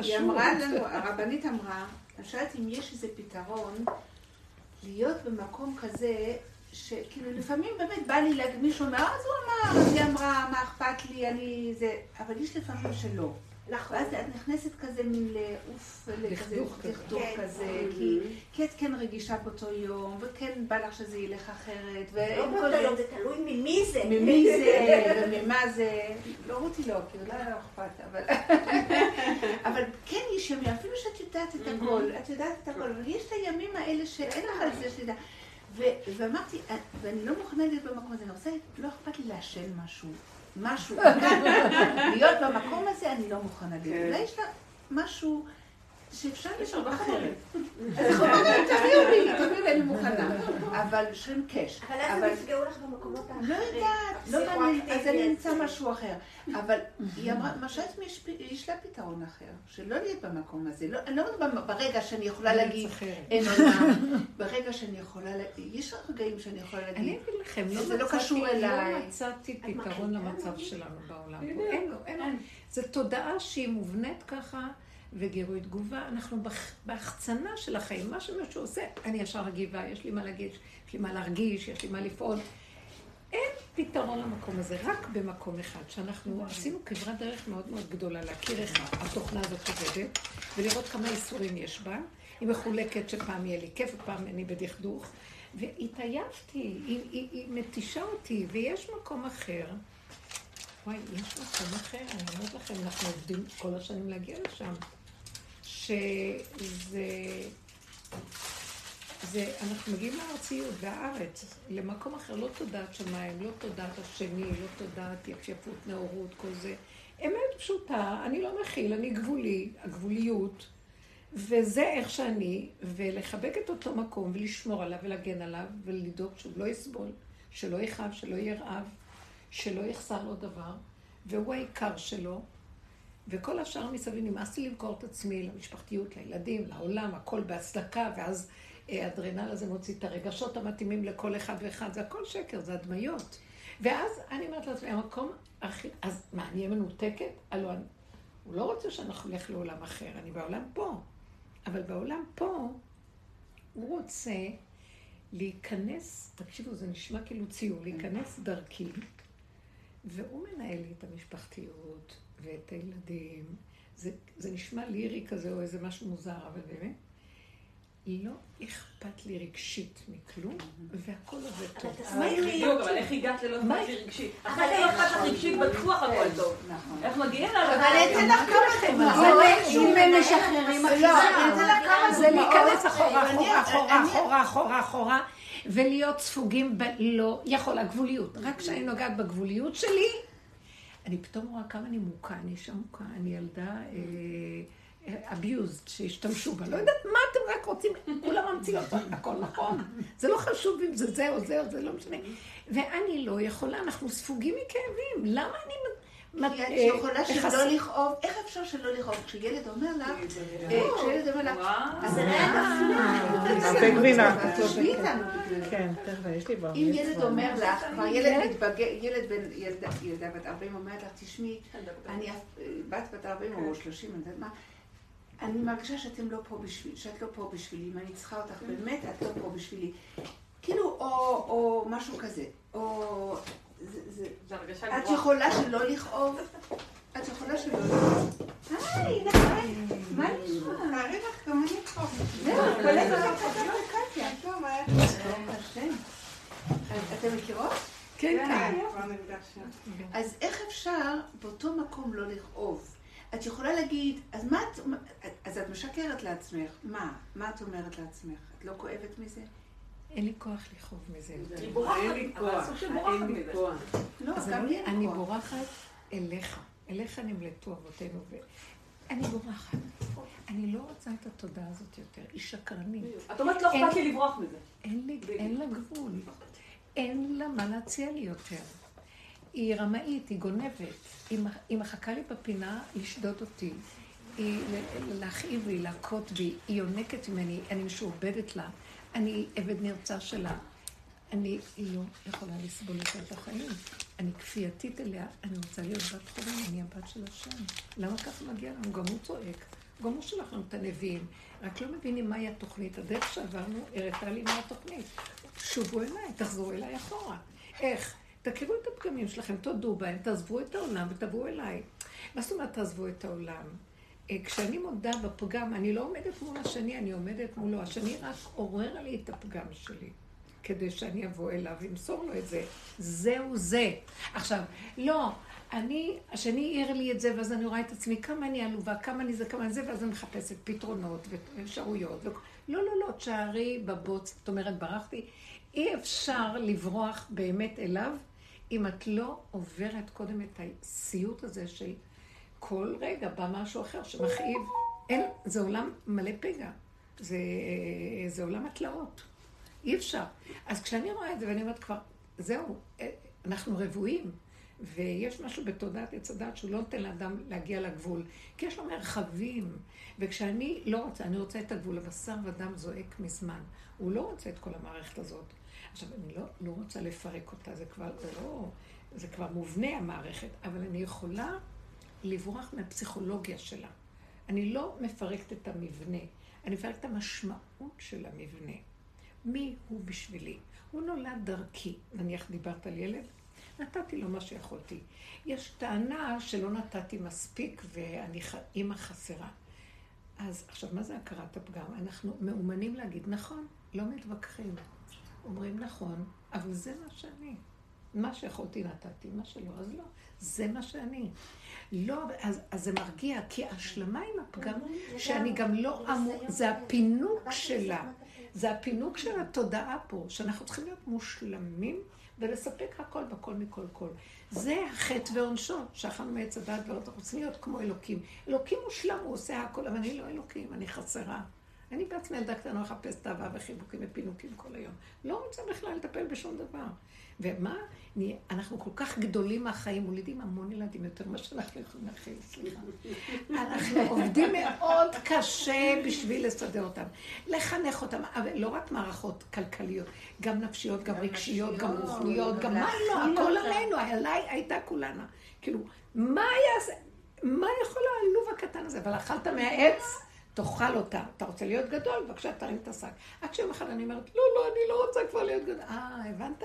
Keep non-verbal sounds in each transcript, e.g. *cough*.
היא אמרה לנו, הרבנית אמרה, אני שאלת אם יש איזה פתרון להיות במקום כזה שכאילו לפעמים באמת בא לי להגיד, מישהו אומר, אז הוא אמר, אז היא אמרה, מה אכפת לי, אני זה, אבל יש לפעמים שלא. נכון. ואז את נכנסת כזה מין לעוף, לכזה דכדוך כן. כזה, כי- כי את כן רגישה באותו יום, וכן בא לך שזה ילך אחרת, לא באותו יום, זה תלוי ממי זה. ממי זה, וממה זה, לא רותי לא, כאילו לא היה לו אכפת, אבל, *laughs* אבל כן יש ימים, אפילו שאת יודעת את הכל, את יודעת את הכל, אבל יש את הימים האלה שאין לך על זה שליטה. ואמרתי, אה, ואני לא מוכנה להיות במקום הזה, אני רוצה, לא אכפת לי לעשן משהו, משהו, *laughs* להיות במקום הזה אני לא מוכנה להיות. אולי יש לה משהו שאפשר להיות אחרת. אז חומרים, *laughs* תביאו לי, תביאו לי, אני מוכנה. אבל שרים קש. אבל אז הם יפגעו לך במקומות האחרים. לא יודעת, לא מעניין, אז אני אמצא משהו אחר. אבל היא אמרה, מה שאת יש, לה פתרון אחר, שלא להיות במקום הזה. לא, אני לא אומרת ברגע שאני יכולה להגיד, אין עולם, ברגע שאני יכולה, לה- יש רגעים שאני יכולה אני להגיד, אגיד לכם, לא זה לא קשור אליי. לא מצאתי את פתרון למצב? שלנו בעולם. אין לו, אין לו. זו תודעה שהיא מובנית ככה, וגירוי תגובה. אנחנו בהח- בהחצנה של החיים. מה שמישהו עושה, אני ישר מגיבה, יש לי מה להגיד, יש לי מה להרגיש, יש לי מה לפעול. אין פתרון למקום הזה, רק במקום אחד, שאנחנו עשינו כברת דרך מאוד מאוד גדולה להכיר איך התוכנה הזאת עובדת, ולראות כמה איסורים יש בה. היא מחולקת שפעם יהיה לי כיף ופעם אני בדכדוך, והתעייפתי, היא, היא, היא מתישה אותי, ויש מקום אחר. וואי, יש מקום אחר, אני אומרת לכם, אנחנו עובדים כל השנים להגיע לשם. שזה... זה, אנחנו מגיעים לארציות, והארץ, למקום אחר, לא תודעת שמיים, לא תודעת השני, לא תודעת יפייפות, נאורות, כל זה. אמת פשוטה, אני לא מכיל, אני גבולי, הגבוליות, וזה איך שאני, ולחבק את אותו מקום, ולשמור עליו, ולהגן עליו, ולדאוג שהוא לא יסבול, שלא יכאב, שלא ירעב, שלא יחסר לו דבר, והוא העיקר שלו, וכל השאר מסביב נמאס לי למכור את עצמי למשפחתיות, לילדים, לעולם, הכל בהצדקה, ואז אה, האדרנל הזה מוציא את הרגשות המתאימים לכל אחד ואחד, זה הכל שקר, זה הדמיות. ואז אני אומרת לעצמי, המקום הכי... אז מה, אני אהיה מנותקת? הלוא אני... הוא לא רוצה שאנחנו נלך לעולם אחר, אני בעולם פה. אבל בעולם פה, הוא רוצה להיכנס, תקשיבו, זה נשמע כאילו ציור, להיכנס דרכי, והוא מנהל לי את המשפחתיות ואת הילדים. זה, זה נשמע לירי כזה או איזה משהו מוזר, אבל באמת, לא אכפת לי רגשית מכלום, והכל עובד טוב. תסבירי. בדיוק, אבל איך הגעת ללא מה? אכפת לי רגשית? אחרי לא אכפת לך רגשית, בטוח הכל טוב. נכון. איך מגיעים אבל לעבודה? אני אתן לך כמה דוגמאות. אם הם משחררים לא, לך כמה זה להיכנס. אחורה, אחורה, אחורה, אחורה, אחורה, ולהיות ספוגים בלא יכול, הגבוליות. רק כשאני נוגעת בגבוליות שלי, אני פתאום רואה כמה אני מוכה, אני אישה מוכה, אני ילדה אביוזד שהשתמשו בה. לא יודעת מה אתם רק רוצים, כולם ממציאות, הכל נכון. זה לא חשוב אם זה זה או זה או זה, לא משנה. ואני לא יכולה, אנחנו ספוגים מכאבים. למה אני... מ- כי את יכולה מכסה- שלא לכאוב, איך אפשר שלא לכאוב? כשילד אומר לך, כשילד אומר לך, וואו. אז הרבה גבינה. תשבי איתנו בגלל זה. כן, תכף, יש לי בר אם. ילד אומר לך, כבר ילד מתבגר, ילד בן, ילדה בת 40 אומרת לך, תשמעי, אני אף- בת בת 40 או 30, אני יודעת מה, אני מרגישה שאתם לא פה בשביל, שאת לא פה בשבילי, אם אני צריכה אותך באמת, את לא פה בשבילי. כאילו, או, או משהו כזה, או... זה, את. יכולה שלא לכאוב? את יכולה שלא לכאוב? היי, מה נשמע? תארי לך, גם אני פה. זהו, קולט אותך קטיה. אתם מכירות? כן, כן. אז איך אפשר באותו מקום לא לכאוב? את יכולה להגיד, אז מה את, אז את משקרת לעצמך. מה? מה את אומרת לעצמך? את לא כואבת מזה? אין לי כוח לכאוב מזה. היא בורחת, אין לי אבל כוח. סוג של בורחת אין לי מזה. כוח. לא, אז אני. בורחת אליך. אליך נמלטו אבותינו. אני בורחת. אני לא רוצה את התודעה הזאת יותר. היא שקרנית. את אומרת לא אכפת לי לברוח מזה. אין, לי, אין לה גבול. אין לה מה להציע לי יותר. היא רמאית, היא גונבת. היא, מח- היא מחכה לי בפינה לשדוד אותי. היא להכאיב לי, להכות בי. היא יונקת ממני, אני משועבדת לה. אני עבד נרצע שלה. אני לא יכולה לסבול יותר את החיים. אני כפייתית אליה, אני רוצה להיות בת חולים, אני הבת של השם. למה ככה מגיע לנו? גם הוא צועק. גם הוא שלח לנו את הנביאים. רק לא מבינים מהי התוכנית. הדרך שעברנו הראתה לי מה התוכנית. שובו אליי, תחזרו אליי אחורה. איך? תכירו את הפגמים שלכם, תודו בהם, תעזבו את העולם ותבואו אליי. מה זאת אומרת תעזבו את העולם? כשאני מודה בפגם, אני לא עומדת מול השני, אני עומדת מולו. השני רק עורר לי את הפגם שלי. כדי שאני אבוא אליו ואמסור לו את זה. זהו זה. עכשיו, לא, אני, השני העיר לי את זה, ואז אני רואה את עצמי, כמה אני עלובה, כמה אני זה, כמה אני זה, ואז אני מחפשת פתרונות ואפשרויות. ו... לא, לא, לא, תשארי בבוץ, זאת אומרת, ברחתי. אי אפשר לברוח באמת אליו אם את לא עוברת קודם את הסיוט הזה של כל רגע בא משהו אחר שמכאיב. אין, זה עולם מלא פגע. זה, זה עולם התלאות. אי אפשר. אז כשאני רואה את זה ואני אומרת כבר, זהו, אנחנו רבועים. ויש משהו בתודעת עץ הדת שהוא לא נותן לאדם להגיע לגבול, כי יש לו מרחבים. וכשאני לא רוצה, אני רוצה את הגבול, הבשר ודם זועק מזמן. הוא לא רוצה את כל המערכת הזאת. עכשיו, אני לא, לא רוצה לפרק אותה, זה כבר, זה לא, זה כבר מובנה המערכת, אבל אני יכולה לברוח מהפסיכולוגיה שלה. אני לא מפרקת את המבנה, אני מפרקת את המשמעות של המבנה. מי הוא בשבילי? הוא נולד דרכי. נניח דיברת על ילד, נתתי לו מה שיכולתי. יש טענה שלא נתתי מספיק ואני אימא חסרה. אז עכשיו, מה זה הכרת הפגם? אנחנו מאומנים להגיד, נכון, לא מתווכחים. אומרים נכון, אבל זה מה שאני. מה שיכולתי נתתי, מה שלא, אז לא. זה מה שאני. לא, אז, אז זה מרגיע, כי השלמה עם הפגם, שאני גם לא אמור, זה הפינוק שלה. זה הפינוק של התודעה פה, שאנחנו צריכים להיות מושלמים ולספק הכל בכל מכל כל. זה החטא ועונשו, שאכלנו מעץ הדעת ואנחנו רוצים להיות כמו אלוקים. אלוקים מושלם, הוא עושה הכל, אבל אני לא אלוקים, אני חסרה. אני בעצמי ילדה קטנה מחפשת אהבה וחיבוקים ופינוקים כל היום. לא רוצה בכלל לטפל בשום דבר. ומה? אנחנו כל כך גדולים מהחיים, מולידים המון ילדים יותר ממה שאנחנו יכולים להכיל, סליחה. אנחנו עובדים מאוד קשה בשביל לסדר אותם. לחנך אותם, אבל לא רק מערכות כלכליות, גם נפשיות, גם רגשיות, גם רוחניות, גם מה לא, הכל עלינו, עליי הייתה כולנה. כאילו, מה היה, מה יכול העלוב הקטן הזה? אבל אכלת מהעץ? תאכל אותה. אתה רוצה להיות גדול? בבקשה, תרים את השק. עד שיום אחד אני אומרת, לא, לא, אני לא רוצה כבר להיות גדול. אה, הבנת?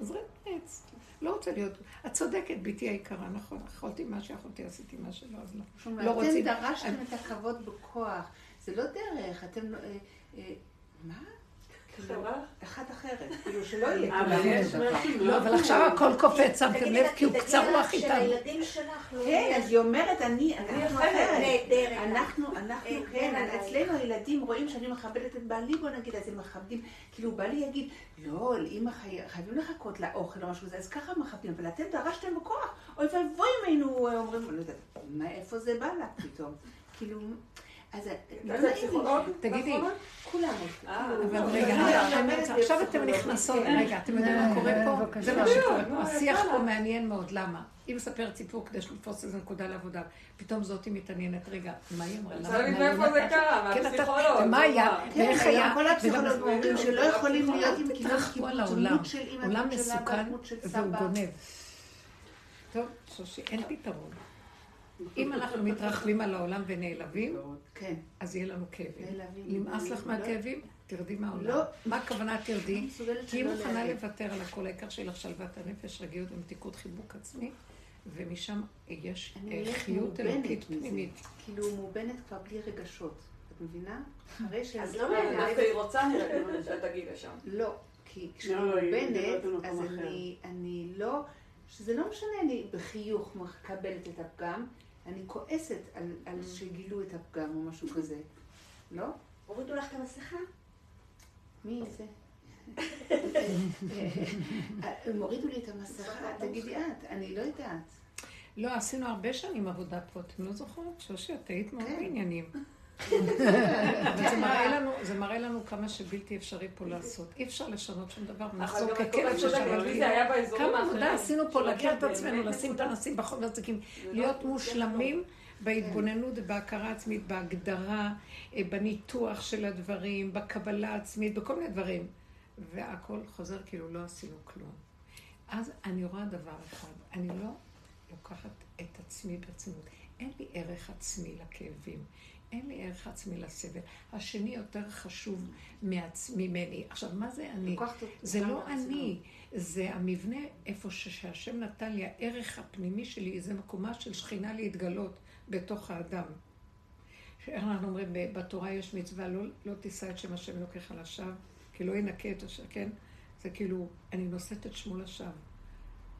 אז עץ. לא רוצה להיות... את צודקת, בתי היקרה, נכון. יכולתי מה שיכולתי, עשיתי מה שלא, אז לא. לא רוצים... אתם דרשתם את הכבוד בכוח. זה לא דרך, אתם... לא- אה, אה, מה? אחת אחרת, כאילו שלא יהיה לא, אבל עכשיו הכל קופץ, שמתם לב, כי הוא קצר רוח איתנו. שלך לא... כן, אז היא אומרת, אני, אנחנו אחרת. אנחנו, אנחנו, כן, אצלנו הילדים רואים שאני מכבדת את בעלי, בוא נגיד, אז הם מכבדים, כאילו בעלי יגיד, לא, לאמא חייבים לחכות לאוכל או משהו כזה, אז ככה מכבדים, אבל אתם דרשתם בכוח, אוי ואבוי אם היינו אומרים, לא יודעת, איפה זה בא לה פתאום, כאילו... אז זה פסיכולוג? תגידי, כולם. אבל רגע, עכשיו אתם נכנסות, רגע, אתם יודעים מה קורה פה? זה מה שקורה פה. השיח פה מעניין מאוד, למה? היא מספרת סיפור כדי לתפוס איזו נקודה לעבודה. פתאום זאתי מתעניינת, רגע, מה היא אמרה? רוצה להגיד מאיפה זה קרה, מהפסיכולוג. ומה היה, ואיך היה. כל הפסיכולוגים אומרים שלא יכולים להיות עם התרחבו על העולם. עולם מסוכן והוא גונב. טוב, שושי, אין פתרון. אם אנחנו מתרחבים על העולם ונעלבים, כן. אז יהיה לנו כאבים. נמאס לך מהכאבים? תרדי מהעולם. לא. מה הכוונה תרדי? כי היא מוכנה לוותר על הכל, העיקר שיהיה לך שלוות הנפש, רגיעות ומתיקות חיבוק עצמי, ומשם יש חיות אלוקית פנימית. כאילו מובנת כבר בלי רגשות. את מבינה? *laughs* אחרי ש... אז לא מעניין, דווקא היא רוצה שתגיעי לשם. לא, כי כשאני מובנת, אז אני לא... שזה לא משנה, אני בחיוך מקבלת את הפגם, אני כועסת על, על mm. שגילו את הפגם או משהו כזה. לא? הורידו לך את המסכה? מי זה? *laughs* הם הורידו לי את המסכה, תגידי את, אני לא יודעת. לא, עשינו הרבה שנים עבודה פה, אתם לא זוכרות? שושי, את היית מאוד כן. בעניינים. זה מראה לנו כמה שבלתי אפשרי פה לעשות. אי אפשר לשנות שום דבר, נחזור ככלב ששבתי. כמה עבודה עשינו פה להכיר את עצמנו, לשים את הנושאים בחול והצדיקים, להיות מושלמים בהתבוננות ובהכרה עצמית, בהגדרה, אה, בניתוח של הדברים, בקבלה עצמית, בכל מיני דברים. והכל חוזר כאילו לא עשינו כלום. אז אני רואה דבר אחד, אני לא לוקחת את עצמי ברצינות. אין לי ערך עצמי לכאבים, אין לי ערך עצמי לסבל. השני יותר חשוב מעצ... ממני. עכשיו, מה זה אני? זה לא. אני, זה המבנה איפה שהשם נתן לי, הערך הפנימי שלי, זה מקומה של שכינה להתגלות בתוך האדם. אנחנו אומרים, בתורה יש מצווה, לא, לא תישא את שם השם אלוקיך לשווא, כי לא ינקה את השם, כן? זה כאילו, אני נושאת את שמו לשווא.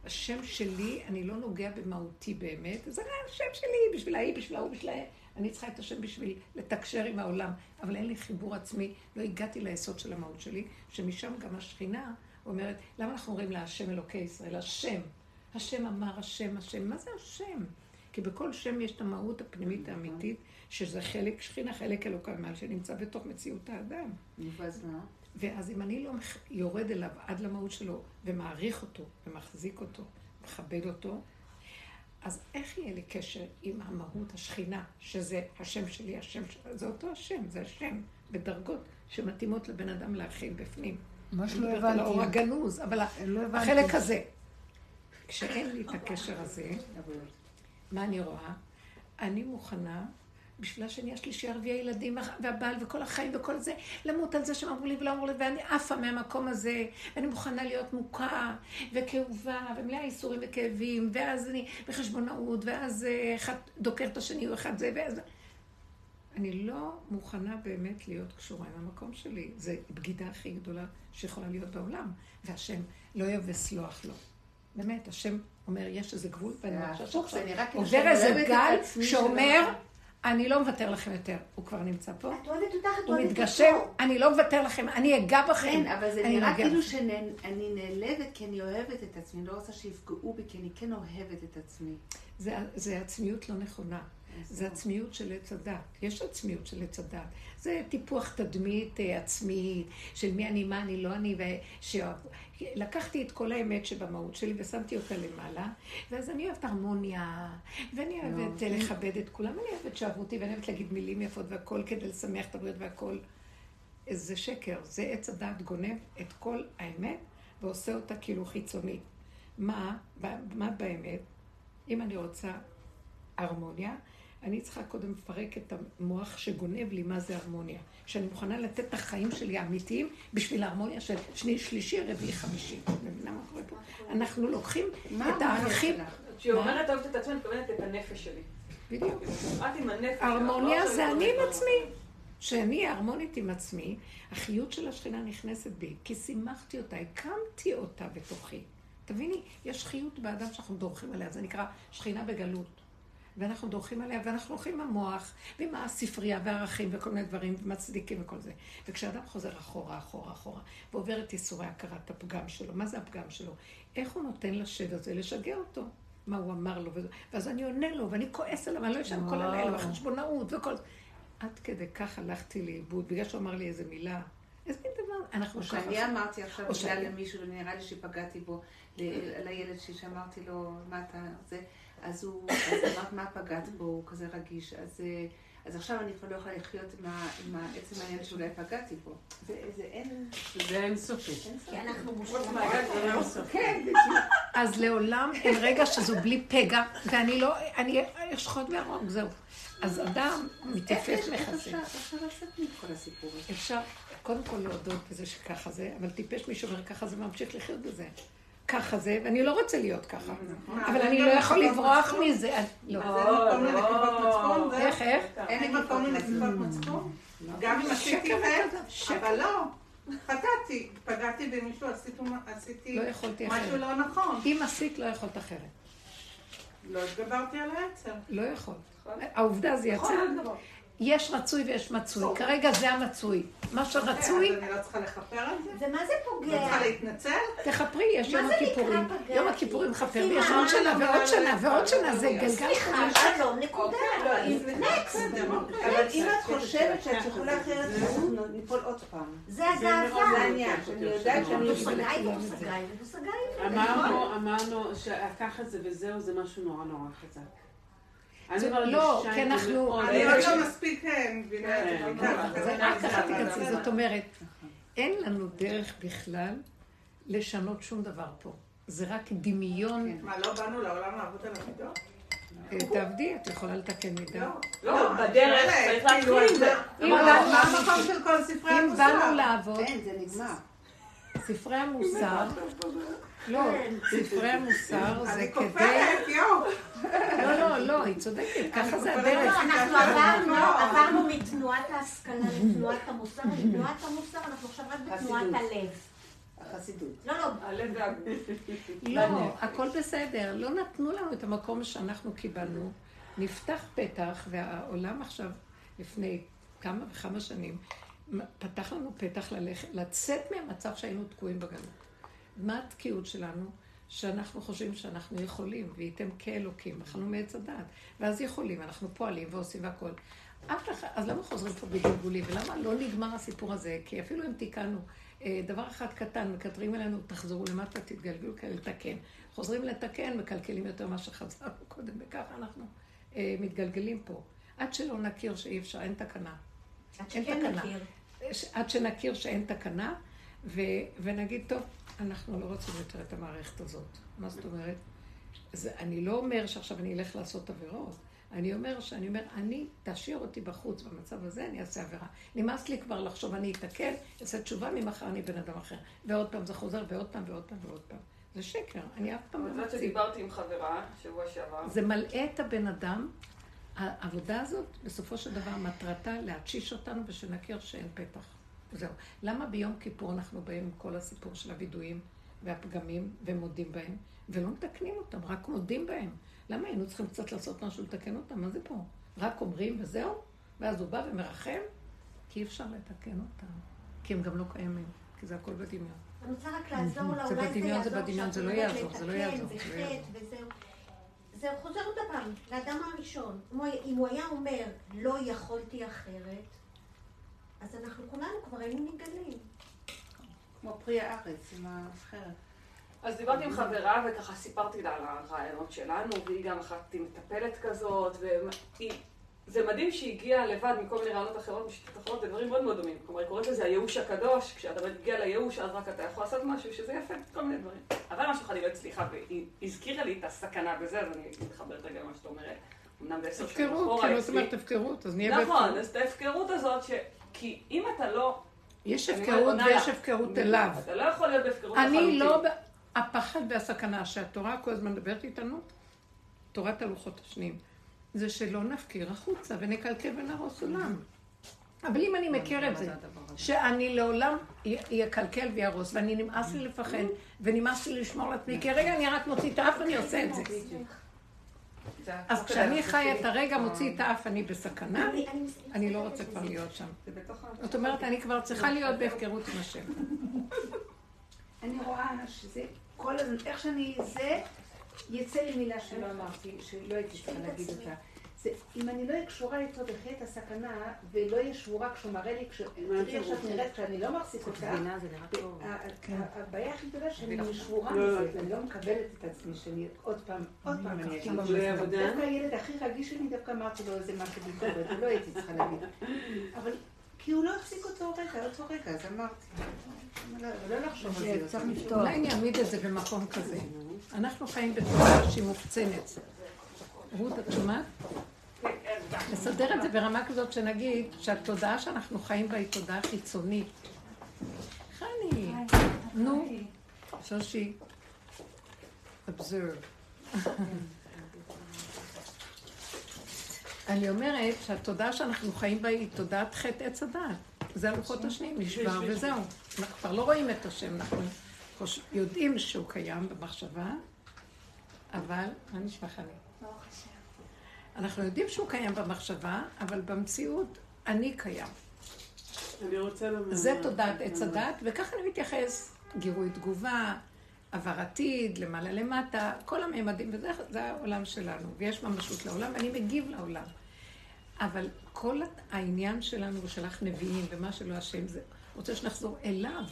השם שלי, אני לא נוגע במהותי באמת, זה השם שלי, בשביל ההיא, בשביל ההוא, בשביל ההיא. אני צריכה את השם בשביל לתקשר עם העולם, אבל אין לי חיבור עצמי, לא הגעתי ליסוד של המהות שלי, שמשם גם השכינה אומרת, למה אנחנו אומרים לה השם אלוקי ישראל? השם. השם אמר השם, השם. מה זה השם? כי בכל שם יש את המהות הפנימית האמיתית, שזה חלק שכינה, חלק אלוקה מעל, שנמצא בתוך מציאות האדם. ואז מה? ואז אם אני לא יורד אליו עד למהות שלו ומעריך אותו ומחזיק אותו, מכבד אותו, אז איך יהיה לי קשר עם המהות, השכינה, שזה השם שלי, השם שלי, זה אותו השם, זה השם, בדרגות שמתאימות לבן אדם להכיל בפנים. מה אני שלא מדברת על האור הבנתי. הגנוז, אבל לא הבנתי. החלק הזה. כשאין לי את הקשר הזה, מה אני רואה? אני מוכנה, בשביל השני השלישי, ערביי הילדים והבעל וכל החיים וכל זה, למות על זה שהם אמרו לי ולא אמרו לי, ואני עפה מהמקום הזה, ואני מוכנה להיות מוכה וכאובה ומלאה ייסורים וכאבים, ואז אני בחשבונאות, ואז אה, אחד דוקר את השני או אחד זה, ואז... אני לא מוכנה באמת להיות קשורה עם המקום שלי. זו בגידה הכי גדולה שיכולה להיות בעולם. והשם לא אוהב וסלוח לו. באמת, השם אומר, יש איזה גבול, ואני מרגישה כאילו עובר איזה גל שאומר, אני לא מוותר לכם יותר. הוא כבר נמצא פה, את אוהבת אותך, את הוא אוהבת מתגשם, אותו. אני לא מוותר לכם, אני אגע בכם. כן, אבל זה נראה כאילו. שאני נעלבת כי אני אוהבת את עצמי, לא רוצה שיפגעו בי כי אני כן אוהבת את עצמי. זה, זה עצמיות לא נכונה. זה עצמיות של עץ הדת. יש עצמיות של עץ הדת. זה טיפוח תדמית אה, עצמית, של מי אני, מה אני, לא אני, ושאוהב... לקחתי את כל האמת שבמהות שלי ושמתי אותה למעלה, ואז אני אוהבת הרמוניה, ואני אוהבת אה, לכבד את כולם, אני אוהבת שאהבו אותי, ואני אוהבת להגיד מילים יפות והכל כדי לשמח את הבריאות והכל. זה שקר, זה עץ הדעת גונב את כל האמת ועושה אותה כאילו חיצונית. מה, מה באמת? אם אני רוצה הרמוניה, אני צריכה קודם לפרק את המוח שגונב לי מה זה הרמוניה. שאני מוכנה לתת את החיים שלי האמיתיים בשביל ההרמוניה של שני, שלישי, רביעי, חמישי. מבינה מה קורה פה? אנחנו לוקחים את הערכים... כשהיא? אומרת אוהבת את עצמי, אני מתכוונת את הנפש שלי. בדיוק. את עם הנפש לא זה אני עם עצמי. כשאני הרמונית עם עצמי, החיות של השכינה נכנסת בי, כי שימחתי אותה, הקמתי אותה בתוכי. תביני, יש חיות באדם שאנחנו דורכים עליה, זה נקרא שכינה בגלות. ואנחנו דורכים עליה, ואנחנו הולכים עם המוח, ועם הספרייה והערכים וכל מיני דברים, ומצדיקים וכל זה. וכשאדם חוזר אחורה, אחורה, אחורה, ועובר את ייסורי הכרת הפגם שלו, מה זה הפגם שלו? איך הוא נותן לשד הזה לשגע אותו? מה הוא אמר לו, ואז אני עונה לו, ואני כועס עליו, אני לא ישן כל הלילה, וחשבונאות וכל זה. עד כדי כך הלכתי לאיבוד, בגלל שהוא אמר לי איזה מילה. איזה מין דבר, אנחנו או ככה. שאני אמרתי עכשיו או מילה למישהו, ונראה לי שפגעתי בו, לילד שלי, שאמרתי לו, מה אתה, זה, אז הוא, אז אמרת, מה פגעת בו, הוא כזה רגיש, אז, אה, אז עכשיו אני כבר לא יכולה לחיות עם ה- עם עצם העניין שאולי פגעתי בו. זה, זה אין, זה אינסופי. אין כי אנחנו. מהגג, זה לא. כן. *laughs* אז לעולם אין רגע שזו בלי פגע, ואני לא, אני אשחוט וארוג, זהו. אז אדם מתייפף יש-. אפשר אפשר לצאת מכל הסיפור הזה? אפשר קודם כל להודות בזה שככה זה, אבל טיפש מי שאומר ככה זה ממשיך לחיות בזה. ככה זה, ואני לא רוצה להיות ככה. אבל אני לא יכול לברוח מזה. אני- לא. אז אין מקום לנקיפות מצפון? זה- איך, איך? אין מקום לנקיפות מצפון? גם אם עשיתי וכזב, שקר. אבל לא. חטאתי, פגעתי במישהו, עשיתי- לא משהו. לא נכון. אם עשית, לא יכולת אחרת. לא התגברתי על העצר. לא יכול. העובדה זה יצא. יש רצוי ויש מצוי. כרגע זה המצוי. מה שרצוי, אז אני לא צריכה לכפר על זה? ומה זה לא פוגע? צריכה להתנצל? תכפרי, יש יום הכיפורים. יום הכיפורים מכפר, ויש עוד שנה לא, ועוד לא, שנה לא, ועוד לא, שנה, לא, זה לא, גלגל סליחה. שלום, נקודה. לא, אם זה נקסט. אבל אם את חושבת שאת יכולה אחרת, אנחנו ניפול עוד פעם. זה הגאווה. זה העניין, שאני יודעת שאני... אמרנו, אמרנו שככה זה וזהו, זה משהו נורא נורא חזק. אני לא, את כי אנחנו-. אני עוד לא מספיק מבינה את כן, זה. אל ככה תיכנסי, זאת אומרת, אין לנו דרך בכלל לשנות שום דבר פה. זה רק דמיון. מה, לא באנו לעולם לעבוד על המידות? אה, תעבדי, את יכולה לתקן מידה. לא. לא, בדרך צריך כאילו, להתחיל עם אז זה. אם מה מה המקום של כל ספרי אם המוסר? באנו לעבוד, אין, זה נגמר. ספרי המוסר, לא, ספרי המוסר זה אני כדי... כופרת, יואו. לא, לא, לא, היא צודקת, ככה זה. הדרך. לא, אנחנו עברנו, מתנועת ההשכלה לתנועת המוסר, מתנועת המוסר אנחנו עכשיו רק בתנועת. הלב. החסידות. לא, לא, הלב והגוף. לא, הכל בסדר. לא נתנו לנו את המקום שאנחנו קיבלנו. נפתח פתח, והעולם עכשיו, לפני כמה וכמה שנים, פתח לנו פתח ללכת, לצאת מהמצב שהיינו תקועים בגלות. מה התקיעות שלנו? שאנחנו חושבים שאנחנו יכולים, וייתם כאלוקים, אכלנו מעץ הדעת. ואז יכולים, אנחנו פועלים ועושים והכול. אף אחד, אז למה חוזרים פה בגלגולים? ולמה לא נגמר הסיפור הזה? כי אפילו אם תיקנו אה, דבר אחד קטן, מקטרים אלינו, תחזרו למטה, תתגלגלו כדי לתקן. חוזרים לתקן, מקלקלים יותר ממה שחזרנו קודם, וככה אנחנו אה, מתגלגלים פה. עד שלא נכיר שאי אפשר, אין תקנה. עד שכן. נכיר. ש- עד שנכיר שאין תקנה, ו, ונגיד, טוב, אנחנו לא רוצים יותר את המערכת הזאת. מה זאת אומרת? זה, אני לא אומר שעכשיו אני אלך לעשות עבירות. אני אומר שאני אומר, אני, תשאיר אותי בחוץ במצב הזה, אני אעשה עבירה. נמאס לי כבר לחשוב, אני אתקן, אעשה תשובה, ממחר אני בן אדם אחר. ועוד פעם זה חוזר, ועוד פעם, ועוד פעם, ועוד פעם. זה שקר, אני אף פעם לא יודעת מציב. שדיברתי עם חברה שבוע שעבר. זה מלאה את הבן אדם. העבודה הזאת, בסופו של דבר, מטרתה להתשיש אותנו ושנכיר שאין פתח. זהו. למה ביום כיפור אנחנו באים עם כל הסיפור של הווידויים והפגמים ומודים בהם, ולא מתקנים אותם, רק מודים בהם? למה היינו צריכים קצת לעשות משהו לתקן אותם? מה זה פה? רק אומרים וזהו? ואז הוא בא ומרחם? כי אי אפשר לתקן אותם. כי הם גם לא קיימים, כי זה הכל בדמיון. אני רוצה רק לעזור לה, זה אולי זה בדמיון, זה יעזור בדמיון, זה לא יעזור, זה לא יעזור, זה לא יעזור. זה חוזר עוד פעם, לאדם הראשון. אם הוא היה אומר, לא יכולתי אחרת, אז אנחנו כולנו כבר היינו נגלים. כמו פרי הארץ עם החרב. אז דיברתי עם חברה וככה סיפרתי לה על הרעיונות שלנו, והיא גם אחת עם מטפלת כזאת, וזה מדהים שהיא הגיעה לבד מכל מיני רעיונות אחרות, משיטות אחרות, ודברים מאוד מאוד דומים. כלומר, היא קוראת לזה הייאוש הקדוש, כשאתה מגיע לייאוש, אז רק אתה יכול לעשות משהו, שזה יפה, כל מיני דברים. אבל משהו אחד היא לא הצליחה, והיא הזכירה לי את הסכנה בזה, אז אני מתחברת רגע למה שאת אומרת. אמנם זה עשר שנים הפקרות, אחורה כאילו, זאת. אומרת הפקרות, אז נהיה נכון. אז את ההפקרות הזאת, ש... כי אם אתה לא... יש הפקרות ויש. הפקרות אליו. אתה לא יכול להיות בהפקרות אני לא... הפחד והסכנה שהתורה כל הזמן מדברת איתנו, תורת הלוחות השניים, זה שלא נפקיר החוצה ונקלקל ונהרוס עולם. אבל אם אני מכיר את זה, שאני לעולם יקלקל ויהרוס, ואני נמאס לי לפחד, ונמאס לי לשמור על עצמי, כי רגע אני רק מוציא את האף ואני עושה את זה. אז כשאני חי את הרגע, שלי. מוציא את האף, אני בסכנה, אני- לא רוצה כבר להיות שם. זאת אומרת, אני כבר צריכה להיות בהפקרות עם השם. *laughs* אני רואה שזה כל הזמן, איך שאני זה, יצא לי מילה שלא אמרתי, שלא הייתי צריכה להגיד אותה. זה, אם אני לא אהיה קשורה איתו בחטא הסכנה, ולא אהיה שבורה כשהוא מראה לי, כש- תראי איך שאת נראית כשאני לא מחזיק אותה, ה- הבעיה הכי גדולה שאני שבורה מזה, ואני לא מקבלת את עצמי שאני עוד פעם, עוד פעם אני אגיד. דווקא הילד הכי רגיש שלי, דווקא אמרתי לו איזה משהו ביקורת, ולא הייתי צריכה להגיד. אבל כי הוא לא הפסיק אותו רגע, אותו רגע, אז אמרתי. לא- לא לחשוב על זה. צריך. לפתוח. אולי אני אעמיד את זה במקום כזה. אנחנו חיים בתקופה שהיא מוחצנת. רות, את שומעת? לסדר את זה ברמה כזאת שנגיד שהתודעה שאנחנו חיים בה היא תודעה חיצונית. חני, נו, שושי, observe. אני אומרת שהתודעה שאנחנו חיים בה היא תודעת חטא עץ הדעת. זה הלוחות השניים, נשבר וזהו. אנחנו כבר לא רואים את השם, אנחנו. יודעים שהוא קיים במחשבה, אבל, מה נשמע חני? אנחנו יודעים שהוא קיים במחשבה, אבל במציאות אני קיים. אני רוצה לומר... זה תודעת עץ הדת, וככה אני מתייחס. גירוי תגובה, עבר עתיד, למעלה למטה, כל הממדים, וזה זה העולם שלנו, ויש ממשות לעולם, ואני מגיב לעולם. אבל כל העניין שלנו, הוא שלח נביאים, ומה שלא השם, זה רוצה שנחזור אליו,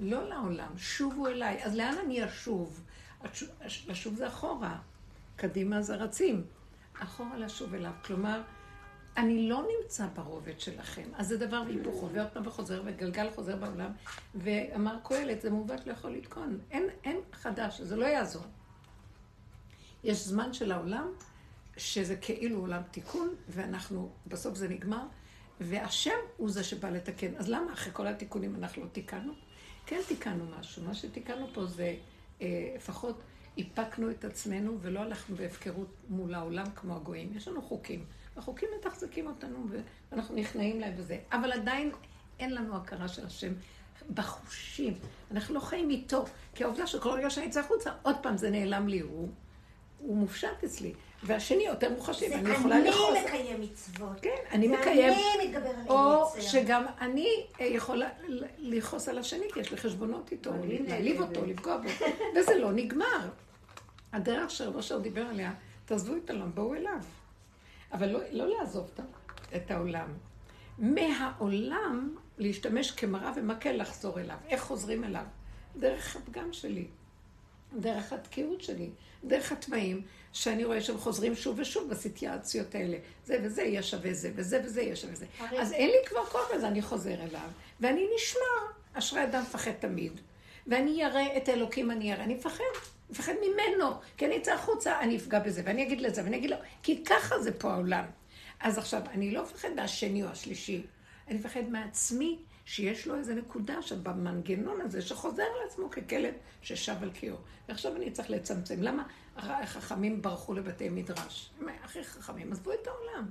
לא לעולם, שובו אליי. אז לאן אני אשוב? לשוב זה אחורה, קדימה זה רצים. אחורה לשוב אליו. כלומר, אני לא נמצא ברובד שלכם. אז זה דבר והיפוכו, ועוד פעם וחוזר, וגלגל חוזר בעולם. ואמר קהלת, זה מעוות לא יכול לתקון. אין, אין חדש, זה לא יעזור. יש זמן של העולם, שזה כאילו עולם תיקון, ואנחנו, בסוף זה נגמר, והשם הוא זה שבא לתקן. אז למה אחרי כל התיקונים אנחנו לא תיקנו? כן תיקנו משהו. מה שתיקנו פה זה אה, לפחות איפקנו את עצמנו ולא הלכנו בהפקרות מול העולם כמו הגויים. יש לנו חוקים. החוקים מתחזקים אותנו ואנחנו נכנעים להם וזה. אבל עדיין אין לנו הכרה של השם בחושים. אנחנו לא חיים איתו. כי העובדה שכל רגע שאני אצא החוצה, עוד פעם זה נעלם לי. הוא, הוא מופשט אצלי. והשני יותר מוחשי, זה ואני יכולה לכעוס. אני מקיים מצוות. כן, אני זה מקיים. אני מתגבר על או. שגם אני אה, יכולה לכעוס על השני, כי יש לי חשבונות איתו, להעליב. אותו, לפגוע בו, וזה לא נגמר. הדרך שרב אשר דיבר עליה, תעזבו את העולם, בואו אליו. אבל לא, לא לעזוב את העולם. מהעולם להשתמש כמראה ומקל לחזור אליו. איך חוזרים אליו? דרך הפגם שלי, דרך התקיעות שלי, דרך הטמעים, שאני רואה שהם חוזרים שוב ושוב בסיטואציות האלה. זה וזה יהיה שווה זה, וזה וזה יהיה שווה זה. הרי- אז אין לי כבר כוח לזה, אני חוזר אליו, ואני נשמר. אשרי אדם מפחד תמיד. ואני ירא את האלוקים, אני ירא, אני מפחד. מפחד ממנו, כי אני אצא החוצה, אני אפגע בזה, ואני אגיד לזה, ואני אגיד לו, כי ככה זה פה העולם. אז עכשיו, אני לא מפחד מהשני או השלישי, אני מפחד מעצמי, שיש לו איזו נקודה שבמנגנון הזה, שחוזר לעצמו ככלב ששב על קיאו. ועכשיו אני צריך לצמצם. למה החכמים ברחו לבתי מדרש? הם הכי חכמים, עזבו את העולם.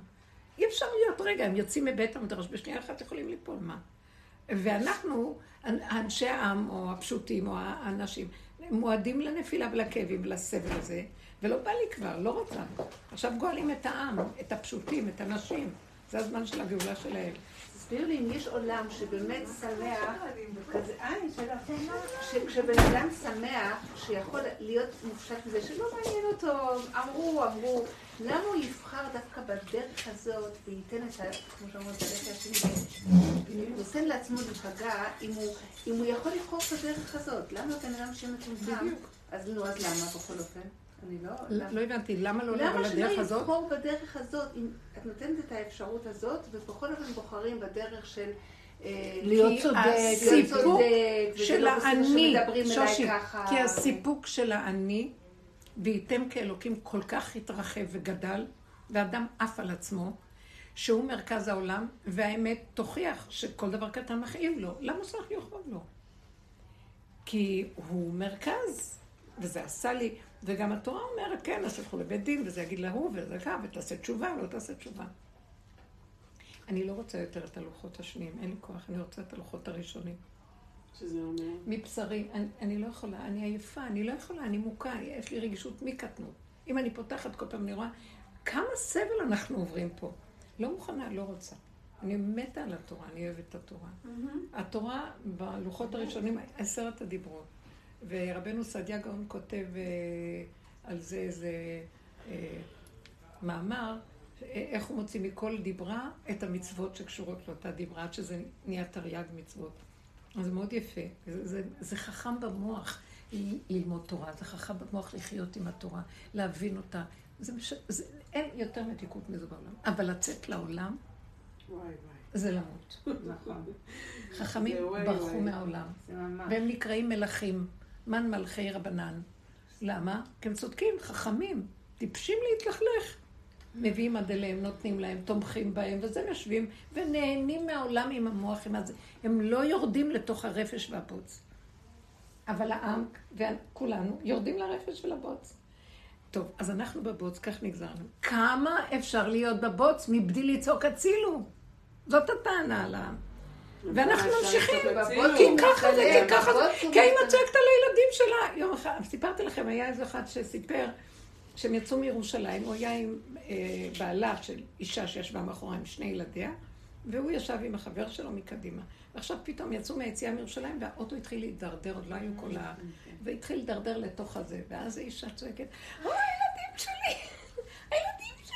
אי אפשר להיות, רגע, הם יוצאים מבית המדרש, בשנייה אחת יכולים ליפול, מה? ואנחנו, אנשי העם, או הפשוטים, או האנשים, מועדים לנפילה ולכאבים ולסבל הזה, ולא בא לי כבר, לא רוצה. עכשיו גואלים את העם, את הפשוטים, את הנשים. זה הזמן של הגאולה שלהם. תסביר לי אם יש עולם שבאמת שמח, שאלה. שכשבן אדם שמח, שיכול להיות מופשט מזה, שלא מעניין אותו, אמרו, אמרו, למה הוא יבחר דווקא בדרך הזאת וייתן את ה... כמו שאומרים, בדרך השני, נותן לעצמו להיפגע אם הוא- יכול לבחור בדרך הזאת. למה בן אדם שמטומטם? אז נו, אז למה בכל אופן? אני לא... לא לא הבנתי, למה לא לבוא למה שלא לדרך הזאת? יבחור בדרך הזאת? אם את נותנת את האפשרות הזאת, ובכל אופן בוחרים בדרך של... אה, להיות צודק, וזה של האני, שושי. כי הסיפוק של האני, וייתם כאלוקים כל כך התרחב וגדל, ואדם עף על עצמו, שהוא מרכז העולם, והאמת תוכיח שכל דבר קטן מכאיב לו. למה צריך לכאוב לו? כי הוא מרכז, וזה עשה לי, וגם התורה אומרת, כן, אז תלכו לבית דין, וזה יגיד להוא, וזה כך, ותעשה תשובה, ולא תעשה תשובה. אני לא רוצה יותר את הלוחות השניים, אין לי כוח, אני רוצה את הלוחות הראשונים. שזה אומר... מבשרי, אני, אני לא יכולה, אני עייפה, אני לא יכולה, אני מוכה, יש לי רגישות מקטנות. אם אני פותחת כל פעם, אני רואה כמה סבל אנחנו עוברים פה. לא מוכנה, לא רוצה. אני מתה על התורה, אני אוהבת את התורה. התורה בלוחות הראשונים, עשרת הדיברות. ורבנו סעדיה גאון כותב אה, על זה איזה אה, מאמר, אה, איך הוא מוציא מכל דיברה את המצוות שקשורות לאותה דיברה, עד שזה נהיה תרי"ג מצוות. אז זה מאוד יפה. זה, זה, זה חכם במוח ללמוד תורה, זה חכם במוח לחיות עם התורה, להבין אותה. זה מש... זה... אין יותר מתיקות מזה בעולם. אבל לצאת לעולם וואי. זה למות. נכון. חכמים ברחו. מהעולם. והם נקראים מלכים, מן מלכי רבנן. למה? כי הם צודקים, חכמים, טיפשים להתלכלך. מביאים עד אליהם, נותנים להם, תומכים בהם, ואז הם יושבים ונהנים מהעולם עם המוח, עם הזה. הם לא יורדים לתוך הרפש והבוץ. אבל העם וכולנו יורדים לרפש ולבוץ. טוב, אז אנחנו בבוץ, כך נגזרנו. כמה אפשר להיות בבוץ מבלי לצעוק הצילו? זאת הטענה על העם. ואנחנו ממשיכים. כי ככה זה, כי ככה זה, בבוץ הוא כי האמא. צועקת על הילדים שלה. יום אחד, סיפרתי לכם, היה איזה אחד שסיפר שהם יצאו מירושלים, הוא היה עם אה, בעלה של אישה שישבה מאחורי עם שני ילדיה, והוא ישב עם החבר שלו מקדימה. ועכשיו פתאום יצאו מהיציאה מירושלים, והאוטו התחיל להידרדר, עוד לא היו כל ה... והתחיל להידרדר לתוך הזה, ואז האישה צועקת, אוי, הילדים שלי! הילדים שלי!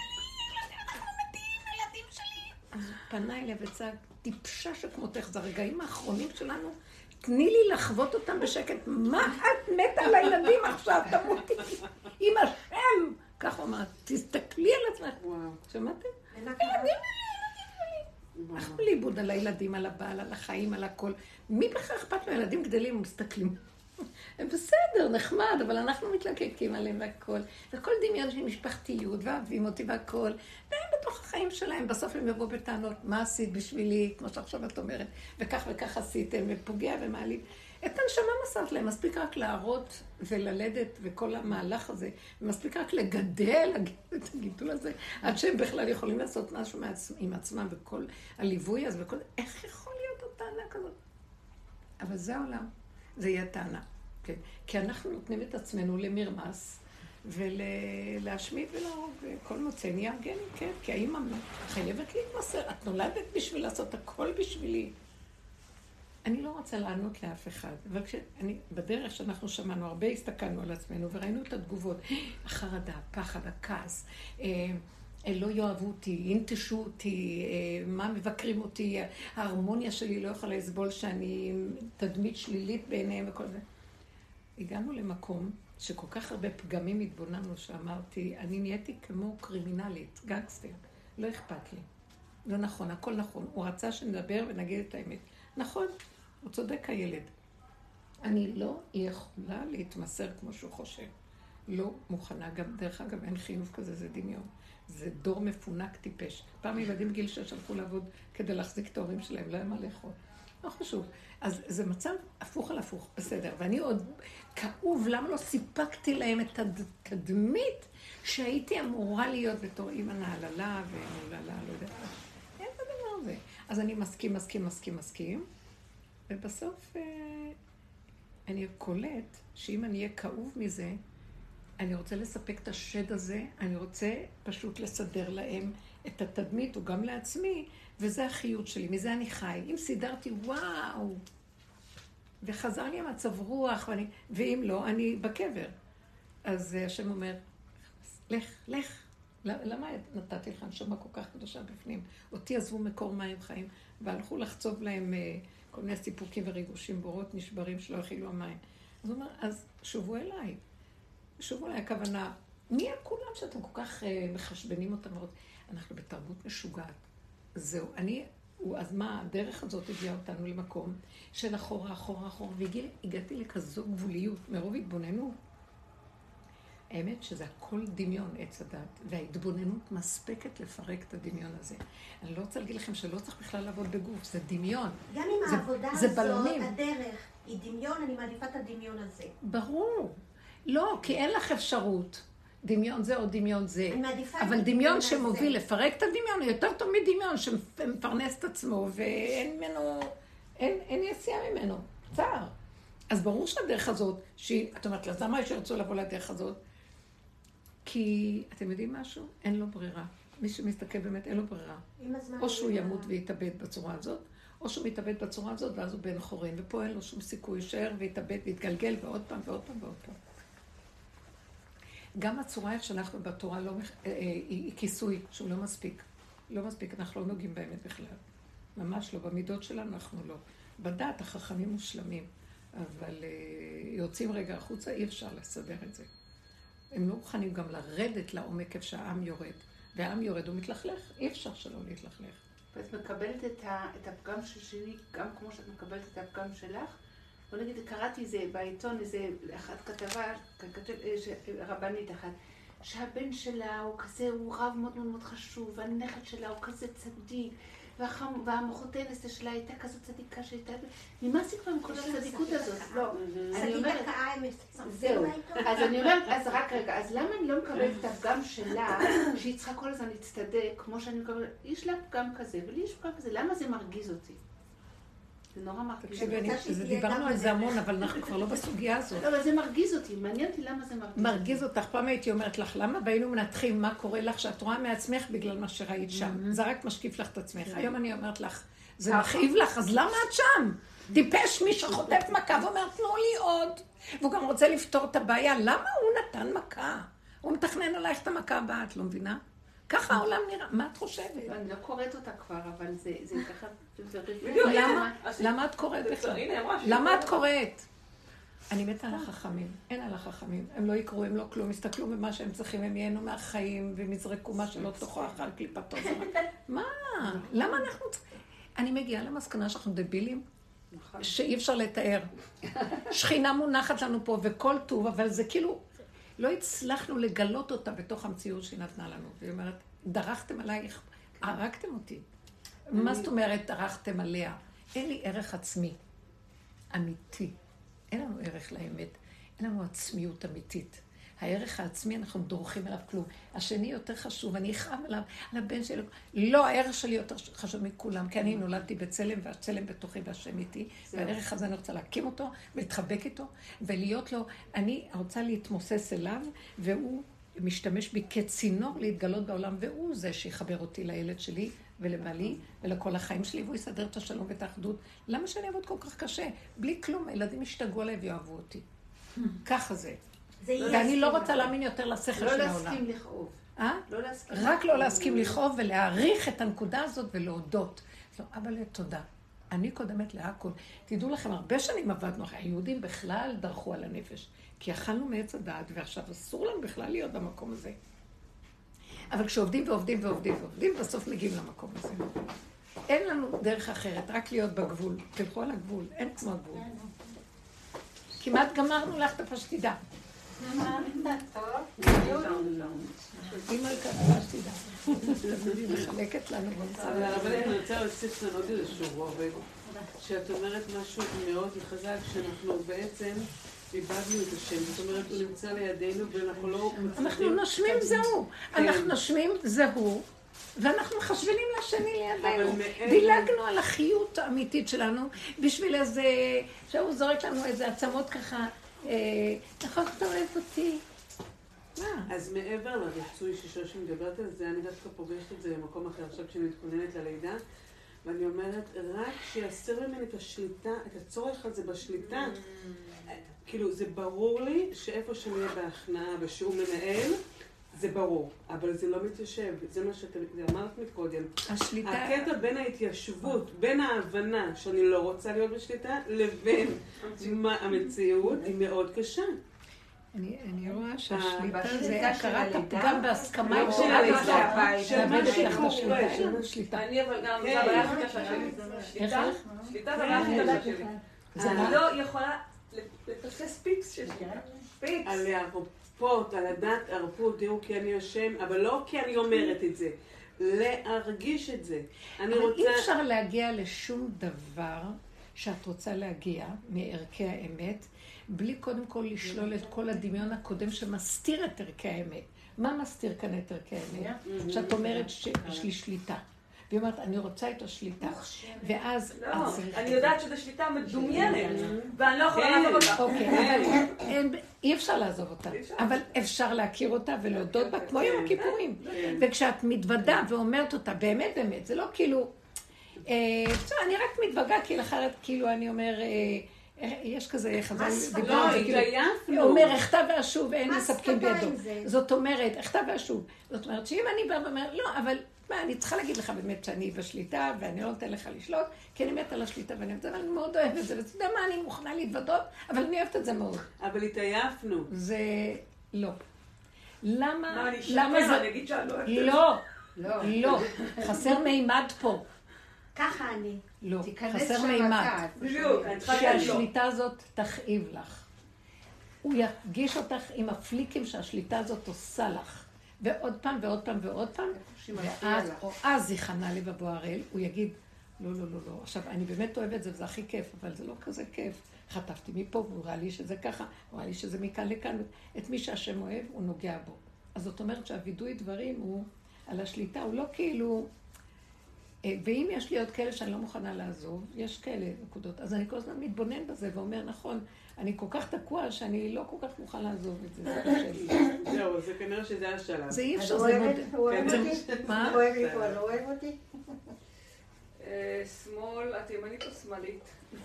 הילדים, אנחנו מתים, הילדים שלי! אז הוא פנה אליה וצעק, טיפשה שכמותך, זה הרגעים האחרונים שלנו, תני לי לחוות אותם בשקט. מה את מתה על הילדים עכשיו? תמותי עם השם! כך הוא אמר, תסתכלי על עצמך. שמעתם? ילדים אנחנו לאיבוד על הילדים, על הבעל, על החיים, על הכל. מי בכלל אכפת לו? ילדים גדלים, ומסתכלים. הם *laughs* בסדר, נחמד, אבל אנחנו מתלקקים עליהם והכל. והכל דמיון של משפחתיות, ואוהבים אותי והכל. והם בתוך החיים שלהם, בסוף הם יבואו בטענות, מה עשית בשבילי, כמו שעכשיו את אומרת, וכך וכך עשיתם, ופוגע ומעליב. את הנשמה מסרת להם, מספיק רק להראות וללדת וכל המהלך הזה, מספיק רק לגדל *laughs* את הגידול הזה, עד שהם בכלל יכולים לעשות משהו מעצ... עם עצמם וכל הליווי הזה וכל... איך יכול להיות טענה כזאת? אבל זה העולם, זה יהיה טענה, כן? כי אנחנו נותנים את עצמנו למרמס ולהשמיד ולהרוג, וכל מוצא נהיה גנים, כן? כי האמא חייבת להתמסר, את נולדת בשביל לעשות הכל בשבילי. אני לא רוצה לענות לאף אחד, אבל כשאני, בדרך שאנחנו שמענו, הרבה הסתכלנו על עצמנו וראינו את התגובות, *gasps* החרדה, הפחד, הכעס, אה, לא יאהבו אותי, ינטשו אותי, אה, מה מבקרים אותי, ההרמוניה שלי לא יכולה לסבול שאני תדמית שלילית בעיניהם וכל זה. הגענו למקום שכל כך הרבה פגמים התבוננו, שאמרתי, אני נהייתי כמו קרימינלית, גנגסטר, לא אכפת לי. זה נכון, הכל נכון. הוא רצה שנדבר ונגיד את האמת. נכון, הוא צודק הילד. אני לא יכולה להתמסר כמו שהוא חושב. לא מוכנה, גם, דרך אגב, אין חיוב כזה, זה דמיון. זה דור מפונק טיפש. פעם ילדים גיל שש הלכו לעבוד כדי להחזיק את ההורים שלהם, לא היה מה לאכול. לא חשוב. אז זה מצב הפוך על הפוך, בסדר. ואני עוד כאוב, למה לא סיפקתי להם את התדמית שהייתי אמורה להיות בתור אימא נעללה ונעללה, לא יודעת. אין את הדבר הזה. אז אני מסכים, מסכים, מסכים, מסכים. ובסוף אה, אני קולט שאם אני אהיה כאוב מזה, אני רוצה לספק את השד הזה, אני רוצה פשוט לסדר להם את התדמית, או גם לעצמי, וזה החיות שלי, מזה אני חי. אם סידרתי, וואו, וחזר לי המצב רוח, ואני, ואם לא, אני בקבר. אז השם אומר, לך, לך. למה נתתי לך נשמה כל כך קדושה בפנים? אותי עזבו מקור מים חיים, והלכו לחצוב להם... אה, כל מיני סיפוקים וריגושים, בורות נשברים שלא הכילו המים. אז הוא אומר, אז שובו אליי. שובו אליי, הכוונה, מי הכולם שאתם כל כך uh, מחשבנים אותם? אנחנו בתרבות משוגעת. זהו, אני, אז מה, הדרך הזאת הביאה אותנו למקום של אחורה, אחורה, אחורה, והגעתי לכזו גבוליות, מרוב התבוננות. האמת שזה הכל דמיון עץ הדת, וההתבוננות מספקת לפרק את הדמיון הזה. אני לא רוצה להגיד לכם שלא צריך בכלל לעבוד בגוף, זה דמיון. גם אם זה, העבודה זה הזאת, בלונים. הדרך, היא דמיון, אני מעדיפה את הדמיון הזה. ברור. לא, כי אין לך אפשרות. דמיון זה או דמיון זה. אבל דמיון. שמוביל לפרק את הדמיון הוא יותר טוב מדמיון שמפרנס את עצמו ואין ממנו, אין, אין יציאה ממנו. צער. אז ברור שהדרך הזאת, שהיא, את אומרת, אז למה שירצו לבוא לדרך הזאת? כי, אתם יודעים משהו? אין לו ברירה. מי שמסתכל באמת, אין לו ברירה. או שהוא ימות ויתאבד בצורה הזאת, או שהוא מתאבד בצורה הזאת, ואז הוא בן חורין, ופה אין לו שום סיכוי, יישאר ויתאבד ויתגלגל, ועוד פעם ועוד פעם ועוד פעם. גם הצורה איך שאנחנו בתורה לא, אה, אה, היא כיסוי, שהוא לא מספיק. לא מספיק, אנחנו לא נוגעים באמת בכלל. ממש לא. במידות שלנו אנחנו לא. בדת החכמים מושלמים, אבל אה, יוצאים רגע החוצה, אי אפשר לסדר את זה. הם לא מוכנים גם לרדת לעומק איפה שהעם יורד. והעם יורד ומתלכלך, אי אפשר שלא להתלכלך. ואת מקבלת את, את הפגם של שלי, גם כמו שאת מקבלת את הפגם שלך. בוא נגיד, קראתי איזה בעיתון, איזה אחת כתבה, כתב, אה, ש- רבנית אחת, שהבן שלה הוא כזה, הוא רב מאוד מאוד מאוד חשוב, והנכד שלה הוא כזה צדיק, והמחותנת שלה הייתה כזאת צדיקה שהייתה... נמאס לי כבר עם כל הצדיקות הזאת. לא, אני אומרת... זהו. אז אני אומרת, אז רק רגע, אז למה אני לא מקבלת את הפגם שלה, שהיא צריכה כל הזמן להצטדק, כמו שאני מקבלת, יש לה פגם כזה, ולי יש פגם כזה, למה זה מרגיז אותי? זה נורא מרגיז אותי. דיברנו על זה. המון, אבל אנחנו כבר לא בסוגיה הזאת. לא, אבל זה מרגיז אותי, מעניין אותי למה זה מרגיז אותי. מרגיז אותך, פעם הייתי אומרת לך, למה? והיינו מנתחים מה קורה לך שאת רואה מעצמך בגלל מה שראית שם. זה רק משקיף לך את עצמך. היום אני אומרת לך, זה מכאיב לך, אז למה את שם? טיפש מי שחוטף מכה ואומר, תנו לי עוד. והוא גם רוצה לפתור את הבעיה. למה הוא נתן מכה? הוא מתכנן עלייך את המכה הבאה, את לא מבינה? ככה העולם נראה, מה את חושבת? אני לא קוראת אותה כבר, אבל זה זה ככה. בדיוק, למה? את קוראת בכלל? למה את קוראת. אני מתה על החכמים, אין על החכמים. הם לא יקראו, הם לא כלום, יסתכלו במה שהם צריכים, הם ייהנו מהחיים, והם יזרקו מה שלא תוכו אחר קליפתו. מה? למה אנחנו צריכים... אני מגיעה למסקנה שאנחנו דבילים, שאי אפשר לתאר. שכינה מונחת לנו פה וכל טוב, אבל זה כאילו, לא הצלחנו לגלות אותה בתוך המציאות שהיא נתנה לנו. והיא אומרת, דרכתם עלייך, הרגתם אותי. מה זאת אומרת דרכתם עליה? אין לי ערך עצמי, אמיתי. אין לנו ערך לאמת, אין לנו עצמיות אמיתית. הערך העצמי, אנחנו דורכים עליו כלום. השני יותר חשוב, אני אכאב עליו, על הבן שלי. לא, הערך שלי יותר חשוב מכולם, כי אני נולדתי בצלם, והצלם בתוכי והשם איתי, והערך הזה אני רוצה להקים אותו, ולהתחבק איתו, ולהיות לו, אני רוצה להתמוסס אליו, והוא משתמש בי כצינור להתגלות בעולם, והוא זה שיחבר אותי לילד שלי. ולבעלי ולכל החיים שלי, והוא יסדר את השלום ואת האחדות. למה שאני אעבוד כל כך קשה? בלי כלום, הילדים ישתגעו עליי ויאהבו אותי. ככה זה. ואני לא רוצה להאמין יותר לשכל לא של העולם. להסכים לכאוב. אה? לא להסכים. רק לא להסכים לכאוב ולהעריך את הנקודה הזאת ולהודות. לא, אבל תודה. אני קודמת להכל. תדעו לכם, הרבה שנים עבדנו, היהודים בכלל דרכו על הנפש. כי אכלנו מעץ הדעת, ועכשיו אסור לנו בכלל להיות במקום הזה. אבל כשעובדים ועובדים ועובדים ועובדים, בסוף מגיעים למקום הזה. אין לנו דרך אחרת, רק להיות בגבול. תלכו על הגבול, אין כמו הגבול. כמעט גמרנו לך את הפשטידה. אמא כתבה שתדע. מחלקת לנו אבל אני רוצה להוסיף כאן עוד איזשהו רובד, שאת אומרת משהו מאוד חזק, שאנחנו בעצם איבדנו את השם, זאת אומרת, הוא נמצא לידינו ואנחנו לא מצליחים... אנחנו נושמים זהו. אנחנו נושמים זהו. ואנחנו מחשבנים לשני לידינו. דילגנו על החיות האמיתית שלנו בשביל איזה... שהוא זורק לנו איזה עצמות ככה, אה, נכון, אתה אוהב אותי. מה? אז מעבר לריצוי ששושי מדברת על זה, אני דווקא פוגשת את זה במקום אחר עכשיו כשאני מתכוננת ללידה, ואני אומרת, רק שיסיר ממני את השליטה, את הצורך הזה בשליטה. כאילו, זה ברור לי שאיפה שאני אהיה בהכנעה ושהוא מנהל, זה ברור, אבל זה לא מתיישב, זה מה שאתם אמרת מקודם. השליטה... הקטע בין ההתיישבות, בין ההבנה שאני לא רוצה להיות בשליטה, לבין מה המציאות, היא מאוד קשה. אני אני רואה שהשליטה בשליטה זה של הכרת הפגם בהסכמה לא עם של עד הלידה. של מה שקורה. שליטה. אני אבל גם, כן. זה הבעיה הכי קשה שלי. שליטה, איך? שליטה זה הבעיה הכי קשה שלי. אני? לא יכולה לפספס פיפס שיש לי. פיפס. על להרפות, על לדעת ערפו, תראו כי אני אשם, אבל לא כי אני אומרת את זה, להרגיש את זה. אני אבל רוצה... אי אפשר להגיע לשום דבר שאת רוצה להגיע מערכי האמת, בלי קודם כל לשלול את כל הדמיון הקודם שמסתיר את ערכי האמת. מה מסתיר כאן את ערכי האמת? שאת אומרת שיש לי שליטה. והיא אומרת, אני רוצה את השליטה. ואז לא. אני יודעת שזו שליטה מדומיינת, ואני לא יכולה כן. לעזוב אותה. אוקיי, אבל אין- אי אפשר לעזוב אותה. אבל אפשר להכיר אותה ולהודות בה כמו יום הכיפורים. וכשאת מתוודה ואומרת אותה באמת באמת, זה לא כאילו, אה, בסדר, אני רק מתוודה, כי אחרת כאילו אני אומר, אה, אה, יש כזה חז"ל דיבר לא, על זה, כאילו, התעייפנו. הוא אומר, אחטא ואשוב ואין מה מספקים בידו. זאת אומרת, אחטא ואשוב. זאת אומרת, שאם אני באה ואומרת, לא, אבל מה, אני צריכה להגיד לך באמת שאני בשליטה, ואני לא נותן לך לשלוט, כי אני מתה על השליטה ואני אוהבת את זה, ואני מאוד אוהבת את זה, ואתה יודע מה, אני מוכנה להתוודות, אבל אני אוהבת את זה מאוד. אבל התעייפנו. זה לא. למה, מה, אני למה? זה... אני אגיד שאני לא אוהבת את זה. לא, לא. לא. חסר מימד פה. ככה אני. לא, חסר מימד. בדיוק, אני צריכה להגיד לא. שהשליטה הזאת תכאיב לך. הוא ירגיש אותך עם הפליקים שהשליטה הזאת עושה לך. ועוד פעם ועוד פעם ועוד פעם, שמפריע ואז, לך. או אז יכנה לבבו הראל, הוא יגיד, לא, לא, לא, לא. עכשיו, אני באמת אוהב את זה, וזה הכי כיף, אבל זה לא כזה כיף. חטפתי מפה, והוא ראה לי שזה ככה, הוא ראה לי שזה מכאן לכאן. את מי שהשם אוהב, הוא נוגע בו. אז זאת אומרת שהווידוי דברים הוא על השליטה, הוא לא כאילו... אה, ואם יש לי עוד כאלה שאני לא מוכנה לעזוב, יש כאלה נקודות, אז אני כל הזמן מתבונן בזה ואומר, נכון, אני כל כך תקוע שאני לא כל כך מוכן לעזוב את זה, זה קשה לי. *laughs* זהו, זה כנראה שזה השלב. זה אי אפשר, זה אוהבת? מוד... הוא אוהב. אותי? מה? הוא אוהב אותי? אה, שמאל, את ימנית או שמאלית?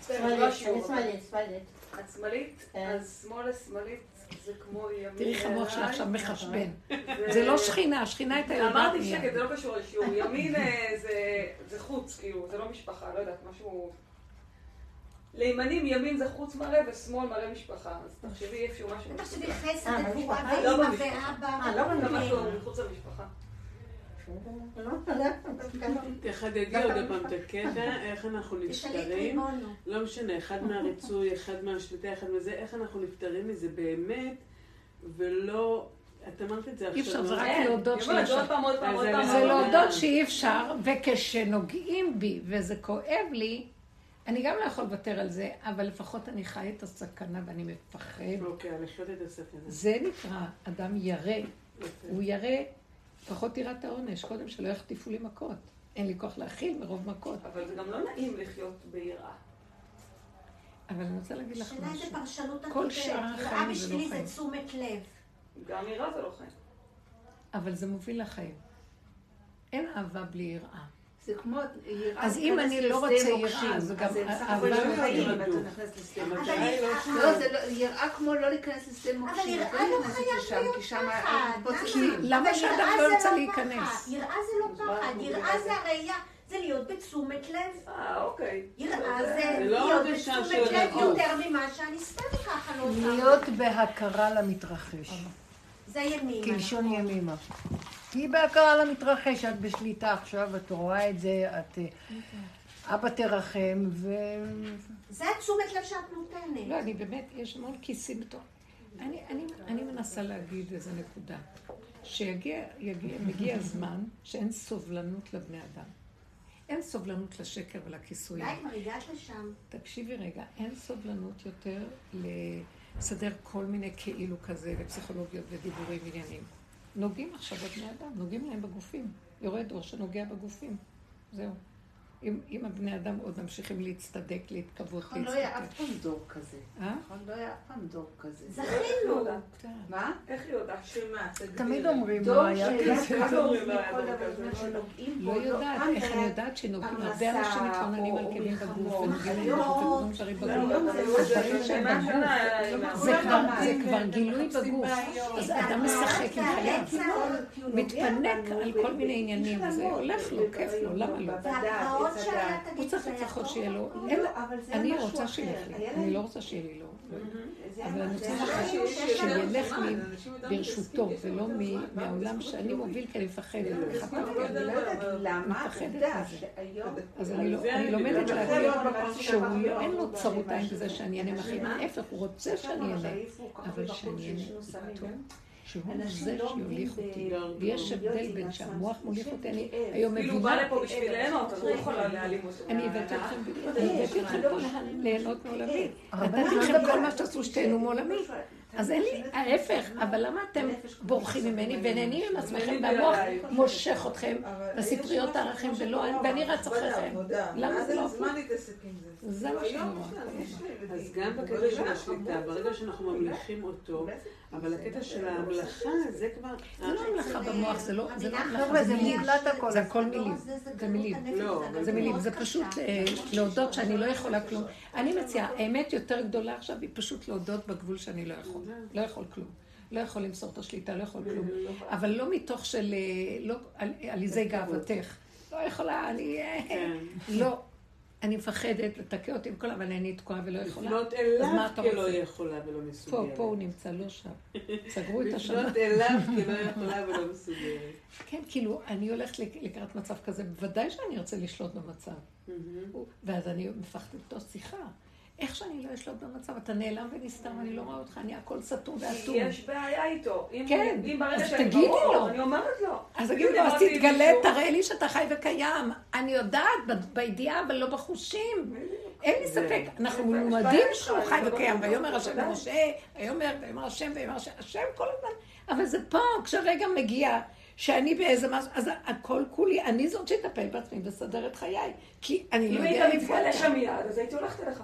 שמאלית, אני שמאלית, שמאלית. את שמאלית? כן. אז שמאל לשמאלית תראי איך המוח שלך אליי. עכשיו מחשבן. זה לא שכינה, השכינה הייתה יודעת אמרתי. שקט, זה לא קשור לשיעור. ימין אה, זה- זה חוץ, כאילו, זה לא משפחה, לא יודעת, משהו... לימנים ימין זה חוץ מראה ושמאל מראה משפחה. אז תחשבי איפשהו משהו... תחשבי חסד אה, וגבורה במשפחה? ואימא לא. ואבא. אה, לא במשפחה. משהו מחוץ למשפחה. תחדדי עוד פעם את הקטע, איך אנחנו נפטרים. לא משנה, אחד מהריצוי, אחד מהשליטה, אחד מזה, איך אנחנו נפטרים מזה באמת, ולא... את אמרת את זה עכשיו. אי אפשר, זה לא? רק כן, להודות שאי אפשר. זה להודות. שאי אפשר, וכשנוגעים בי וזה כואב לי, אני גם לא יכול לוותר על זה, אבל לפחות אני חי את הסכנה ואני מפחד. אוקיי, לחיות את הסכנה. זה נקרא אדם ירא. הוא ירא, פחות יראת העונש, קודם שלא יחטיפו לי מכות. אין לי כוח להכיל מרוב מכות. אבל זה גם לא נעים לחיות ביראה. אבל אני רוצה להגיד לך השאלה איזה משהו. פרשנות את כל. שאר יראה החיים זה לא בשבילי חיים. זה תשומת לב. גם יראה זה לא חיים. אבל זה מוביל לחיים. אין אהבה בלי יראה. זה כמו יראה. אז אם אני לא לשדה רוצה מוקשים, יראה, זה גם אהבה לא לא חיים אם כתוב. אתה נכנס לשדה אבל מוקשים. אבל היא לא. לא, זה לא, יראה כמו לא להיכנס לשדה מוקשים. אבל יראה לא חייב להיות. פוצצים. למה שאדם לא לא להיכנס? יראה זה לא ככה. יראה זה הראייה. זה להיות בתשומת לב. אה, אוקיי. יראה זה- לא להיות בתשומת לב. יותר ממה שאני סתם ככה לא עושה. להיות בהכרה למתרחש, זה ימימה. כלשון נכון. ימימה. תהיי בהכרה למתרחש, את בשליטה עכשיו, את רואה את זה, את... אה, אבא תרחם, ו... זה התשומת לב שאת נותנת. לא, אני באמת, יש המון כיסים בתוך... אני, אני, אני מנסה להגיד איזה נקודה. שיגיע, יגיע, מגיע הזמן שאין סובלנות לבני אדם. אין סובלנות לשקר די, ולכיסויים. כבר הגעת לשם. תקשיבי רגע, אין סובלנות יותר לסדר כל מיני כאילו כזה, ופסיכולוגיות ודיבורים עניינים. נוגעים עכשיו בבני אדם, נוגעים להם בגופים. יורד אור שנוגע בגופים. זהו. אם, אם הבני אדם עוד ממשיכים להצטדק, להתכוות, נכון, לא היה אף להצטדק. פעם דור כזה. אה? נכון, לא היה אף פעם דור כזה. זכינו. מה? איך היא יודעת? שמה? תמיד אומרים לא היה שהיה כזה. אומרים, לא היה מכל דור דבר כזה, זמן לא שנוגעים לא בו. יודעת, פעם איך זה אני יודעת שנוגעים, הרבה אנשים מתלוננים או- על כאבים בגוף. ונוגעים לא, בגוף, ודברים דברים לא, בגוף. לא, זה כבר? זה גילוי בגוף. אז אדם משחק עם חייו. מתפנק על כל מיני עניינים, וזה הולך לו, כיף לו, למה לא? הוא צריך טוב? שיהיה לו, לא, אני רוצה. שילך לי, אני לא רוצה שיהיה לי לא. זה אבל אני רוצה שילך לי ברשותו, ולא. מהעולם מה, שאני מוביל, כי אני מפחדת. לא, חטאתי, אני לא יודעת למה, מפחדת מזה. אז אני לומדת לא הפעם, לא- אין לא לו צרות עין משהו. בזה שאני אענה מה? ההפך, הוא רוצה שאני אענה, אבל שאני אענה איתו, שהוא אנשים זה לא שיוליך אותי. ויש הבדל בין. שהמוח מוליך אותי, אני. היום כאילו הוא בא מבינה, לפה בשביל ליהנות, אז לא יכולה להעלים אותו. אני הבאתי אתכם. אני הבאתי אתכם פה ליהנות מעולמי. נתתי לא לכם. כל מה שתעשו שתהנו מעולמי. אז אין לי, ההפך, אבל למה אתם בורחים ממני ונהנים עם עצמכם והמוח מושך אתכם לספריות הערכים ולא, ואני רץ אחריכם. למה זה לא זה? מה שאני לי אז. גם בקטע של השליטה, ברגע שאנחנו ממליכים אותו, אבל הקטע של ההמלכה, זה כבר... זה לא המלאכה במוח, זה לא לא המלאכה, חבר'ה, זה. מוקלט הכל. זה הכל לא, מילים. זה- מילים. לא, זה מילים, זה. פשוט אה, להודות שאני לא יכולה כלום. אני מציעה, האמת יותר גדולה עכשיו היא פשוט להודות בגבול שאני לא יכול. לא יכול כלום. לא יכול למסור את השליטה, לא יכול כלום. אבל לא מתוך של, אה, לא על- עליזי גאוותך. לא יכולה, אני... אה, כן. לא. אני מפחדת לתקע אותי עם כל, אבל אני תקועה ולא יכולה. לפנות אליו כלא? יכולה ולא פה, מסוגלת. פה הוא נמצא, לא שם. סגרו את השנה. לפנות אליו כלא יכולה ולא מסוגלת. כן, כאילו, אני הולכת לק- לקראת מצב כזה, בוודאי שאני ארצה לשלוט במצב. ואז אני מפחדת איתו שיחה. איך שאני לא אשלוט במצב, אתה נעלם ונסתר, אני לא רואה אותך, אני הכל סתום ואטום. יש בעיה איתו. אם- כן, אם אז תגידי לו. אני אומרת לו. אז אם תגידי לו, אז תתגלה, תראה לי שאתה חי וקיים. אני יודעת, בידיעה, אבל לא בחושים. אין לי ספק, אנחנו מלומדים שהוא חי וקיים, ויאמר השם למשה, ויאמר, ויאמר השם, ויאמר השם, השם כל הזמן. אבל זה פה, כשהרגע מגיע, שאני באיזה משהו, אז הכל כולי, אני זאת שתטפל בעצמי ולסדר את חיי. כי אני אם לא היית יודע איפה מתגלה. שם מיד, אז הייתי הולכת אליך.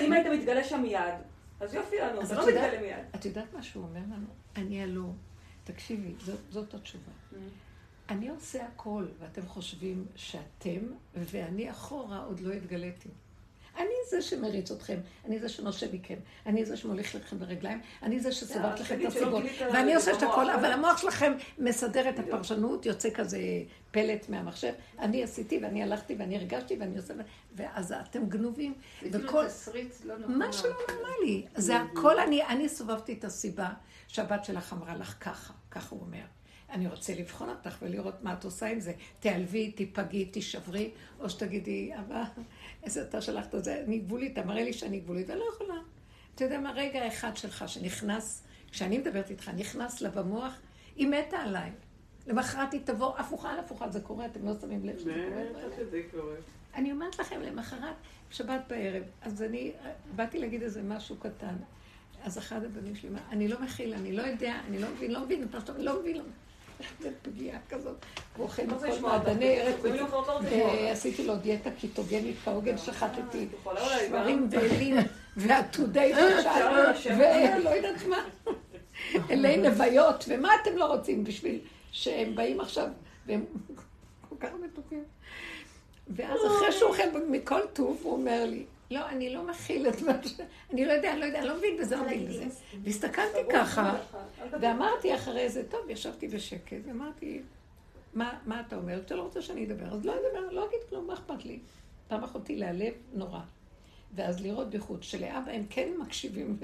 אם היית מתגלה שם מיד, אז יופי לנו, את לא מתגלה מיד. את יודעת מה שהוא אומר לנו? אני הלא. תקשיבי, זאת, זאת התשובה. Mm. אני עושה הכל, ואתם חושבים שאתם, ואני אחורה עוד לא התגליתי. אני זה שמריץ אתכם, אני זה שנושב מכם, אני זה שמוליך לכם ברגליים, אני זה שסובבת לכם את הסיבות, ואני עושה את הכל, אבל- אבל המוח שלכם מסדר את הפרשנות, יוצא כזה פלט מהמחשב, אני עשיתי ואני הלכתי ואני הרגשתי ואני עושה, ואז אתם גנובים, זה וכל... כאילו תסריט לא נכון. משהו לא נורמלי. זה הכל, אני, אני סובבתי את הסיבה שהבת שלך אמרה לך ככה, ככה הוא אומר. אני רוצה לבחון אותך ולראות מה את עושה עם זה. תיעלבי, תיפגעי, תישברי, או שתגידי, אבא, איזה אתה שלחת את זה, אני גבולית, אתה מראה לי שאני גבולית, ואני לא יכולה. אתה יודע מה, רגע אחד שלך שנכנס, כשאני מדברת איתך, נכנס לה במוח, היא מתה עליי. למחרת היא תבוא הפוכה על הפוכה, זה קורה, אתם לא שמים לב שזה קורה. אני אומרת לכם, למחרת, שבת בערב, אז אני באתי להגיד איזה משהו קטן. אז אחד הבנים שלי אמר, אני לא מכיל, אני לא יודע, אני לא מבין, לא מבין, פשוט אני לא מבין. פגיעה כזאת. מכל לשמוע אותך. מעדני ארץ. אה. עשיתי לו דיאטה קיטוגנית כהוגן, שחטתי יכולה אולי שברים ואלים *laughs* ועתודי בצל, לשבת. ולא יודעת מה. *laughs* אלי נוויות, ומה אתם לא רוצים בשביל שהם באים עכשיו, והם *laughs* כל כך מתוקים. ואז אחרי שהוא אוכל מכל טוב, הוא אומר לי, לא, אני לא מכיל את מה ש... אני לא יודע, אני לא יודע, אני לא מבין בזה, לא מבין בזה. והסתכלתי ככה, ואמרתי אחרי זה, טוב, ישבתי בשקט, ואמרתי, מה, מה אתה אומר? אתה לא רוצה שאני אדבר, אז לא אדבר, לא אגיד כלום, מה אכפת לי? פעם אחותי להלב נורא. ואז לראות בייחוד שלאבא הם כן מקשיבים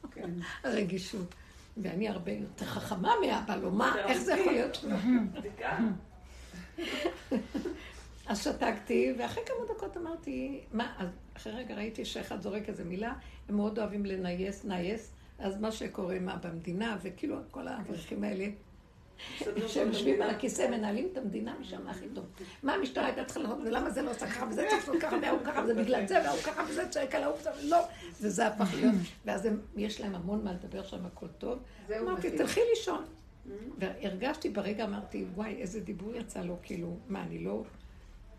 *laughs* הרגישות. ואני הרבה יותר חכמה מאבא, לא מה, איך זה יכול להיות. *laughs* *laughs* אז שתקתי, ואחרי כמה דקות אמרתי, מה, אז אחרי רגע ראיתי שאחד זורק איזה מילה, הם מאוד אוהבים לנייס, נייס, אז מה שקורה, מה, במדינה, וכאילו כל האברכים האלה, שהם יושבים על הכיסא, מנהלים את המדינה משם הכי טוב. מה המשטרה הייתה צריכה לעשות, ולמה זה לא עושה ככה, וזה צריך לעשות ככה, והוא ככה, וזה בגלל זה, והוא ככה, וזה צועק על ההוא, לא, וזה הפך להיות, ואז יש להם המון מה לדבר שם, הכל טוב. אמרתי. תלכי לישון. והרגשתי ברגע, אמרתי, וואי, איזה דיבור יצא לו, כאילו, מה, אני לא...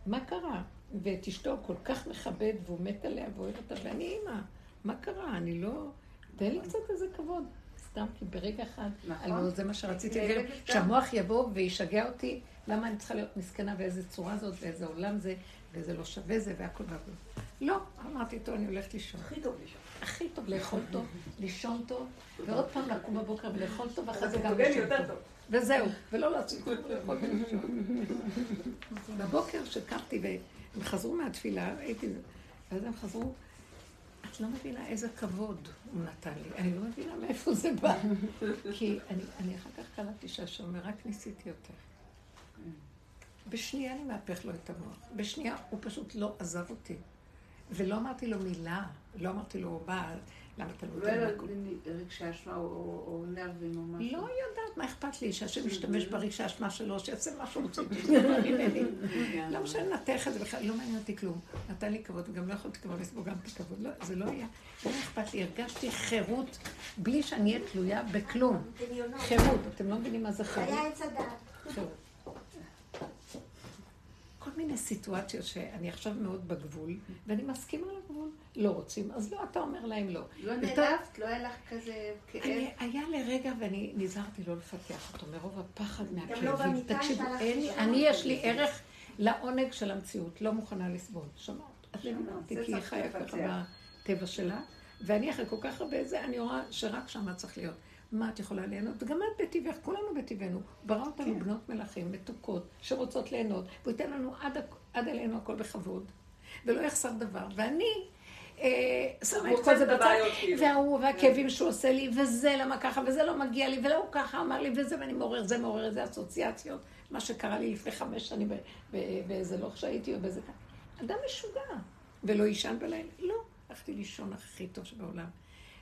מה קרה? ואת אשתו כל כך מכבד, והוא מת עליה ואוהב אותה, ואני אימא, מה קרה? אני לא... תן לי קצת איזה כבוד. סתם, כי ברגע אחד, נכון. זה מה שרציתי להגיד. שהמוח יבוא וישגע אותי, למה אני צריכה להיות מסכנה ואיזה צורה זאת, ואיזה עולם זה, וזה לא שווה זה, והכל והכל. לא, אמרתי, טוב, אני הולכת לישון. הכי טוב לישון. הכי טוב לאכול טוב, לישון טוב, ועוד פעם לקום בבוקר ולאכול טוב, ואחרי זה גם לישון טוב. וזהו, ולא להציג לאכול ולישון. בבוקר שקמתי והם חזרו מהתפילה, הייתי... ואז הם חזרו, את לא מבינה איזה כבוד הוא נתן לי. אני לא מבינה מאיפה זה בא. כי אני, אני אחר כך קלטתי שהשומר, רק ניסיתי יותר. בשנייה אני מהפך לו את המוח. בשנייה הוא פשוט לא עזב אותי. ולא אמרתי לו מילה, לא אמרתי לו, מה, למה אתה לא לא נותן לו הכל?" רגשי אשמה או- או או נרבים או משהו. לא יודעת מה אכפת לי, שהשם ישתמש ברגשי האשמה שלו, שיעשה מה שהוא רוצה. *laughs* *laughs* לא משנה לנתח את זה בכלל, לא מעניין אותי כלום. נתן לי כבוד, וגם לא יכולתי כבר לסבול גם את הכבוד. לא, זה לא היה, לא אכפת לי, הרגשתי חירות, בלי שאני אהיה תלויה בכלום. חירות, אתם לא מבינים מה זה חירות? היה עץ הדעת. מיני סיטואציות שאני עכשיו מאוד בגבול, ואני מסכימה לגבול. לא רוצים, אז לא, אתה אומר להם לא. לא נעלבת? לא היה לך כזה כאב? היה לרגע ואני נזהרתי לא לפתח אותו מרוב הפחד לא מהכאבים. תקשיבו, אני יש לי. ערך לעונג של המציאות, לא מוכנה לסבול. שמעת? אותי, זה כי היא חיה ככה. בטבע שלה, ואני אחרי כל כך הרבה זה, אני רואה שרק שם צריך להיות. מה את יכולה ליהנות? וגם את בטבעך, כולנו בטבענו. ברא אותנו כן. בנות מלכים, מתוקות, שרוצות ליהנות, והוא ייתן לנו עד, עד אלינו הכל בכבוד, ולא יחסר דבר. ואני אה, שמה את כל זה בצד, כאילו. וההוא, והכאבים שהוא עושה לי, וזה למה ככה, וזה לא מגיע לי, ולא הוא ככה אמר לי, וזה, ואני מעורר, זה מעורר איזה אסוציאציות, מה שקרה לי לפני חמש שנים באיזה לוח שהייתי, או באיזה. אדם משוגע, ולא יישן בלילה. לא, הלכתי לישון הכי טוב שבעולם.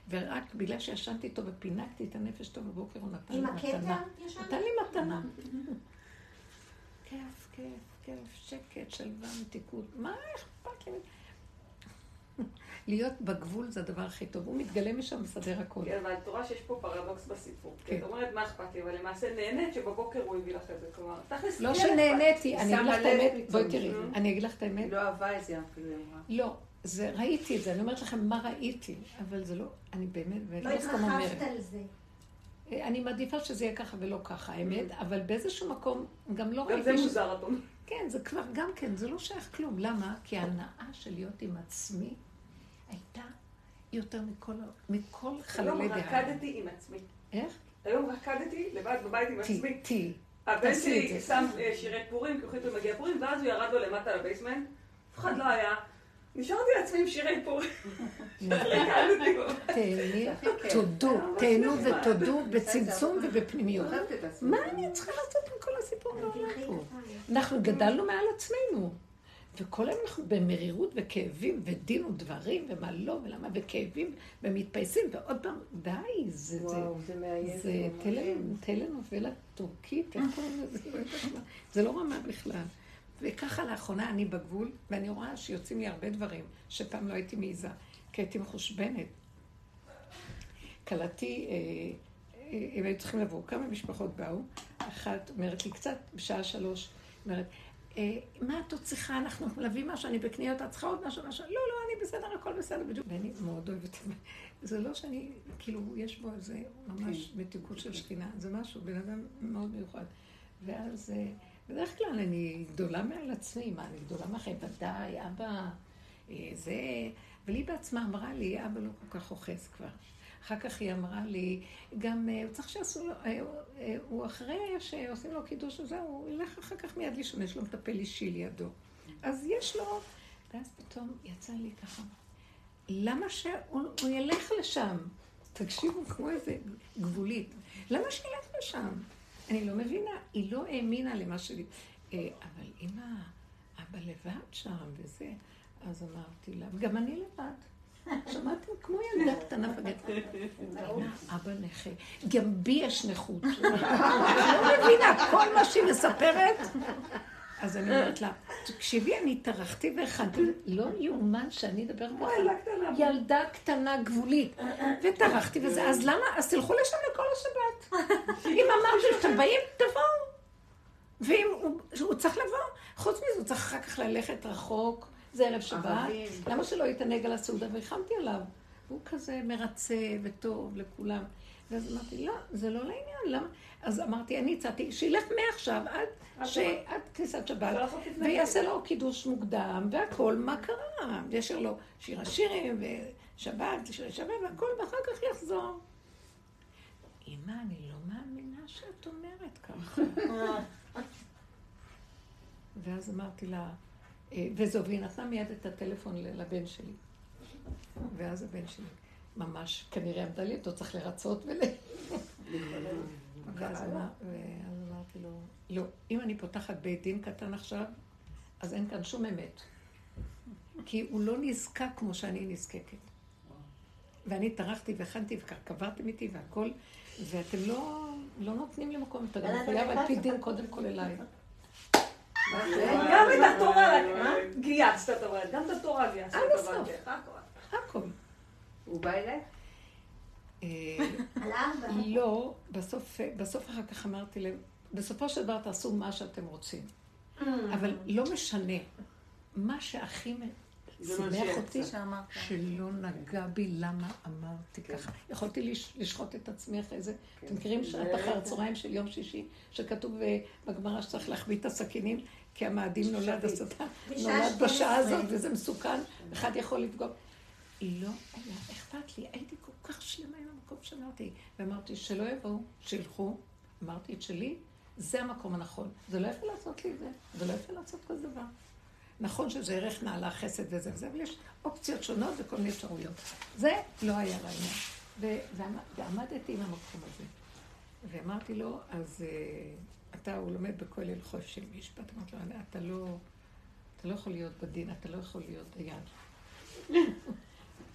ורק בגלל שישנתי טוב ופינקתי את הנפש טוב בבוקר, הוא נתן לי עם מתנה. הכתר ישנת? נתן לי מתנה. כיף, כיף, כיף, שקט, שלווה, מתיקות. מה אכפת לי? *laughs* להיות בגבול זה הדבר הכי טוב. הוא מתגלה משם, מסדר הכל. כן, אבל את רואה שיש פה פרדוקס בסיפור. כן. את אומרת, מה אכפת לי? אבל למעשה נהנית שבבוקר הוא הביא לך את זה. כלומר, תכלס, לא אין שנהניתי, אני אגיד לך את האמת. בואי תראי. אני אגיד לך את האמת. לא אהבה את זה אפילו, היא אמרה. לא, זה, ראיתי את זה, אני אומרת לכם מה ראיתי, אבל זה לא, אני באמת, לא ולא סתם אומרת. התרחבת על זה. אני מעדיפה שזה יהיה ככה ולא ככה, האמת, אבל באיזשהו מקום גם לא אוקיי. גם ראיתי זה ש... מוזר, את אומרת. כן, זה כבר גם כן, זה לא שייך כלום. למה? כי ההנאה של להיות עם עצמי הייתה יותר מכל, מכל חללי היום דעה. רקדתי עם עצמי. איך? היום רקדתי לבד בבית עם עצמי. טי. הבן שלי. שם אה, שירי פורים, כי הוא החליט שהוא מגיע פורים, ואז הוא ירד לו למטה לבייסמנט. אף אחד לא היה. נשארתי לעצמי עם שירי פורים. תודו, תהנו. ותודו בצמצום ובפנימיות. מה אני צריכה לעשות עם כל הסיפור בעולם פה? אנחנו גדלנו מעל עצמנו. וכל היום אנחנו במרירות וכאבים ודין ודברים ומה לא ולמה וכאבים ומתפייסים ועוד פעם, די, זה, זה, וואו, זה מעייף. זה. טלן- טלנובלה טורקית, איך קוראים לזה? יודעת *laughs* מה. זה לא רמה בכלל. וככה לאחרונה אני בגבול, ואני רואה שיוצאים לי הרבה דברים שפעם לא הייתי מעיזה, כי הייתי מחושבנת. כלתי, אה, אה, הם היו צריכים לבוא, כמה משפחות באו, אחת אומרת לי קצת, בשעה שלוש, אומרת, אה, מה את עוד צריכה? אנחנו מלווים משהו, אני בקניות, את צריכה עוד משהו, משהו? לא, לא, אני בסדר, הכל בסדר, בדיוק. ואני מאוד אוהבת, את זה. זה לא שאני, כאילו, יש בו איזה ממש מתיקות של שכינה, זה משהו, בן אדם מאוד מיוחד. ואז, אה, בדרך כלל אני גדולה מעל עצמי, מה, אני גדולה מאחרים? ודאי, אבא, אה, זה... אבל היא בעצמה אמרה לי, אבא לא כל כך אוחז כבר. אחר כך היא אמרה לי, גם אה, הוא צריך שיעשו לו, אה, הוא אחרי שעושים לו קידוש וזהו, הוא ילך אחר כך מיד לישון, יש לו מטפל אישי לידו. אז יש לו, ואז פתאום יצא לי ככה, למה שהוא הוא ילך לשם? תקשיבו, כמו איזה גבולית. למה שילך לשם? אני לא מבינה, היא לא האמינה למה שלי. אה, אבל אמא, אבא לבד שם וזה, אז אמרתי לה, וגם אני לבד. *laughs* שמעתם כמו ילדה קטנה בגט. אבא נכה. גם בי יש נכות. *laughs* לא מבינה, כל מה שהיא מספרת. אז אני אומרת לה, תקשיבי, אני טרחתי והכנתי, לא יאומן שאני אדבר ככה. ילדה קטנה גבולית. וטרחתי וזה, אז למה? אז תלכו לשם לכל השבת. אם אמרתם שאתם באים, תבואו. ואם הוא, צריך לבוא, חוץ מזה, הוא צריך אחר כך ללכת רחוק, זה ערב שבת. למה שלא יתענג על הסעודה? והחמתי עליו. הוא כזה מרצה וטוב לכולם. ואז אמרתי, לא, זה לא לעניין, למה? אז אמרתי, אני הצעתי, שילך מעכשיו עד, ש... עד כניסת שבת. ויעשה לו קידוש מוקדם, והכל, מה קרה? ישר לו שיר השירים, ושבת, שירי שבת, והכל, ואחר כך יחזור. אמא, אני לא מאמינה שאת אומרת ככה. *laughs* ואז אמרתי לה, אה, וזהו, והיא נתנה מיד את הטלפון לבן שלי. ואז הבן שלי, ממש, כנראה עמדה לי אותו, צריך לרצות ול... ואז אמר- ואז אמרתי לו, לא, אם אני פותחת בית דין קטן עכשיו, אז אין כאן שום אמת. כי הוא לא נזקק כמו שאני נזקקת. ואני טרחתי והכנתי וקברתם איתי והכל, ואתם לא, לא נותנים לי מקום, אתה גם אבל מחויב על פי. דין קודם כל אליי. גם את התורה גייסת, את אומרת, גם את התורה גייסת. עד את הסוף. הוא בא אלייך? אה, *laughs* על ארבע. לא, בסוף, בסוף אחר כך אמרתי להם, בסופו של דבר תעשו מה שאתם רוצים. אבל לא משנה. מה שהכי מה שימח. אותי, שלא נגע בי למה אמרתי ככה. יכולתי לש- לשחוט את עצמי אחרי זה. אתם מכירים שעת אחר הצהריים של יום שישי, שכתוב אה, בגמרא שצריך להחביא את הסכינים, כי המאדים נולד השטן, בשעה נולד בשעה 12. הזאת, וזה מסוכן, אחד יכול לפגוע. לא היה אכפת לי, הייתי כל כך שלמה עם המקום שאמרתי. ואמרתי, שלא יבואו, שילכו. אמרתי את שלי, זה המקום הנכון. זה לא יפה לעשות לי את זה, זה לא יפה לעשות כזה דבר. נכון שזה ערך נעלה, חסד וזה וזה, אבל יש אופציות שונות וכל מיני אפשרויות. זה לא היה לעניין. ו- ועמד- ועמדתי עם המקום הזה. ואמרתי לו, אז אה, אתה, הוא לומד בכולל חוף של משפט, אמרתי לו, אתה לא, אתה לא יכול להיות בדין, אתה לא יכול להיות דיין.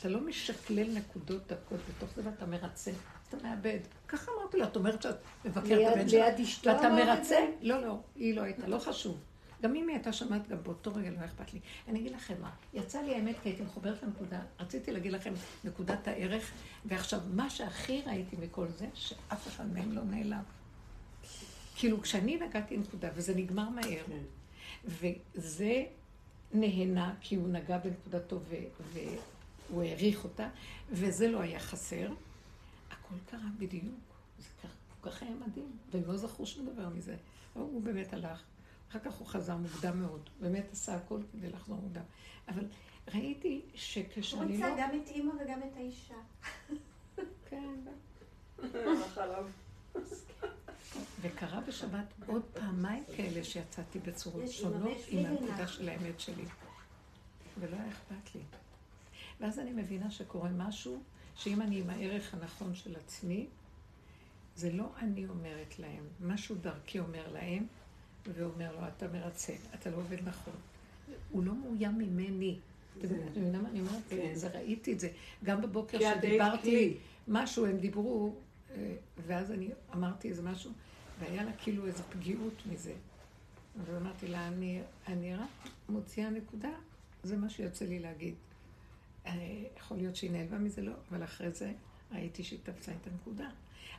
אתה לא משקלל נקודות דקות בתוך זה ואתה מרצה, אתה מאבד. ככה אמרתי לו, את אומרת שאת מבקרת את הבן שלך, ליד אשתו ואתה אמרת את מרצה? לא, לא, היא לא הייתה, לא חשוב. גם אם היא הייתה שמעת, גם באותו רגע לא אכפת לי. אני אגיד לכם מה, יצא לי האמת כי הייתי מחוברת לנקודה, רציתי להגיד לכם נקודת הערך, ועכשיו, מה שהכי ראיתי מכל זה, שאף אחד מהם לא נעלב. כאילו, כשאני נגעתי נקודה, וזה נגמר מהר, וזה נהנה כי הוא נגע בנקודתו ו- והוא העריך אותה, וזה לא היה חסר. הכל קרה בדיוק. זה כל כך היה מדהים, והם לא זכרו שום דבר מזה. הוא באמת הלך. אחר כך הוא חזר מוקדם מאוד. באמת עשה הכל כדי לחזור מוקדם. אבל ראיתי הוא שכשאני רצה לא... גם את אימא וגם את האישה. כן. וקרה בשבת עוד פעמיים כאלה שיצאתי בצורות שונות עם. הנקודה של האמת שלי. ולא היה אכפת לי. ואז אני מבינה שקורה משהו, שאם אני עם הערך הנכון של עצמי, זה לא אני אומרת להם, משהו דרכי אומר להם, ואומר לו, אתה מרצה, אתה לא עובד נכון. הוא לא מאוים ממני. אתם מבינים מה אני אומרת? כן. זה ראיתי את זה. גם בבוקר שדיברתי. משהו, הם דיברו, אה, ואז אני אמרתי איזה משהו, והיה לה כאילו איזו פגיעות מזה. אז אמרתי לה, אני, אני רק מוציאה נקודה, זה מה שיוצא לי להגיד. אה, יכול להיות שהיא נעלבה מזה, לא, אבל אחרי זה ראיתי שהיא תפסה את הנקודה.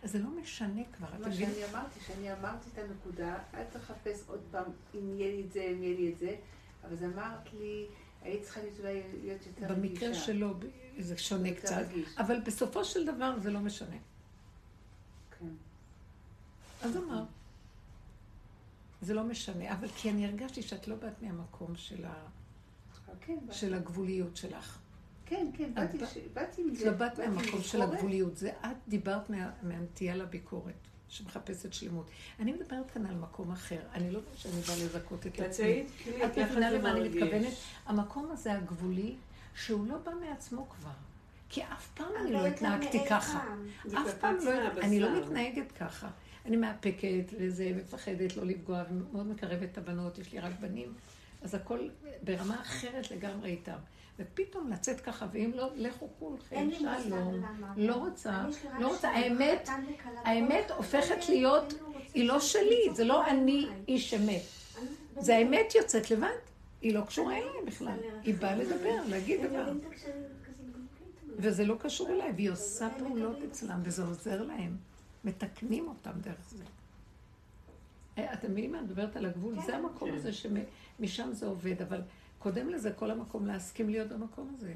אז זה לא משנה כבר, אתם מה מבינים? שאני אמרתי, שאני אמרתי את הנקודה, אל תחפש עוד פעם אם יהיה לי את זה, אם יהיה לי את זה, אבל אז אמרת לי, היית צריכה להיות אולי להיות יותר רגישה. במקרה שלו זה שונה קצת, רגיש. אבל בסופו של דבר זה לא משנה. כן. אז אמר. זה לא משנה, אבל כי אני הרגשתי שאת לא באת מהמקום של, ה... כן, באתי- של הגבוליות שלך. כן, כן, את באתי בא- ש- באתי עם זה. לא באת מהמקום של. הגבוליות, זה את דיברת מה- מהנטייה לביקורת, שמחפשת שלמות. אני מדברת כאן על מקום אחר, אני לא יודעת שאני באה לזכות את עצמי. את מבינה למה אני. מתכוונת? המקום הזה הגבולי, שהוא לא בא מעצמו כבר. כי אף פעם אני לא גם התנהגתי ככה. אף פעם לא. אני לא מתנהגת ככה. אני מאפקת וזה, מפחדת לא לפגוע, ומאוד מקרבת את הבנות, יש לי רק בנים, אז הכל ברמה אחרת לגמרי איתם. ופתאום לצאת ככה, ואם לא, לכו כולכם, שלום. לא רוצה, לא רוצה. האמת. האמת הופכת להיות, היא לא שלי, זה לא. אני איש אמת. זה האמת יוצאת לבד. היא לא קשורה אליי בכלל. היא באה לדבר, להגיד דבר. גלגלית. וזה לא קשור אליי, והיא עושה פעולות. אצלם, וזה עוזר להם. מתקנים אותם דרך זה. אה, אתם מבינים מה? אני מדברת על הגבול, כן. זה המקום כן. הזה שמשם זה עובד, אבל קודם לזה כל המקום להסכים להיות במקום הזה.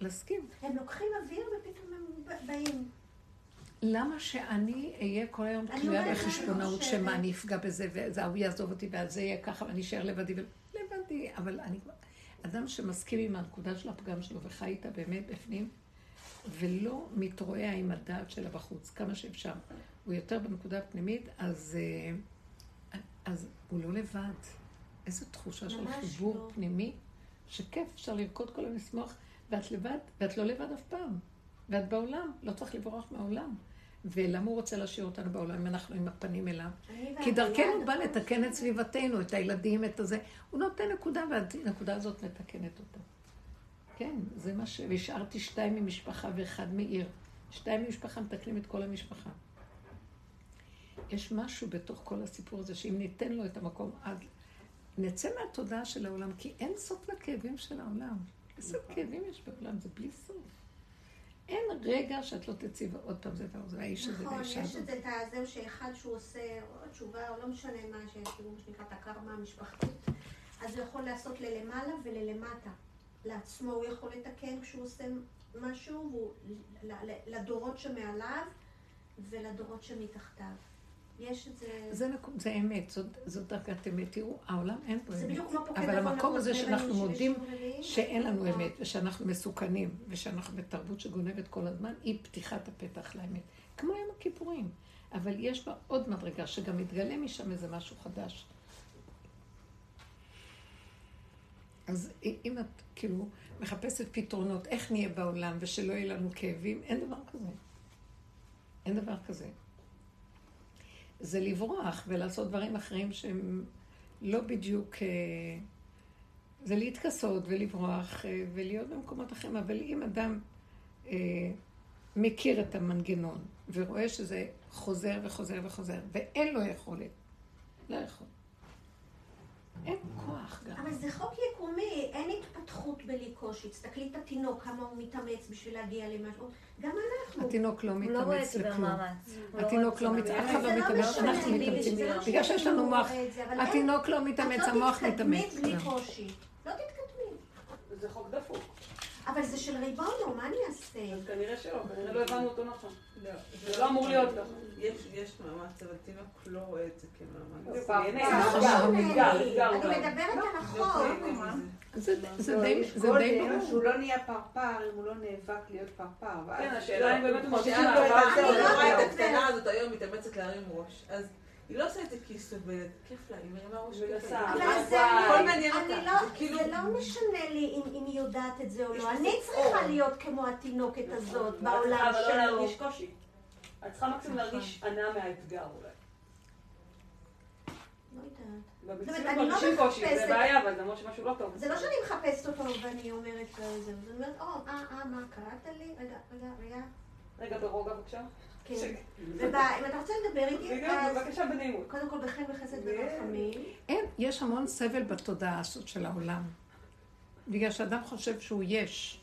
להסכים. הם לוקחים אוויר ופתאום הם באים. למה שאני אהיה כל היום תלויה בחשבונאות שמה אני אפגע בזה, וזה ההוא יעזוב אותי, ואז זה יהיה ככה, ואני אשאר לבדי. לבדי, אבל אני. אדם שמסכים עם הנקודה של הפגם שלו וחי איתה באמת בפנים, ולא מתרועע עם הדעת שלה בחוץ, כמה שאפשר. הוא יותר בנקודה הפנימית, אז, אה, אז הוא לא לבד. איזו תחושה של חיבור לא. פנימי, שכיף, אפשר לרקוד כל היום לשמוח, ואת לבד, ואת לא לבד אף פעם. ואת בעולם, לא צריך לברוח מהעולם. ולמה הוא רוצה להשאיר אותנו בעולם אם אנחנו עם הפנים אליו? כי דרכנו בא הכל לתקן את. סביבתנו, את הילדים, את הזה. הוא נותן נקודה, והנקודה הזאת מתקנת אותה. כן, זה מה ש... והשארתי שתיים ממשפחה ואחד מעיר. שתיים ממשפחה מתקנים את כל המשפחה. יש משהו בתוך כל הסיפור הזה, שאם ניתן לו את המקום, אז נצא מהתודעה של העולם, כי אין סוף לכאבים של העולם. איזה כאבים יש בעולם, זה בלי סוף. אין רגע שאת לא תצאי ועוד פעם זה והוא זה האיש הזה נכון, והאישה יש הזאת. את זה, את הזהו שאחד שהוא עושה או תשובה, או לא משנה מה, שכאילו מה שנקרא את הקרמה המשפחתית, אז הוא יכול לעשות ללמעלה וללמטה. לעצמו הוא יכול לתקן כשהוא עושה משהו, לדורות שמעליו ולדורות שמתחתיו. יש את זה... זה, אמת, זאת, זאת דרגת אמת. תראו, העולם אין פה אמת. אבל המקום הזה שאנחנו מודים שאין לנו נכון. אמת, ושאנחנו מסוכנים, ושאנחנו בתרבות שגונבת כל הזמן, היא פתיחת הפתח לאמת. כמו יום הכיפורים. אבל יש בה עוד מדרגה, שגם מתגלה משם איזה משהו חדש. אז אם את כאילו מחפשת פתרונות, איך נהיה בעולם ושלא יהיה לנו כאבים, אין דבר כזה. אין דבר כזה. זה לברוח ולעשות דברים אחרים שהם לא בדיוק... אה, זה להתכסות ולברוח אה, ולהיות במקומות אחרים, אבל אם אדם אה, מכיר את המנגנון ורואה שזה חוזר וחוזר וחוזר, ואין לו יכולת, לא יכול. אין כוח גם. אבל זה חוק יקומי, אין התפתחות בלי קושי. תסתכלי את התינוק, כמה הוא מתאמץ בשביל להגיע למשהו. גם אנחנו. התינוק לא לא מתאמץ לכלום. התינוק לא מתאמץ, אף אחד לא מתאמץ, אנחנו מתאמצים. בגלל שיש לנו מוח, התינוק לא מתאמץ, המוח את לא מתאמץ. תתקדמי בלי. קושי. לא תתקדמי. זה חוק דפוק. אבל זה של ריבונו, מה אני אעשה? אז כנראה שלא, כנראה לא הבנו אותו נכון. לא, זה לא אמור להיות ככה. יש, יש מאמץ, אבל תינוק לא רואה את זה כמאמץ. לא אני. מדברת על לא החוק. זה לא, די יש זה די ברור. שהוא לא נהיה פרפר אם הוא לא נאבק להיות פרפר. כן, השאלה אם באמת הוא מרגיש אני לא לא רואה את יודעת. הקטנה הזאת היום מתאמצת להרים ראש. היא לא עושה את זה כי היא סובלת, כיף לה, היא מרימה ראש לה. אבל זה, הכל מעניין אני אותה. לא, זה כאילו- זה לא משנה לי אם, אם היא יודעת את זה או לא. אני צריכה. להיות כמו התינוקת הזאת ואת בעולם צריכה אבל לא שלו. להרגיש קושי. את צריכה מקסימום להרגיש הנאה מהאתגר אולי. לא. במציאות אומרת, אני לא מרגישים קושי, זה בעיה, אבל זה אומר שמשהו לא טוב. זה לא שאני מחפשת אותו ואני אומרת לו זה, אני אומרת, או, אה, אה, מה, קראת לי? רגע, רגע, רגע. רגע, ברוגע בבקשה. כן. ואם אתה רוצה לדבר איתי, אז בבקשה בנעימות. קודם כל בחן וחסד ורחמים. אין, יש המון סבל בתודעה הזאת של העולם. בגלל שאדם חושב שהוא יש,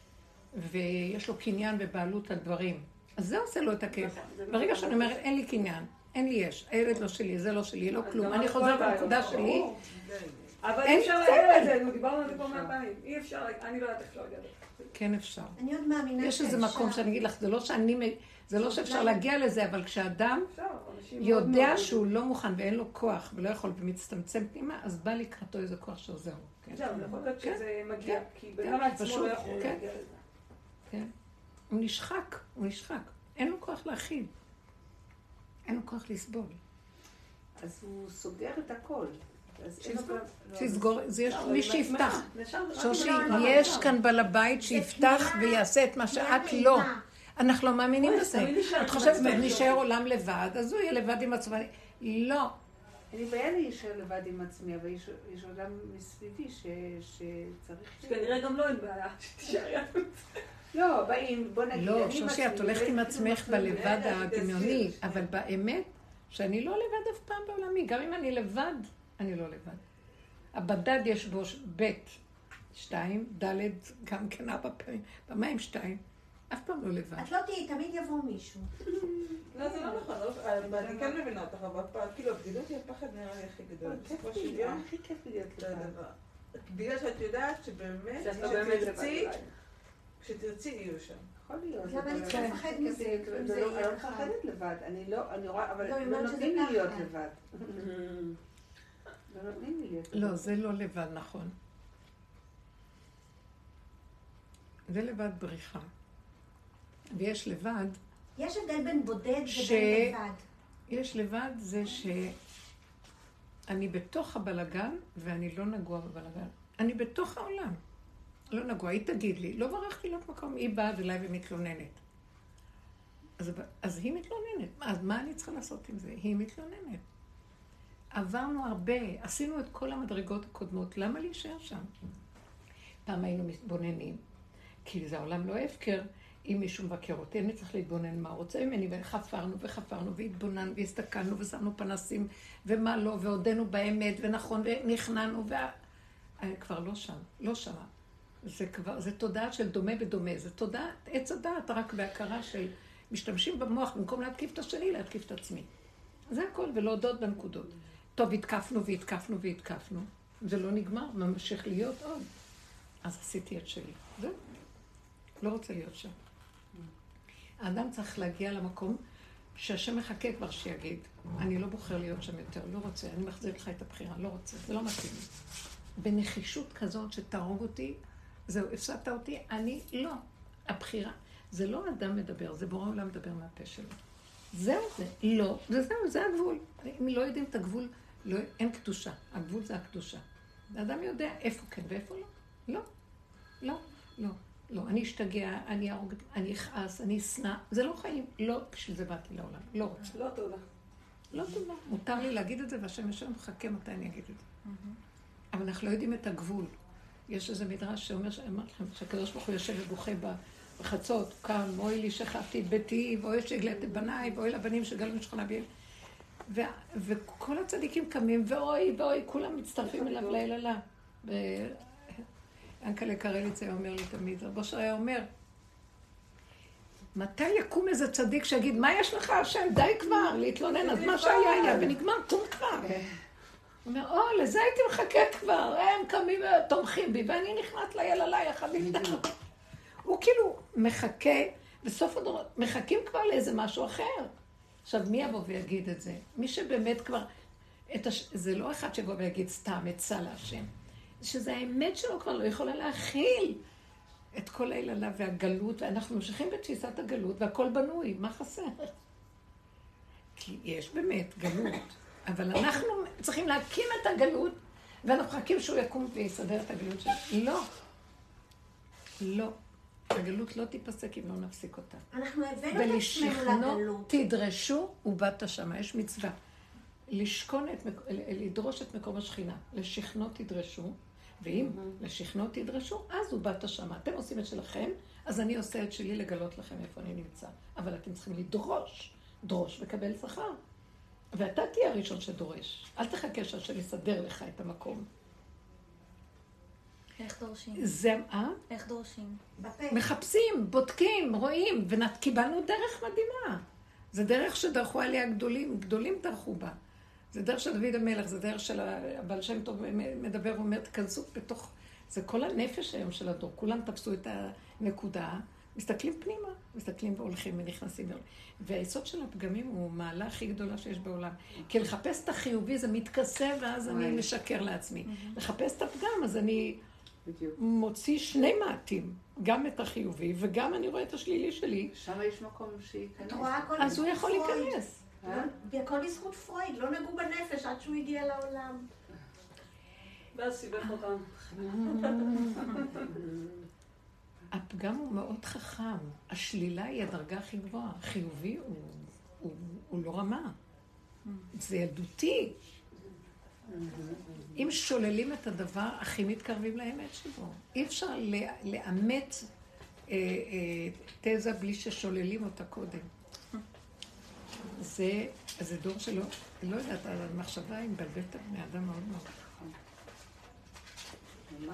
ויש לו קניין ובעלות על דברים. אז זה עושה לו את הכיף. נכון, ברגע נכון. שאני אומרת, אין לי קניין, אין לי יש, הילד לא שלי, זה לא שלי, לא כלום. אני חוזרת. לנקודה שלי. אבל אי אפשר. להגיע לזה, נו, דיברנו על זה פה מאה פעמים. אי אפשר, אני לא יודעת איך אפשר להגיע לזה. כן אפשר. אני עוד מאמינה יש איזה. מקום שאני אגיד לך, זה לא שאני, זה לא שאפשר להגיע לזה, אבל כשאדם יודע שהוא לא מוכן ואין לו כוח ולא יכול ומצטמצם פנימה, אז בא לקראתו איזה כוח שעוזר לו. כן. זהו, יכול להיות כן. שזה מגיע, כן. כי כן, בן פשוט, לא יכול כן. להגיע לזה. כן. הוא נשחק, הוא נשחק. אין לו כוח להכיל. אין לו כוח לסבול. אז הוא סוגר את הכל. שיסגור. לא, זה יש אבל מי שיפתח. שושי, לא- יש לא- כאן בעל הבית שיפתח ויעשה את מה שאת לא. אנחנו לא מאמינים בזה. את חושבת, נשאר. עולם לבד, אז הוא יהיה לבד עם עצמו. לא. אין לי בעיה להישאר לבד עם עצמי, אבל יש, עולם מסביבי שצריך... כנראה גם לא אין בעיה, שתישארי לא, באים, בוא נגיד, לא, אני שושי, את הולכת עם עצמך בלבד הדמיוני, תעשי, אבל באמת, שאני לא לבד אף פעם בעולמי. גם אם אני לבד, אני לא לבד. הבדד יש בו ש- ב', שתיים, ד', גם כן ארבע פעמים, פעמיים שתיים. אף פעם לא לבד. את לא תהיי, תמיד יבוא מישהו. לא, זה לא נכון, לא- אני כן מבינה אותך, אבל פעם, כאילו, הבדידות היא הפחד נראה לי הכי גדול. כיף בסופו של לי, יום, הכי כיף לי להיות לבד. בגלל שאת יודעת שבאמת, לא כשתרצי, אולי. כשתרצי יהיו שם. יכול להיות. למה אני אבל- צריכה לפחד מזה, אם זה זה לא- יהיה אני לא? מפחדת לבד, אני לא, אני רואה, אבל לא, לא נותנים לי להיות. לבד. לא נותנים לי להיות לבד. לא, זה לא לבד, נכון. זה לבד בריחה. ויש לבד, יש הבדל בין בודד ש- ובין לבד. יש לבד זה שאני בתוך הבלגן ואני לא נגוע בבלגן. אני בתוך העולם. לא נגוע. היא תגיד לי, לא ברחתי לאף מקום, היא באה אליי ומתלוננת. אז, אז היא מתלוננת. מה, אז מה אני צריכה לעשות עם זה? היא מתלוננת. עברנו הרבה, עשינו את כל המדרגות הקודמות, למה להישאר שם? פעם היינו מתבוננים, כי זה העולם לא הפקר. אם מישהו מבקר אותי, אני צריך להתבונן מה הוא רוצה ממני, וחפרנו וחפרנו והתבוננו והסתכלנו ושמנו פנסים ומה לא, והודינו באמת, ונכון, ונכנענו, וה... אני כבר לא שם, לא שמה. זה כבר, זה תודעה של דומה בדומה, זה תודעת עץ הדעת, רק בהכרה של משתמשים במוח, במקום להתקיף את השני, להתקיף את עצמי. זה הכל, ולהודות בנקודות. טוב, התקפנו והתקפנו והתקפנו, זה לא נגמר, ממשיך להיות עוד. אז עשיתי את שלי. זהו. לא רוצה להיות שם. האדם צריך להגיע למקום שהשם מחכה כבר שיגיד, אני לא בוחר להיות שם יותר, לא רוצה, אני מחזיר לך את הבחירה, לא רוצה, זה לא מתאים. בנחישות כזאת שתהרוג אותי, זהו, הפסדת אותי, אני לא. הבחירה, זה לא אדם מדבר, זה בורא עולם מדבר מהפה שלו. זהו זה, לא, וזהו, זה הגבול. אם לא יודעים את הגבול, לא, אין קדושה. הגבול זה הקדושה. האדם יודע איפה כן ואיפה לא. לא, לא, לא. לא, אני אשתגע, אני ארוג, אני אכעס, אני אשנא, זה לא חיים. לא, בשביל זה באתי לעולם. לא רוצה. לא תודה. לא תודה. מותר לי להגיד את זה, והשם ישר מחכה מתי אני אגיד את זה. אבל אנחנו לא יודעים את הגבול. יש איזה מדרש שאומר, אמרתי לכם, שהקדוש ברוך הוא יושב ובוכה בחצות, הוא קם, אוי לי שכבתי את ביתי, ואוי שהגלת את בניי, ואוי לבנים שגלו משכונה בי. ו- וכל הצדיקים קמים, ואוי ואוי, כולם מצטרפים אליו ליללה. ינקלה קרליץ היה אומר לי תמיד, רבו אשר היה אומר, מתי יקום איזה צדיק שיגיד, מה יש לך השם, די כבר, להתלונן, אז מה שהיה היה, ונגמר, קום כבר. הוא אומר, או, לזה הייתי מחכה כבר, הם קמים ותומכים בי, ואני נכנעת ליללה יחד איתם. הוא כאילו מחכה, בסוף הדורות, מחכים כבר לאיזה משהו אחר. עכשיו, מי יבוא ויגיד את זה? מי שבאמת כבר... הש... זה לא אחד שיבוא ויגיד סתם, עצה להשם. שזה האמת שלו כבר לא יכולה להכיל את כל היללה והגלות, ואנחנו ממשיכים בתפיסת הגלות, והכל בנוי, מה חסר? כי יש באמת גלות, אבל אנחנו צריכים להקים את הגלות, ואנחנו מחכים שהוא יקום ויסדר את הגלות שלו. לא. לא. הגלות לא תיפסק אם לא נפסיק אותה. אנחנו הבאנו את עצמנו לגלות. תדרשו ובאת שמה. יש מצווה. לשכון את, לדרוש את מקום השכינה. לשכנו תדרשו, ואם לשכנו תדרשו, אז ובאת שמה. אתם עושים את שלכם, אז אני עושה את שלי לגלות לכם איפה אני נמצא. אבל אתם צריכים לדרוש, דרוש וקבל שכר. ואתה תהיה הראשון שדורש. אל תחכה שהשם יסדר לך את המקום. איך דורשים? זה, אה? איך דורשים? בפה. מחפשים, בודקים, רואים, וקיבלנו דרך מדהימה. זה דרך שדרכו עליה גדולים, גדולים דרכו בה. זה דרך של דוד המלך, זה דרך של הבעל שם טוב מדבר ואומר, תכנסו בתוך... זה כל הנפש היום של הדור, כולם תפסו את הנקודה, מסתכלים פנימה, מסתכלים והולכים ונכנסים. והיסוד של הפגמים הוא מעלה הכי גדולה שיש בעולם. כי לחפש את החיובי זה מתכסה ואז אני. משקר לעצמי. לחפש את הפגם אז אני בדיוק. מוציא שני מעטים, גם את החיובי וגם אני רואה את השלילי שלי, שם יש מקום שייכנס. אז הוא יכול. להיכנס. אה? והכל בזכות פרויד, לא נגעו בנפש עד שהוא הגיע לעולם. ואז סיבך אותם. הפגם הוא מאוד חכם. השלילה היא הדרגה הכי גבוהה. החיובי הוא, הוא, הוא לא רמה. זה ילדותי. אם שוללים את הדבר, הכי מתקרבים לאמת שבו. אי אפשר ל- לאמת אה, אה, תזה בלי ששוללים אותה קודם. זה, זה דור שלא, לא יודעת, המחשבה היא מבלבלת בני אדם מאוד מאוד.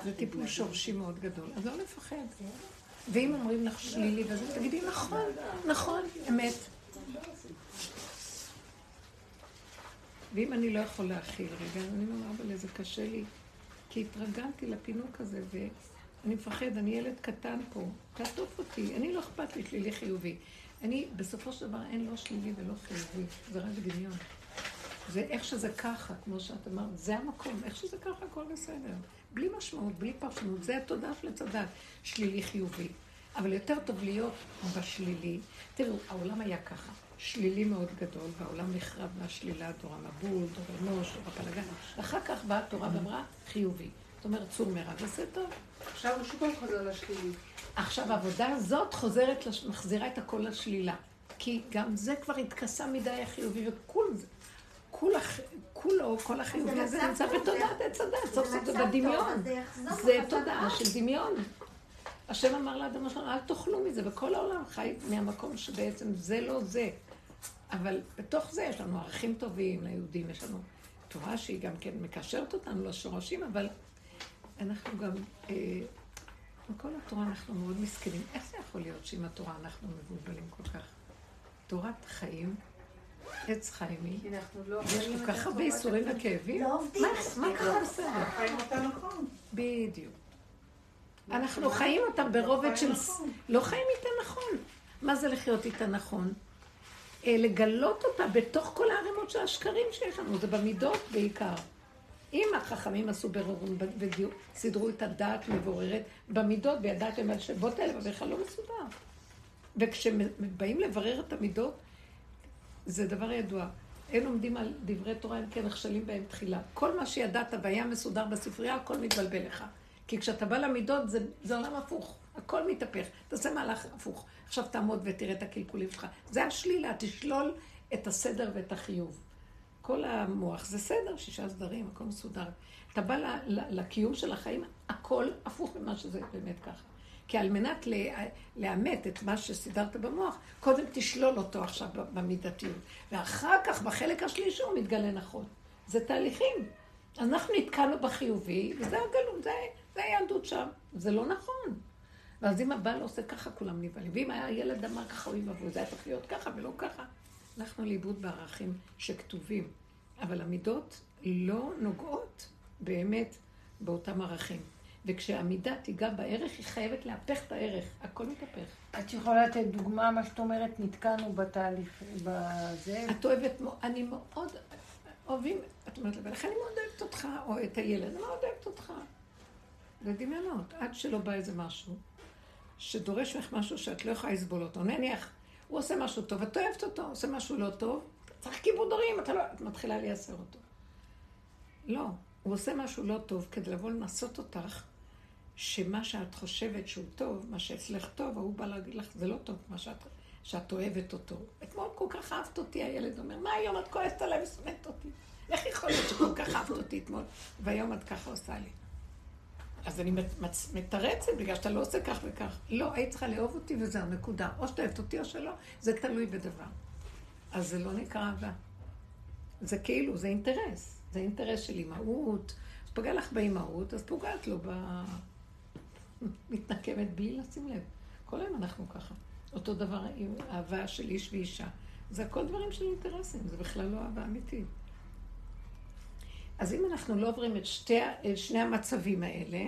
זה טיפול שורשי מאוד גדול. אז לא לפחד. ואם אומרים לך שלילי וזה, תגידי נכון, נכון, אמת. ואם אני לא יכול להכיל רגע, אז אני אומר, אבל זה קשה לי, כי התרגלתי לפינוק הזה, ואני מפחד, אני ילד קטן פה, תעטוף אותי, אני לא אכפת לי שלילי חיובי. אני, בסופו של דבר, אין לא שלילי ולא חיובי, זה רק דמיון. זה איך שזה ככה, כמו שאת אמרת, זה המקום, איך שזה ככה, הכל בסדר. בלי משמעות, בלי פרשנות, זה התודעה של הצדק, שלילי חיובי. אבל יותר טוב להיות בשלילי. תראו, העולם היה ככה, שלילי מאוד גדול, והעולם נחרב מהשלילה, דור המבול, דור אנוש, דור הפלגה. אחר כך באה התורה ואמרה, חיובי. זאת אומרת, צור מרע וזה טוב. עכשיו הוא שוב חוזר לשלילי. עכשיו, העבודה הזאת חוזרת, מחזירה את הכל לשלילה. כי גם זה כבר התכסה מדי החיובי, וכול זה, כול הח- כולו, כל החיובי הזה נמצא בתודעת עץ הדת, סוף סוף זה בדמיון. זה. תודעה של דמיון. השם אמר לאדם שלנו, אל תאכלו מזה, וכל העולם חי מהמקום שבעצם זה לא זה. אבל בתוך זה יש לנו ערכים טובים ליהודים, יש לנו תורה שהיא גם כן מקשרת אותנו לשורשים, אבל אנחנו גם, אה, עם כל התורה אנחנו מאוד מסכנים. איך זה יכול להיות שעם התורה אנחנו מבולבלים כל כך? תורת חיים, עץ חיים היא, כי אנחנו לא... יש כל כך הרבה ייסורים וכאבים. לא עובדים. מה- מה ככה בסדר? חיים אותה נכון. בדיוק. אנחנו חיים אותם ברובד של... נכון. לא חיים איתה נכון. מה זה לחיות איתה נכון? אה, לגלות אותה בתוך כל הערימות של השקרים שיש לנו, זה במידות בעיקר. אם החכמים עשו ברור וסידרו את הדעת מבוררת במידות, וידעתם על שבות האלה, אבל בכלל לא מסודר. וכשבאים לברר את המידות, זה דבר ידוע. אין עומדים על דברי תורה, אם כן נכשלים בהם תחילה. כל מה שידעת והיה מסודר בספרייה, הכל מתבלבל לך. כי כשאתה בא למידות, זה, זה עולם הפוך. הכל מתהפך. תעשה מהלך הפוך. עכשיו תעמוד ותראה את הקלקולים שלך. זה השלילה, תשלול את הסדר ואת החיוב. כל המוח זה סדר, שישה סדרים, הכל מסודר. אתה בא לקיום של החיים, הכל הפוך ממה שזה באמת ככה. כי על מנת לאמת את מה שסידרת במוח, קודם תשלול אותו עכשיו במידתיות. ואחר כך, בחלק השלישי, הוא מתגלה נכון. זה תהליכים. אנחנו נתקענו בחיובי, וזה הגלות, זה, זה היהדות שם. זה לא נכון. ואז אם הבעל עושה ככה, כולם נבהלים. ואם היה ילד אמר ככה, אוי ואבוי, זה היה צריך להיות ככה ולא ככה. הלכנו לאיבוד בערכים שכתובים. אבל המידות לא נוגעות באמת באותם ערכים. וכשהמידה תיגע בערך, היא חייבת להפך את הערך. הכל מתהפך. את יכולה לתת דוגמה, מה שאת אומרת, נתקענו בתהליך, בזה, את אוהבת, אני מאוד, אוהבים, את אומרת לבעלך, אני מאוד אוהבת אותך, או את הילד, אני מאוד אוהבת אותך. זה דמיונות, עד שלא בא איזה משהו, שדורש ממך משהו שאת לא יכולה לסבול אותו. נניח, הוא עושה משהו טוב, את אוהבת אותו, עושה משהו לא טוב, צריך כיבוד הורים, אתה לא... את מתחילה לייסר אותו. לא, הוא עושה משהו לא טוב כדי לבוא לנסות אותך, שמה שאת חושבת שהוא טוב, מה שאצלך טוב, ההוא בא להגיד לך, זה לא טוב, מה שאת, שאת אוהבת אותו. אתמול כל כך אהבת אותי, הילד אומר, מה היום את כועסת עליי ושונאת אותי? איך יכול להיות שכל כך אהבת אותי אתמול, והיום את ככה עושה לי? אז אני מתרצת בגלל שאתה לא עושה כך וכך. לא, היית צריכה לאהוב אותי וזהו, נקודה. או שאתה אוהבת אותי או שלא, זה תלוי בדבר. אז זה לא נקרא אהבה. זה כאילו, זה אינטרס. זה אינטרס של אימהות. אז פוגע לך באימהות, אז פוגעת לו ב... *laughs* מתנקמת בלי לשים לב. כל היום אנחנו ככה. אותו דבר עם אהבה של איש ואישה. זה הכל דברים של אינטרסים, זה בכלל לא אהבה אמיתית. אז אם אנחנו לא עוברים את שתי, שני המצבים האלה,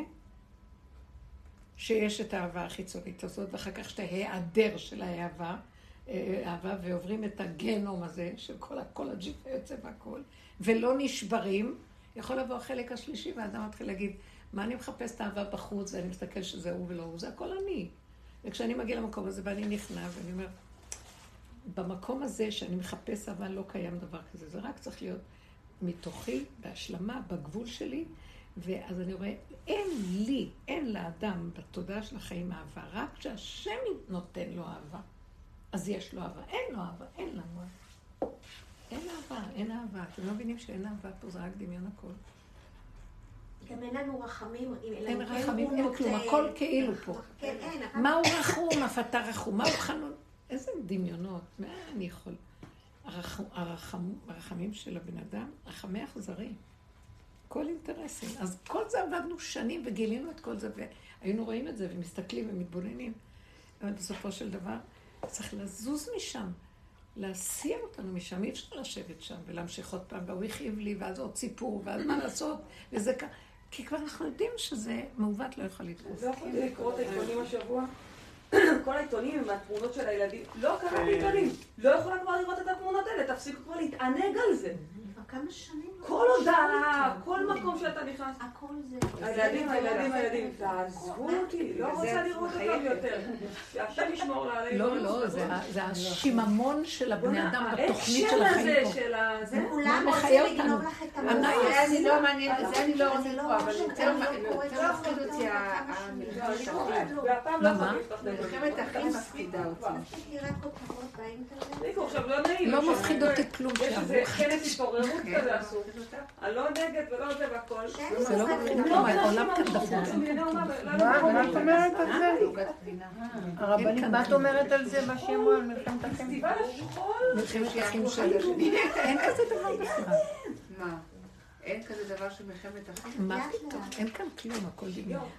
שיש את האהבה החיצונית הזאת, ואחר כך את ההיעדר של האהבה, אה, אהבה, ועוברים את הגנום הזה, של כל הקולג'י היוצא והכל, ולא נשברים, יכול לבוא החלק השלישי, והאדם מתחיל להגיד, מה אני מחפש את האהבה בחוץ, ואני מסתכל שזה הוא ולא הוא, זה הכל אני. וכשאני מגיע למקום הזה ואני נכנע, ואני אומר, במקום הזה שאני מחפש אהבה לא קיים דבר כזה, זה רק צריך להיות מתוכי, בהשלמה, בגבול שלי, ואז אני רואה, אין לי, אין לאדם בתודעה של החיים אהבה, רק כשהשם נותן לו אהבה, אז יש לו אהבה. אין לו אהבה, אין לנו אהבה. אין אהבה, אין אהבה. אתם לא מבינים שאין אהבה פה, זה רק דמיון הכל. גם אין לנו רחמים. אין אלא אם כן רחמים, אין כלום, הכל כאילו פה. כן, אין. מה הוא רחום, אף אתה רחום, מה הוא חנון? איזה דמיונות, מה אני יכול? הרח, הרחם, הרחמים של הבן אדם, רחמי אכזרי. כל אינטרסים. אז כל זה עבדנו שנים וגילינו את כל זה, והיינו רואים את זה ומסתכלים ומתבוננים. אבל בסופו של דבר צריך לזוז משם, להסיע אותנו משם, אי אפשר לשבת שם ולהמשיך עוד פעם, והוא הכאיב לי, ואז עוד סיפור, ואז מה לעשות, וזה כ... כי כבר אנחנו יודעים שזה מעוות לא יכול לתפוס. לא יכולתי לקרוא את העיתונים השבוע? *coughs* כל העיתונים עם התמונות של הילדים. לא קראתי עיתונים. לא יכולה כבר לראות את התמונות האלה, תפסיקו כבר להתענג על זה. כמה שנים. כל הודעה, כל מקום שאתה נכנס. הכל זה. הילדים, הילדים, הילדים, תעזבו אותי, לא רוצה לראות אותם יותר. שהשם ישמור לה עלינו. לא, לא, זה השיממון של הבני אדם בתוכנית של החיים פה. של ה... זה כולם מה רוצים מחיה לגנוב אותנו? לך את המוח. זה אני לא מעניין, זה אני לא רוצה לא לקרוא, אבל יותר לא מפחיד אותי. והפעם לא. מלחמת אחים מפחידה אותי. עכשיו לא. לא עכשיו, מפחיד אותי כלום יש. איזה כנס התעוררות כזה עשו. אני לא נגד ולא זה והכל. זה לא לא, כלום, זה העולם לא כאן דפוק. זה לא, מה לא, מה לא, את אומרת על זה? עוגת גבינה. הרבנית, מה את אומרת על זה, מה שהיא אמרה על מלחמת השכול. מלחמת אחים של... *laughs* אין כזה דבר בכלל. מה? אין כזה דבר של מלחמת אחים? מה פתאום? אין כאן כלום, הכל דמיון.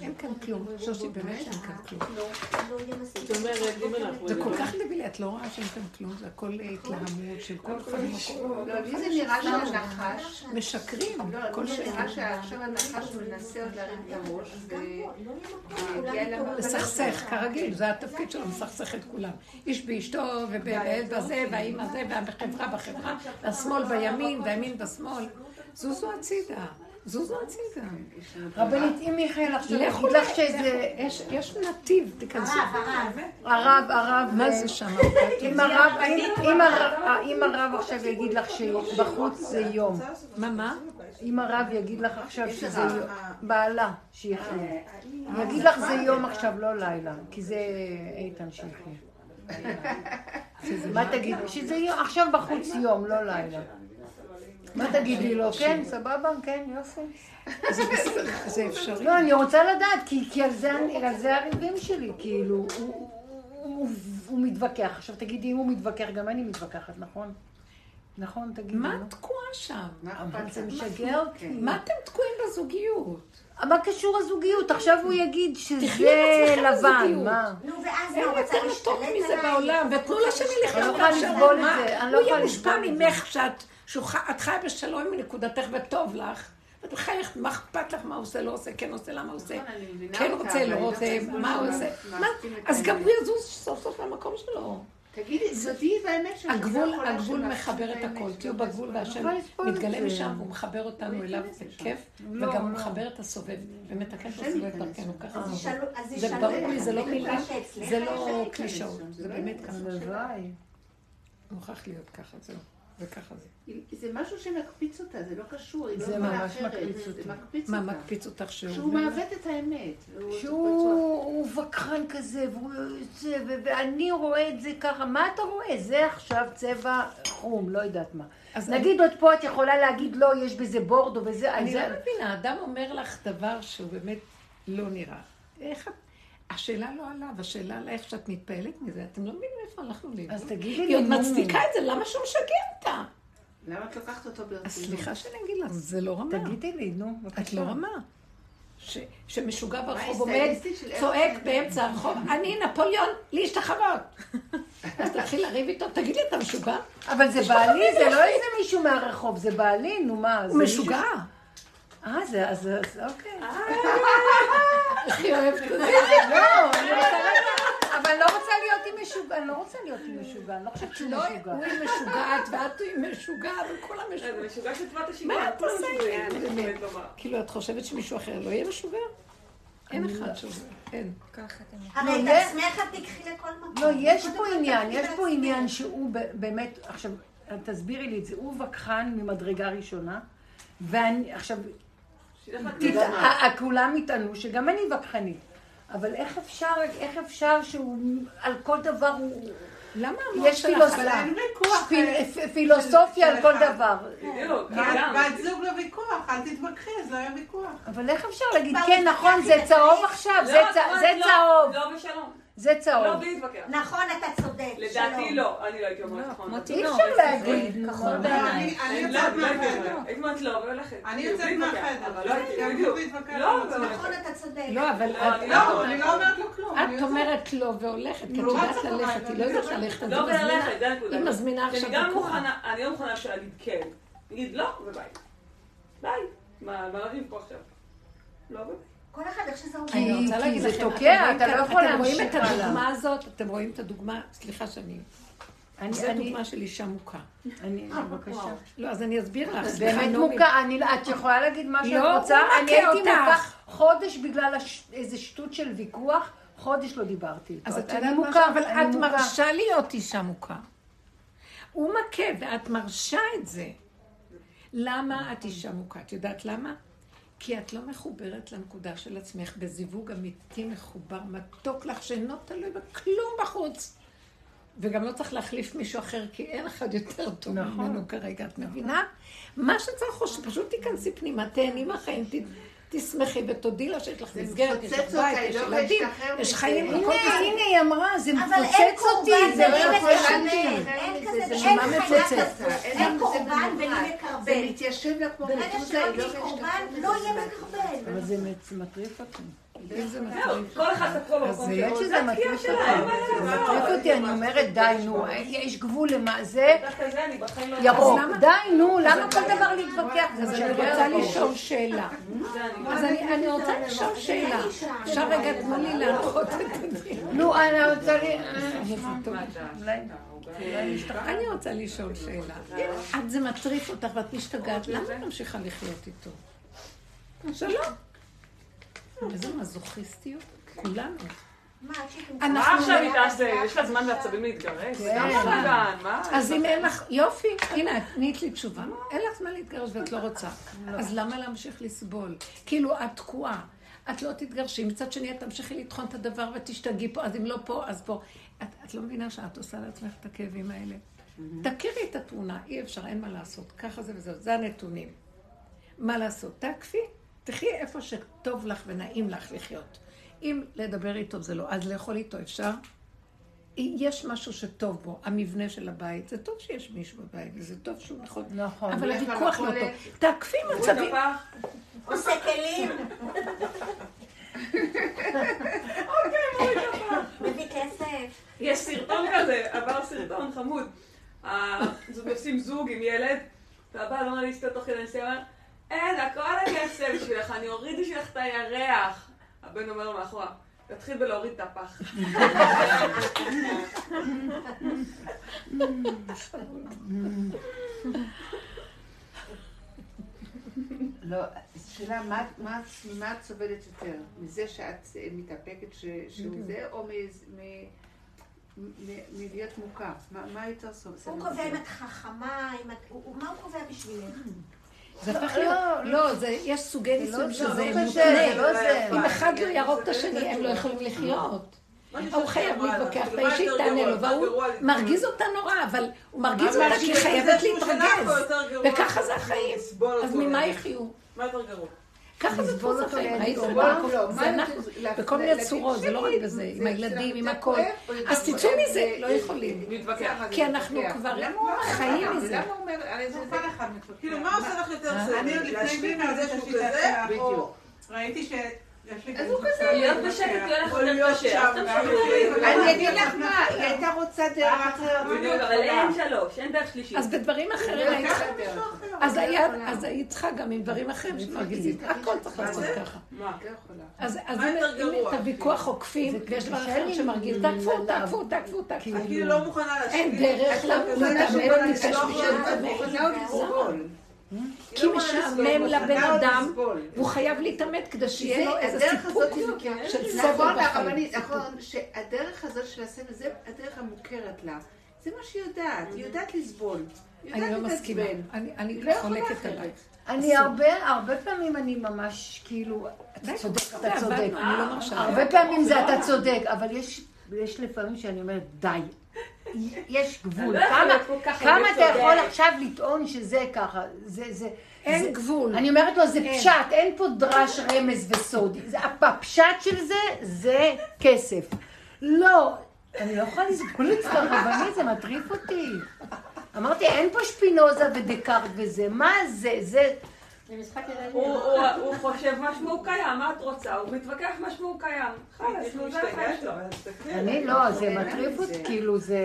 אין כאן כלום. שושי, באמת שאין כאן כלום. לא. זה כל כך דבילי, את לא רואה שאין כאן כלום, זה הכל התלהמות של כל אחד במקום. לא, לי זה נראה שהנחש... משקרים, לא, כל לי זה. נראה שעכשיו הנחש מנסה עוד להרים את הראש, ו... לא. יתעוררו. לסכסך, כרגיל, זה התפקיד שלו, מסכסך את כולם. איש באשתו, ובילד בזה, והאימא זה, והחברה בחברה, והשמאל בימין, והימין בשמאל. זוזו הצידה, זוזו הצידה. רבנית, אם מיכאל עכשיו יגיד לך שזה... יש- יש נתיב, תיכנסו. הרב, הרב. הרב, הרב... מה אה, זה שם? אם הרב, אם- אם הרב- עכשיו יגיד לך שבחוץ זה יום, מה, מה? אם הרב יגיד לך עכשיו שזה יום, בעלה, שיחיה, יגיד לך זה יום עכשיו, לא לילה, כי זה איתן שיחיה. *laughs* מה תגידי? שזה יום, עכשיו בחוץ יום, לא לילה. מה תגידי לו? כן, סבבה? כן, יופי. זה בסדר, זה אפשרי. לא, אני רוצה לדעת, כי, כי על, זה, הריבים שלי, כאילו, הוא, הוא, הוא, הוא מתווכח. עכשיו תגידי, אם הוא מתווכח, גם אני מתווכחת, נכון? נכון, תגידי. מה. את תקועה שם? מה אבל זה? משגע אותי. כן. מה אתם תקועים בזוגיות? מה קשור הזוגיות? עכשיו הוא יגיד שזה את עצמכם לבן, בזוגיות. מה? נו, ואז אין מה, הוא רצה יותר להשתלט מתוק מזה עליי? בעולם, ותנו לשני אני לחיות לא יכולה בשלום. לסבול את מה? זה, אני לא הוא יהיה מושפע. ממך שאת, את חיה בשלום מנקודתך וטוב לך. ואת מחייכת, מה אכפת לך מה הוא עושה, לא עושה, כן עושה, למה הוא עושה. נכון, כן רוצה, לא רוצה, מה הוא עושה. מה? את אז גם. הוא יזוז סוף סוף למקום שלו. תגידי, זאתי והאמת שלי. הגבול, לא הגבול מחבר את הכל. תהיו. בגבול והשם את מתגלה. משם, והוא מחבר אותנו אליו בכיף, לא, וגם הוא לא. מחבר את הסובב, ומתקן את הסובב. דרכנו. ככה זה ברור את לי, זה לא מילים, שאצלך זה לא לי קלישאות, זה באמת ככה. הלוואי. מוכרח להיות ככה, זהו. וככה זה. זה משהו שמקפיץ אותה, זה לא קשור, היא לא זה יכולה ממש אחרת. מקפיץ זה אותי. מקפיץ מה אותה. מקפיץ אותך שהוא... שהוא מעוות את האמת. שהוא הוא וכחן כזה, והוא ו- ואני רואה את זה ככה, מה אתה רואה? זה עכשיו צבע חום, לא יודעת מה. אז נגיד עוד פה את יכולה להגיד לא, יש בזה בורדו וזה, אני זה- לא מבינה, אדם אומר לך דבר שהוא באמת לא נראה. איך את... השאלה לא עליו, השאלה על איך שאת מתפעלת מזה. אתם לא מבינים איפה הלכנו לאיבוד. אז תגידי היא לי, עוד נו. מצדיקה את זה, למה שהוא משגע אותה? למה את לוקחת אותו ברצינות? סליחה שאני אגיד לך, זה לא רמה. תגידי לי, נו, בבקשה. את לא רמה. ש- שמשוגע ברחוב עומד, צועק? באמצע הרחוב, אני נפוליאון, להשתחוות. *laughs* אז תתחיל לריב איתו, תגיד לי, אתה משוגע? אבל זה בעלי, זה לא איזה מישהו מהרחוב, זה בעלי, נו מה, הוא משוגע. אה, זה, אז, אז אוקיי. איך היא אוהבת את *laughs* זה? לא, להגיד, אבל אני לא רוצה להיות עם משוגע, אני לא רוצה להיות עם משוגע, אני לא חושבת שהוא לא, משוגע. הוא עם משוגעת ואת עם משוגעת וכולם זה משוגעים. משוגע שטבעת השיגעון. מה את עושה זה? כאילו, את חושבת שמישהו אחר לא יהיה משוגע? אין אחד שזה, אין. הרי את לא, יש- עצמך את תיקחי לכל מקום. לא, יש פה עניין, יש פה. עניין שהוא באמת, עכשיו, תסבירי לי את זה, הוא וכחן ממדרגה ראשונה, ואני, עכשיו, כולם יטענו שגם אני וכחנית, אבל איך אפשר, איך אפשר שהוא, על כל דבר הוא, למה המוח שלך? אין ויכוח. פילוסופיה על כל. דבר. בדיוק, בת- זוג לוויכוח, אל תתווכחי, אז לא היה ויכוח. אבל איך אפשר להגיד, כן, נכון, זה צהוב. עכשיו, לא, זה לא, צהוב, לא בשלום. זה לא, צהוב. בלי להתווכח. נכון, אתה צודק. לדעתי. לא, אני לא הייתי אומרת נכון. אי אפשר להגיד, כחול נו, בעיניים. אני לא, יוצאת לא מהחדר. אומרת. הייתי אומרת לא, והולכת. אני כאילו, יוצאת להתווכח. מהחדר. אבל לא הייתי, יתווכח לא. נכון, אתה צודק. לא, אבל לא, את- אני לא, לא אומרת לו כלום. את. אומרת לא והולכת, כי את יודעת ללכת, היא לא יודעת ללכת, לא וללכת, זה הנקודה. היא מזמינה עכשיו אני גם ויכוח. מוכנה, אני לא מוכנה להגיד כן. להגיד לא וביי. ביי. מה, מה לריב פה עכשיו? לא וביי. כל אחד איך שזה עובד. אני כי- רוצה להגיד זה לכם, תוקע, אתם רואים אתה את- לא יכול אתם רואים את. הדוגמה הזאת, אתם רואים את הדוגמה, סליחה שאני, אני, זו אני, דוגמה של אישה מוכה. אני, בבקשה. לא, אז אני אסביר לך, באמת. מוכה, אני, את יכולה להגיד מה שאת לא, רוצה, אני הייתי. מוכה חודש בגלל הש... איזה שטות של ויכוח, חודש לא דיברתי איתו. אז את יודעת מוכה, אבל את. מרשה להיות אישה מוכה. הוא מכה ואת מרשה את זה. למה את אישה מוכה? את יודעת למה? כי את לא מחוברת לנקודה של עצמך בזיווג אמיתי מחובר, מתוק לך, שאינו תלוי בכלום בחוץ. וגם לא צריך להחליף מישהו אחר, כי אין אחד יותר טוב נכון. ממנו כרגע, את מבינה? מה שצריך הוא שפשוט תיכנסי פנימה, תהני מהחיים, תשמחי ותודי לה שיש לך מסגרת, יש לך בית, יש לא ילדים, יש. חיים, הנה, הכל הנה, הנה היא אמרה, זה מפוצץ אותי, זה לא יכול מקרבן. להמשיך. אין זה- כזה, זה אין חיה. אין קורבן מנוחה. בלי זה מקרבן. מתיישב לה כמו ברגע שלא לא תהיה קורבן, לא יהיה. מקרבן. אבל זה מטריף אותי. כל אחד תקוע במקום שלו. זה מטריף התקיעה. שלה, אין מה זה. מטריף אותי, אני אומרת, די, נו, יש גבול למה זה. לא... ירוק, די, נו, למה כל דבר להתווכח? אז זה אני רוצה. לשאול שאלה. אז אני רוצה לשאול שאלה. עכשיו רגע תנו לי להנחות את הדיון. נו, אני רוצה אתה? אולי- אני רוצה לשאול שאלה. את זה מטריף אותך ואת משתגעת, למה את ממשיכה לחיות איתו? שלום. איזה מזוכיסטיות, כולנו. מה, עכשיו היא תעשה? יש לה זמן ועצבים להתגרש? כן. מה? אז אם אין לך, יופי, הנה, את נהיית לי תשובה. אין לך זמן להתגרש ואת לא רוצה. אז למה להמשיך לסבול? כאילו, את תקועה. את לא תתגרשי, מצד שני את תמשיכי לטחון את הדבר ותשתגעי פה, אז אם לא פה, אז פה. את, את לא מבינה שאת עושה לעצמך את הכאבים האלה? תכירי את התמונה, אי אפשר, אין מה לעשות. ככה זה וזהו, זה הנתונים. מה לעשות? תעקפי, תחי איפה שטוב לך ונעים לך לחיות. אם לדבר איתו זה לא, אז לאכול איתו אפשר? יש משהו שטוב בו, המבנה של הבית, זה טוב שיש מישהו בבית, וזה טוב שהוא נכון, נכון. אבל הוויכוח לא. טוב. תעקפי הוא מצבים. עושה כלים. מביא כסף. יש סרטון כזה, עבר סרטון חמוד. הזוג עושים זוג עם ילד, והבעל אומר לאשתו תוך כדי נסיעה, אין, הכל אני אעשה בשבילך, אני אוריד בשבילך את הירח. הבן אומר לו מאחורה, תתחיל בלהוריד את הפח. לא, שאלה, מה- את סובלת יותר? מזה שאת אה, מתאפקת ש- שהוא זה, או מ- מ- מ- מלהיות מוכר? מה יותר סוף? הוא קובע אם את חכמה, מה הוא קובע בשבילך? זה הפך להיות, לא, זה, יש סוגי נישואים שזה לא מותנה. לא. אם אחד לא יהרוג את השני, הם לא יכולים לחיות. הוא חייב להתווכח, והאישית תענה לו, והוא מרגיז אותה נורא, אבל הוא מרגיז אותה כי היא חייבת להתרגז. וככה זה החיים. אז ממה יחיו? מה יותר גרוע? ככה זה דפוס החיים? אורבך? זה אנחנו, בכל מיני צורות, זה לא רק בזה, זה- עם הילדים, עם הכל. יותר אז תצאו מזה, זה- לא יכולים. כי אנחנו כבר חיים? מזה. למה הוא אומר, הרי זה כל אחד מתווכח. כאילו, מה עושה לך יותר אני סבל? עוד לפני להשלים זה עם זה שהוא כזה. ראיתי ש... אז הוא כזה. להיות בשקט שם, אז תמשיכו. גם- אני אגיד לך מה, היא הייתה רוצה דרך אחרת. בדיוק, אבל אין שלוש, אין דרך שלישית. אז בדברים אחרים היית צריכה... אז היית צריכה גם עם דברים אחרים שמרגיזים. הכל צריך לעשות ככה. לא. אז אם? את הוויכוח עוקפים, ויש דבר אחר שמרגיז, את. כאילו לא מוכנה להשלים. אין דרך להתאמן, כי משעמם לבן אדם, והוא חייב להתאמת כדי שיהיה לו איזה סיפוק של סבל נכון, בחיים. הרבנית, נכון, שהדרך הזאת של הסבל, זה הדרך המוכרת לה. זה מה שהיא יודעת, היא יודעת לסבול. אני לא מסכימה. אני לא חולקת. עלייך. אני הרבה, הרבה פעמים אני ממש כאילו, אתה צודק, אתה צודק. לא. הרבה פעמים זה אתה צודק, אבל יש, יש לפעמים שאני אומרת, די. יש גבול. לא כמה, כמה אתה יכול. עכשיו לטעון שזה ככה? זה, זה... אין זה- גבול. אני אומרת לו, זה אין. פשט, אין פה דרש, רמז וסוד. הפשט של זה, זה כסף. לא, אני לא יכולה לסבול את זה, רבנית, זה מטריף אותי. אמרתי, אין פה שפינוזה ודקארט וזה, מה זה? זה... זה משחק ילדים. הוא- חושב משהו הוא קיים, מה את רוצה? הוא מתווכח משהו הוא קיים. חלאס, נו, זה החיים שלו. אני לא, זה מטריף אותי, כאילו זה...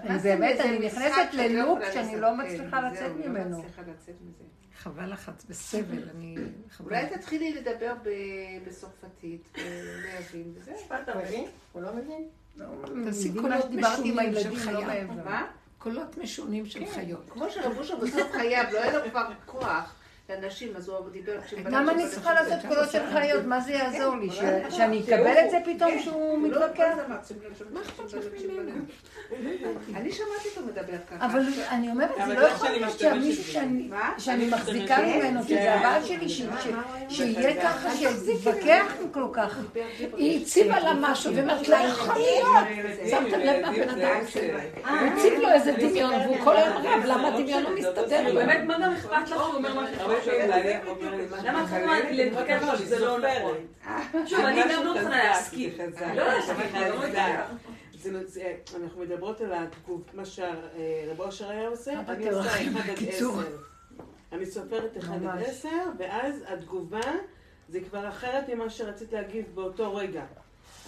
אני באמת, אני נכנסת ללופ שאני לא מצליחה לצאת ממנו. לא מצליחה לצאת מזה. חבל לך, את בסבל, אני... אולי תתחילי לדבר בצרפתית ולהבין, וזהו. אתה מבין? הוא לא מבין? תעשי מבין מה קולות שדיברתי עם משונים הילדים, של לא חיה. מעבר. מה? קולות משונים של חיות. כמו שרב אושר בסוף חייו, לא היה לו כבר כוח לנשים, אז הוא דיבר... למה אני צריכה לעשות קולות של חיות? מה זה יעזור לי? ש- שאני אקבל את זה פתאום שהוא מתווכח? מה אכפת לך ממנו? אני שמעתי אותו מדבר ככה. אבל אני אומרת, זה לא לא יכול להיות שהמישהו בזה. שאני- מחזיקה ממנו. שזה הבעל שלי, שיהיה ככה, שיתווכח כל כך. היא הציבה לה משהו, ואומרת, לא יכול להיות. שמתם לב מה בן אדם עושה? הוא הציב לו איזה דמיון, והוא כל היום רב, למה הדמיון לא מסתדר לו? באמת, מה גם אכפת לך שהוא אומר מה מה למה את צריכה להתווכח שזה לא נכון? *laughs* שוב, אני גם לא *laughs* מוכנה להסכים. לא, לא לא- אנחנו מדברות על התגוב, מה שהרב אושר היה עושה, אני עושה 1 עד. 10. אני סופרת 1 עד. 10, ואז התגובה זה כבר אחרת ממה שרצית להגיב באותו רגע.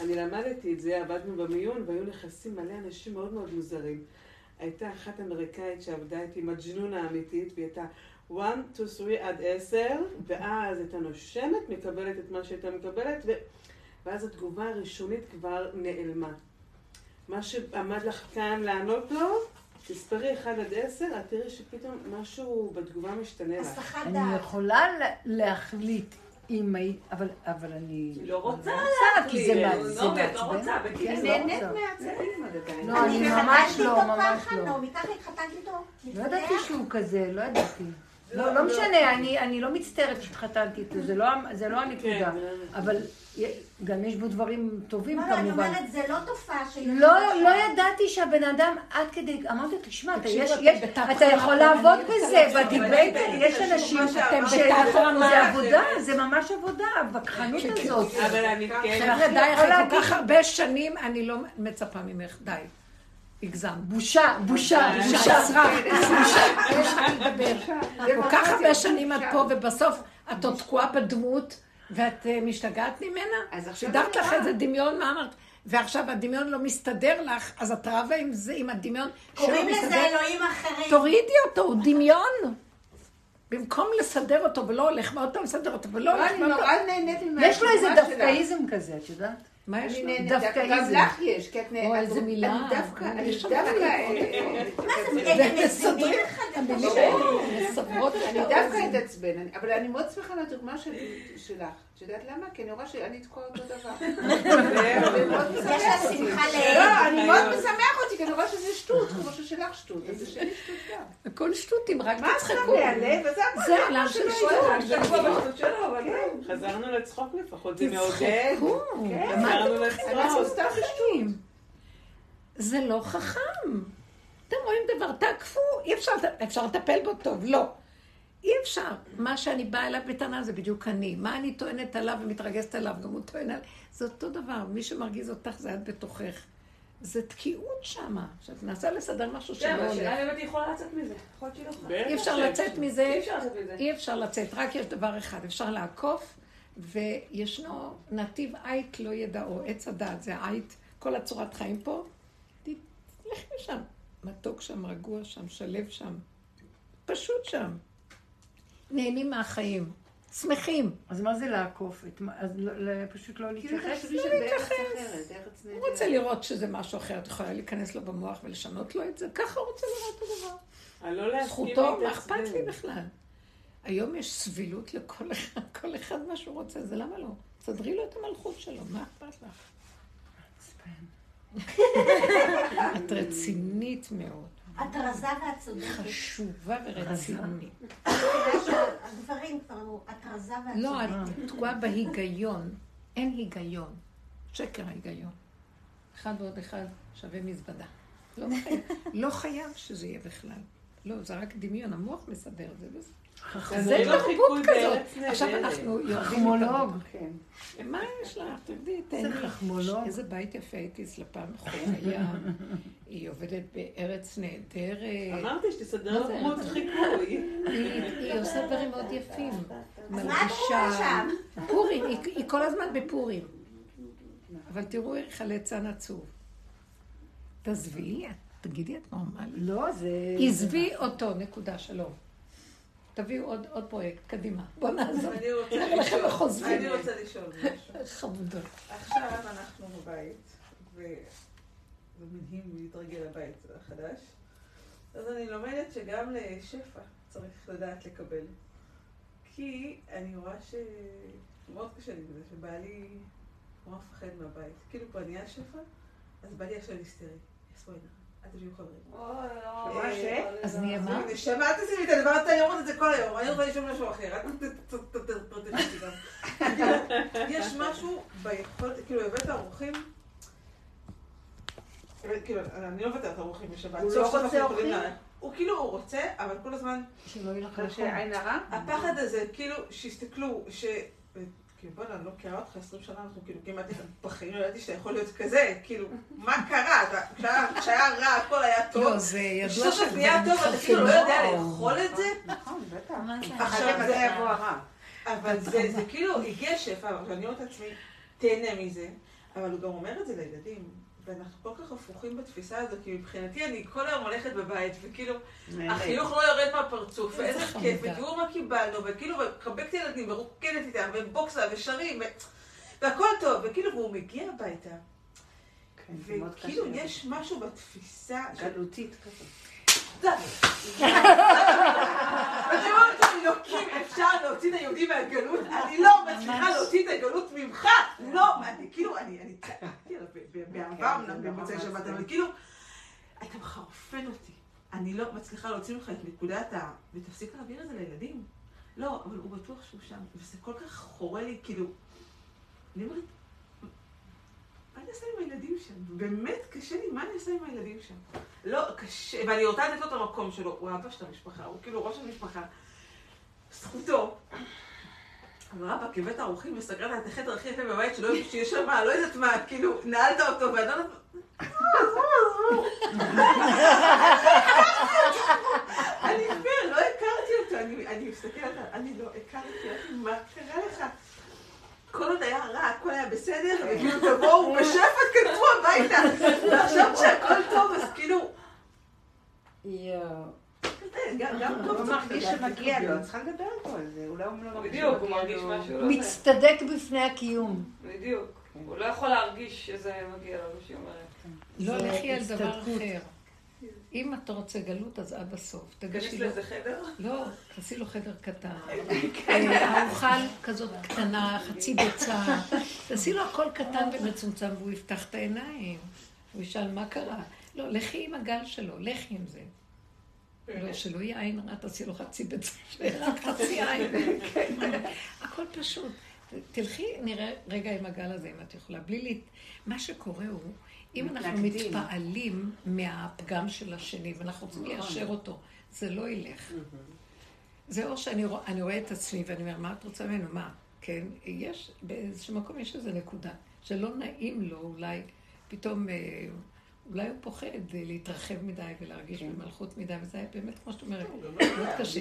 אני למדתי את זה, עבדנו במיון, והיו נכנסים מלא אנשים מאוד מאוד מוזרים. הייתה אחת אמריקאית שעבדה איתי, מג'נונה האמיתית, והיא הייתה 1, 2, 3 עד 10, ואז הייתה נושמת, מקבלת את מה שהייתה מקבלת, ו... ואז התגובה הראשונית כבר נעלמה. מה שעמד לך כאן לענות לו, תספרי 1 עד 10, את תראי שפתאום משהו בתגובה משתנה לך. הסחת אני דעת. יכולה לה- להחליט אם היית, אבל אבל אני... היא לא רוצה כי זה להחליט. מה- זה נעמי, את לא מעצבן. רוצה, כן, בקיצור. לא נהנית עד עדיין. לא, אני ממש התחתנתי לא, איתו ממש ככה, לא. נעמי, ככה התחתנתי איתו. לא ידעתי. שהוא כזה, לא ידעתי. לא, לא משנה, אני, אני לא מצטערת שהתחתנתי איתו, זה לא, זה לא הנקודה. אבל גם יש בו דברים טובים לא, לא, אני כמובן. אומרת, זה לא תופעה שהיא... לא, לא ידעתי שהבן אדם עד כדי, אמרתי לו, תשמע, אתה, יכול לעבוד בזה, בדיבייט, יש אנשים שאתם. זה. עבודה, זה ממש עבודה, הווכחנות הזאת. אבל אני כן... חבר'ה, די, אחרי כל כך הרבה שנים, אני לא מצפה ממך, די. הגזם. בושה, בושה, בושה, בושה. אסרה, בושה, בושה לדבר. כל כך הרבה שנים את פה, ובסוף את עוד תקועה בדמות, ואת אה, משתגעת ממנה? אז עכשיו סידרת אני לך. איזה דמיון, מה אמרת? ועכשיו הדמיון לא מסתדר לך, אז את רבה עם זה, עם הדמיון שלא קוראים לזה. אלוהים אחרים. תורידי אותו, הוא דמיון. במקום לסדר אותו ולא הולך, ועוד פעם לסדר אותו ולא לא, הולך, אני פעם- נורא נהנית מהתגובה יש לו איזה. דווקאיזם כזה, את יודעת? מה יש אני לו? נהנית, דווקאיזם. גם לך יש, כי את נהנית. או, איזה מילה. אני דווקא, אני דווקא... הם מזינים מסדרים אחד את המילים את אני. דווקא אתעצבן, אני- אבל אני מאוד שמחה על הדוגמה של- שלך. את יודעת למה? כי אני רואה שאני תקועה אותו דבר. *laughs* *laughs* יש לה שמחה לא, לאיד. אני מאוד משמח אותי, כי אני רואה שזה שטות, כמו ששלך שטות, אז זה שלי שטות גם. הכל שטותים, רק מה את תצחקו. שמה מהלב? וזה זה הכל עולם של. שטות. שלו, אבל כן. חזרנו לצחוק לפחות, זה מעודד. תצחקו. כן. מה חזרנו לצחוק. זה לא חכם. אתם רואים דבר, תעקפו, אפשר לטפל בו טוב, לא. אי אפשר. מה שאני באה אליו בטענה זה בדיוק אני. מה אני טוענת עליו ומתרגזת עליו, גם הוא טוען עליו. זה אותו דבר. מי שמרגיז אותך זה את בתוכך. זה תקיעות שמה. עכשיו, ננסה לסדר משהו כן, שלא אבל השאלה הולך. אם באמת היא יכולה לצאת מזה. יכול להיות שהיא לא יכולה. אי אפשר שאפשר. לצאת מזה. אי אפשר לצאת מזה. אי אפשר לצאת, רק יש דבר אחד, אפשר לעקוף, וישנו נתיב עית לא ידעו, עץ הדעת, זה עית, כל הצורת חיים פה, תלכי לשם. מתוק שם, רגוע שם, שלב שם, פשוט שם. נהנים מהחיים, שמחים. אז מה זה לעקוף? אז לא- לא- פשוט לא כאילו להתייחס? תחשבי שבארץ אחרת, ארץ הוא. רוצה לראות שזה משהו אחר, את יכולה להיכנס לו במוח ולשנות לו את זה, ככה הוא רוצה לראות את הדבר. להסכים זכותו, מה. אכפת לי בכלל? היום יש סבילות לכל אחד, כל אחד מה שהוא רוצה, זה למה לא? תסדרי לו את המלכות שלו, מה אכפת לך? את רצינית מאוד, את רזה ואת צודקת. חשובה ורצינית. הגברים כבר אמרו, את רזה ואת לא, צודקת. את תקועה בהיגיון. אין היגיון. שקר ההיגיון. אחד ועוד אחד שווה מזוודה. לא חייב, לא חייב שזה יהיה בכלל. לא, זה רק דמיון, המוח מסדר את זה. זה לא תרבות חיקוי כזאת. עכשיו. אנחנו יורדים... חכמולוג. כן. מה יש לך? תרדי, תהני. זה חכמולוג. איזה בית יפה הייתי אצלה פעם הים. היא עובדת בארץ נהדרת. אמרתי שתסדר? לו דמות חיקוי. היא עושה דברים מאוד יפים. שם? פורים, היא- היא כל הזמן בפורים. אבל תראו איך הליצן עצוב. תעזבי, תגידי, את נורמלית. לא, זה... עזבי אותו, נקודה, שלום. תביאו עוד, עוד פרויקט, קדימה. בוא נעזור. אני רוצה לשאול- משהו. *laughs* חמודות. עכשיו אנחנו בבית, וזה מדהים להתרגל לבית החדש. אז אני לומדת שגם לשפע צריך לדעת לקבל. כי אני רואה שמאוד קשה לי בזה, שבעלי נורא מפחד מהבית. כאילו כבר נהיה שפע, אז בא לי עכשיו היסטרי. יעשו עינה, לא. אז נהיה מה? נשמה, אל תשימי את הדבר הזה, אני אומרת את זה כל היום, אני רוצה לשאול משהו אחר. כאילו, יש משהו ביכולת, כאילו הבאת אורחים, כאילו, אני לא מוותרת אורחים בשבת. הוא לא רוצה אורחים? הוא כאילו, הוא רוצה, אבל כל הזמן, שלא יהיה לך הרע? הפחד הזה, כאילו, שיסתכלו, ש... כאילו, בוא'נה, אני לא מכירה אותך 20 שנה, אנחנו כאילו כמעט בחיים לא ידעתי שאתה יכול להיות כזה, כאילו, מה קרה? כשהיה- רע, הכל היה טוב. לא, זה ידוע סוף נהיה טוב, אתה כאילו לא יודע לאכול את זה? נכון, בטח. עכשיו זה- יבוא הרע? אבל זה, זה כאילו הגיע שפע, ואני אומרת לעצמי, תהנה מזה, אבל הוא גם אומר את זה לילדים, ואנחנו כל כך הפוכים בתפיסה הזו, כי מבחינתי אני כל היום הולכת בבית, וכאילו, החיוך לא יורד מהפרצוף, איזה ואיזה. כיף, ותראו מה קיבלנו, וכאילו, ומחבקת ילדים, ורוקדת איתם, ובוקסה, ושרים. והכל טוב, וכאילו, והוא מגיע הביתה, כן, וכאילו. יש משהו בתפיסה, גלותית כזאת. אני אומרת, אלוקים, אפשר להוציא את היהודים מהגלות? אני לא מצליחה להוציא את הגלות ממך. לא, אני כאילו, אני אני צעקתי עליו ב- ב- באהבה אמנם במוצאי שבת, אבל כאילו, אתה מחרפן אותי. אני לא מצליחה להוציא ממך את נקודת ה... ותפסיק להעביר את זה לילדים. לא, אבל הוא בטוח שהוא שם, וזה כל כך חורה לי, כאילו... אני אומרת, מה אני אעשה עם הילדים שם? באמת קשה לי, מה אני אעשה עם הילדים שם? לא, קשה, ואני רוצה לתת לו את המקום שלו. הוא האבא של המשפחה, הוא כאילו ראש המשפחה. זכותו. אבל רבאק, הבאת אורחים וסגרת את החדר הכי יפה בבית שלא שיש שם, לא יודעת מה, כאילו, נעלת אותו, ואני לא יודעת... עזבו, עזבו. אני פייר, לא הכרתי אותו, אני- מסתכלת, אני לא הכרתי, מה קרה לך? כל עוד היה רע, הכל היה בסדר, וכאילו תבואו בשפע, תכנסו הביתה. ועכשיו כשהכל טוב, אז כאילו... גם גם טוב הוא מרגיש שמגיע. לו, את צריכה לדבר איתו על זה, אולי הוא לא מרגיש בדיוק, הוא מרגיש. משהו לא. מצטדק בפני הקיום. בדיוק. הוא לא יכול להרגיש שזה מגיע לו, מה שהיא אומרת. לא לכי על דבר. אחר. אם אתה רוצה גלות, אז עד הסוף. תגישי לו... לאיזה חדר? לא, תעשי לו חדר קטן. אה, האוכל כזאת קטנה, חצי ביצה. תעשי לו הכל קטן ומצומצם, והוא יפתח את העיניים. הוא ישאל מה קרה. לא, לכי עם הגל שלו, לכי עם זה. לא, שלא יהיה עין רע, תעשי לו חצי ביצה, חצי עין. *laughs* הכל פשוט. תלכי, נראה רגע עם הגל הזה, אם את יכולה. בלי לה... מה שקורה הוא, אם אנחנו. מתפעלים מהפגם של השני, ואנחנו רוצים ליישר אותו, זה לא ילך. זה או שאני רוא, רואה את עצמי ואני אומר, מה את רוצה ממנו? מה? כן? יש, באיזשהו מקום יש איזו נקודה, שלא נעים לו אולי, פתאום, אה, אולי הוא פוחד להתרחב מדי ולהרגיש במלכות מדי, וזה היה באמת, כמו שאת אומרת, מאוד קשה.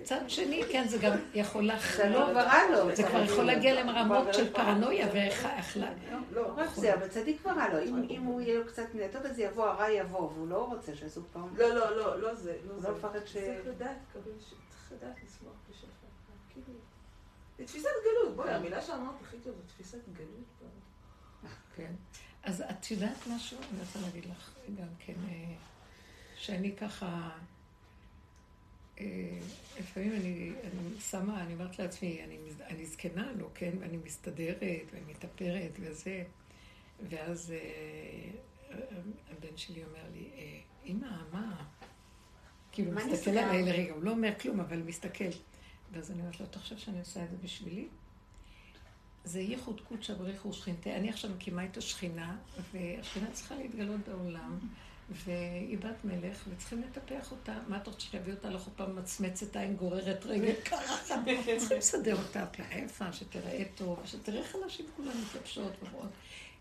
מצד שני, כן, זה גם יכול זה לא לחלות. זה כבר יכול להגיע לרמות של פרנויה והחלה. לא רק זה, אבל צדיק כבר רע לו. אם- הוא יהיה לו קצת מדי טוב, אז יבוא, הרע יבוא, והוא לא רוצה שיעשו פעם. לא, לא, לא, לא זה. הוא. לא מפחד ש... צריך לדעת, צריך לדעת לשמוח בשפע. כאילו, זה תפיסת גלות. בואי, המילה שאמרת הכי טוב, זה תפיסת גלות. כן. אז את יודעת משהו? אני רוצה להגיד לך גם כן, אה, שאני ככה, אה, לפעמים אני, אני שמה, אני אומרת לעצמי, אני, אני זקנה, לא, כן? ואני מסתדרת ומתאפרת וזה, ואז אה, הבן שלי אומר לי, אמא, מה? כאילו, מסתכל? עליי לרגע, הוא לא אומר כלום, אבל מסתכל. ואז אני אומרת לו, אתה חושב שאני עושה את זה בשבילי? זה ייחוד קודשא בריך ושכינתה. אני עכשיו מקימה את השכינה, והשכינה צריכה להתגלות בעולם, והיא בת מלך, וצריכים לטפח אותה. מה אתה רוצה שיביא אותה לחופה ממצמצת עין, גוררת רגל, ככה? צריכים לסדר אותה פלאה יפה, שתראה טוב, שתראה איך אנשים כולם מתלבשות ובאות.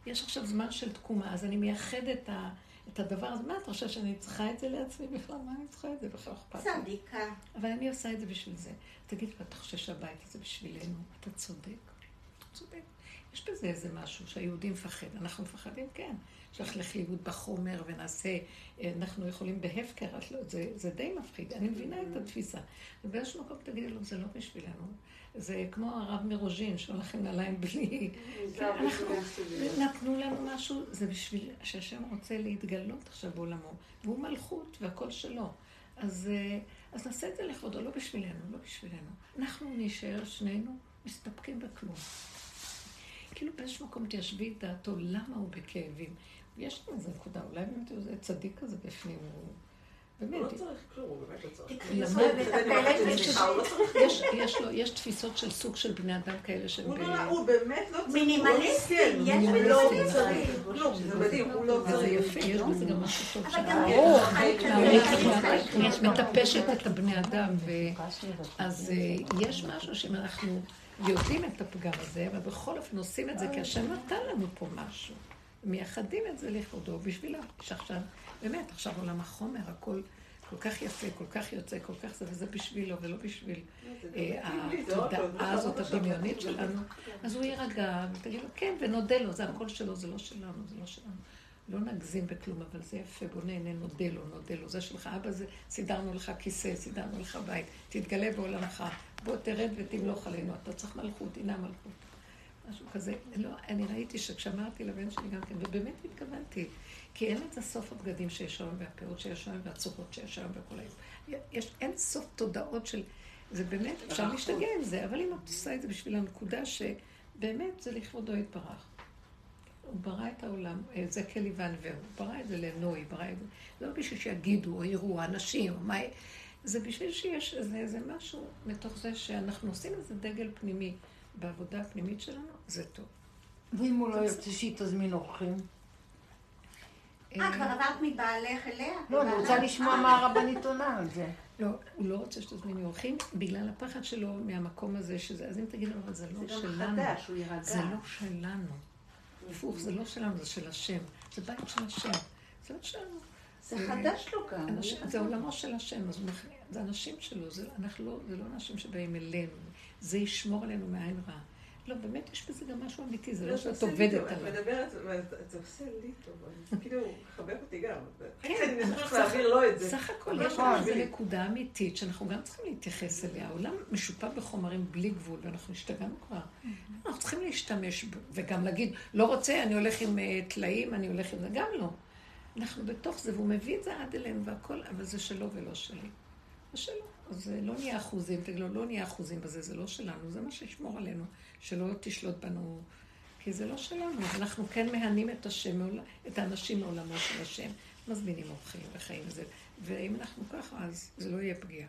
יש עכשיו זמן של תקומה, אז אני מייחדת את ה- את הדבר הזה. מה אתה חושב שאני צריכה את זה לעצמי בכלל? מה אני צריכה את זה בכלל? אכפת לי. צדיקה. אבל אני עושה את זה בשביל זה. תגיד, ואתה חושב שהבית הזה בשבילנו? אתה צודק. צודק. יש בזה איזה משהו שהיהודי מפחד. אנחנו מפחדים, כן. שנלך לאיבוד בחומר ונעשה, אה, אנחנו יכולים בהפקר, את לא, זה, זה די מפחיד. אני מבינה את התפיסה. ובאיזשהו מקום תגידי לו, זה לא בשבילנו. זה כמו הרב מרוז'ין שהולך עם נעליים בלי... כן, אנחנו, נתנו לנו משהו, זה בשביל שהשם רוצה להתגלות עכשיו בעולמו. והוא מלכות והכל שלו. אז, אה, אז נעשה את זה לכבודו, לא בשבילנו, לא בשבילנו. אנחנו נישאר שנינו מסתפקים בכלום. כאילו באיזשהו מקום תיישבי את דעתו, למה הוא בכאבים. יש לו איזה נקודה, אולי באמת הוא איזה צדיק כזה בפנים, הוא... הוא באמת, לא צריך כלום, הוא באמת לא צריך. יש-. הוא לא יש, יש לו, יש תפיסות של סוג של בני אדם כאלה שהם הוא. לא- הוא באמת לא צריך. מינימליסטי, הוא לא יש מסכן, הוא לא מינימליסטי. צריך כלום, זה מדהים, הוא לא צריך. יפה, יש בזה גם משהו טוב. אבל. גם. יש. מטפשת את הבני אדם. אז אה, יש משהו שאם אנחנו יודעים את הפגם הזה, אבל בכל אופן עושים את זה כי השם נתן לנו פה משהו. מייחדים את זה לכבודו בשבילו. שעכשיו, באמת, עכשיו עולם החומר, הכל כל כך יפה, כל כך יוצא, כל כך זה, וזה בשבילו ולא בשביל אה, התודעה הזאת הדמיונית שלנו. אז הוא יירגע, ותגיד לו, כן, ונודה לו, זה הכל שלו, זה לא שלנו, זה לא שלנו. לא נגזים בכלום, אבל זה יפה, בוא נהנה, נודה לו, נודה לו. זה שלך, אבא זה, סידרנו לך כיסא, סידרנו לך בית, תתגלה בעולמך, בוא תרד ותמלוך עלינו, אתה צריך מלכות, הנה המלכות. משהו כזה. לא, אני ראיתי שכשאמרתי לבן שלי גם כן, ובאמת התכוונתי, כי אין את הסוף הבגדים שיש היום, והפאות שיש היום, והצורות שיש היום, וכל היום. יש אין סוף תודעות של... זה באמת, אפשר להשתגע עם זה, אבל אם את עושה את זה בשביל הנקודה שבאמת זה לכבודו יתברך. הוא ברא את העולם, אה, זה כלי וענווהו, הוא ברא את זה לנוי, ברא את זה, לא בשביל שיגידו או יראו אנשים, או מה, זה בשביל שיש איזה, איזה משהו מתוך זה שאנחנו עושים איזה דגל פנימי בעבודה הפנימית שלנו, זה טוב. ואם הוא לא ירצה שהיא תזמין אורחים? אה, כבר עברת מבעלך אליה? לא, אני רוצה לשמוע מה הרבנית עונה על זה. לא, הוא לא רוצה שתזמיני אורחים בגלל הפחד שלו מהמקום הזה שזה, אז אם תגיד לו, אבל זה זה לא גם שלנו. חדש, הוא יירגע. זה לא שלנו. הפוך, זה לא שלנו, זה של השם. זה בית של השם. זה לא שלנו. זה חדש לו גם. זה עולמו של השם, זה אנשים שלו, זה, אנחנו לא, זה לא אנשים שבאים אלינו, זה ישמור עלינו מעין רע. לא, באמת יש בזה גם משהו אמיתי, זה לא שאת עובדת את עליו. מדברת, וזה עושה לי טוב, כאילו, מחבק אותי גם. כן, אני חושבת להעביר לו את זה. סך הכל יש. לנו איזו נקודה אמיתית שאנחנו גם צריכים להתייחס אליה. העולם משופע בחומרים בלי גבול, ואנחנו השתגענו כבר. אנחנו צריכים להשתמש, ב- וגם להגיד, לא רוצה, אני הולך עם אה, טלאים, אני הולך עם זה, גם לא. אנחנו בתוך זה, והוא מביא את זה עד אלינו והכל, אבל זה שלו ולא שלי. זה שלו. אז זה לא נהיה אחוזים, תגידו, לא נהיה אחוזים בזה, זה לא שלנו, זה מה שישמור עלינו, שלא תשלוט בנו, כי זה לא שלנו. אנחנו כן מהנים את השם, את האנשים מעולמו של השם, מזמינים אורחים וחיים וזה, ואם אנחנו ככה, אז זה לא יהיה פגיעה.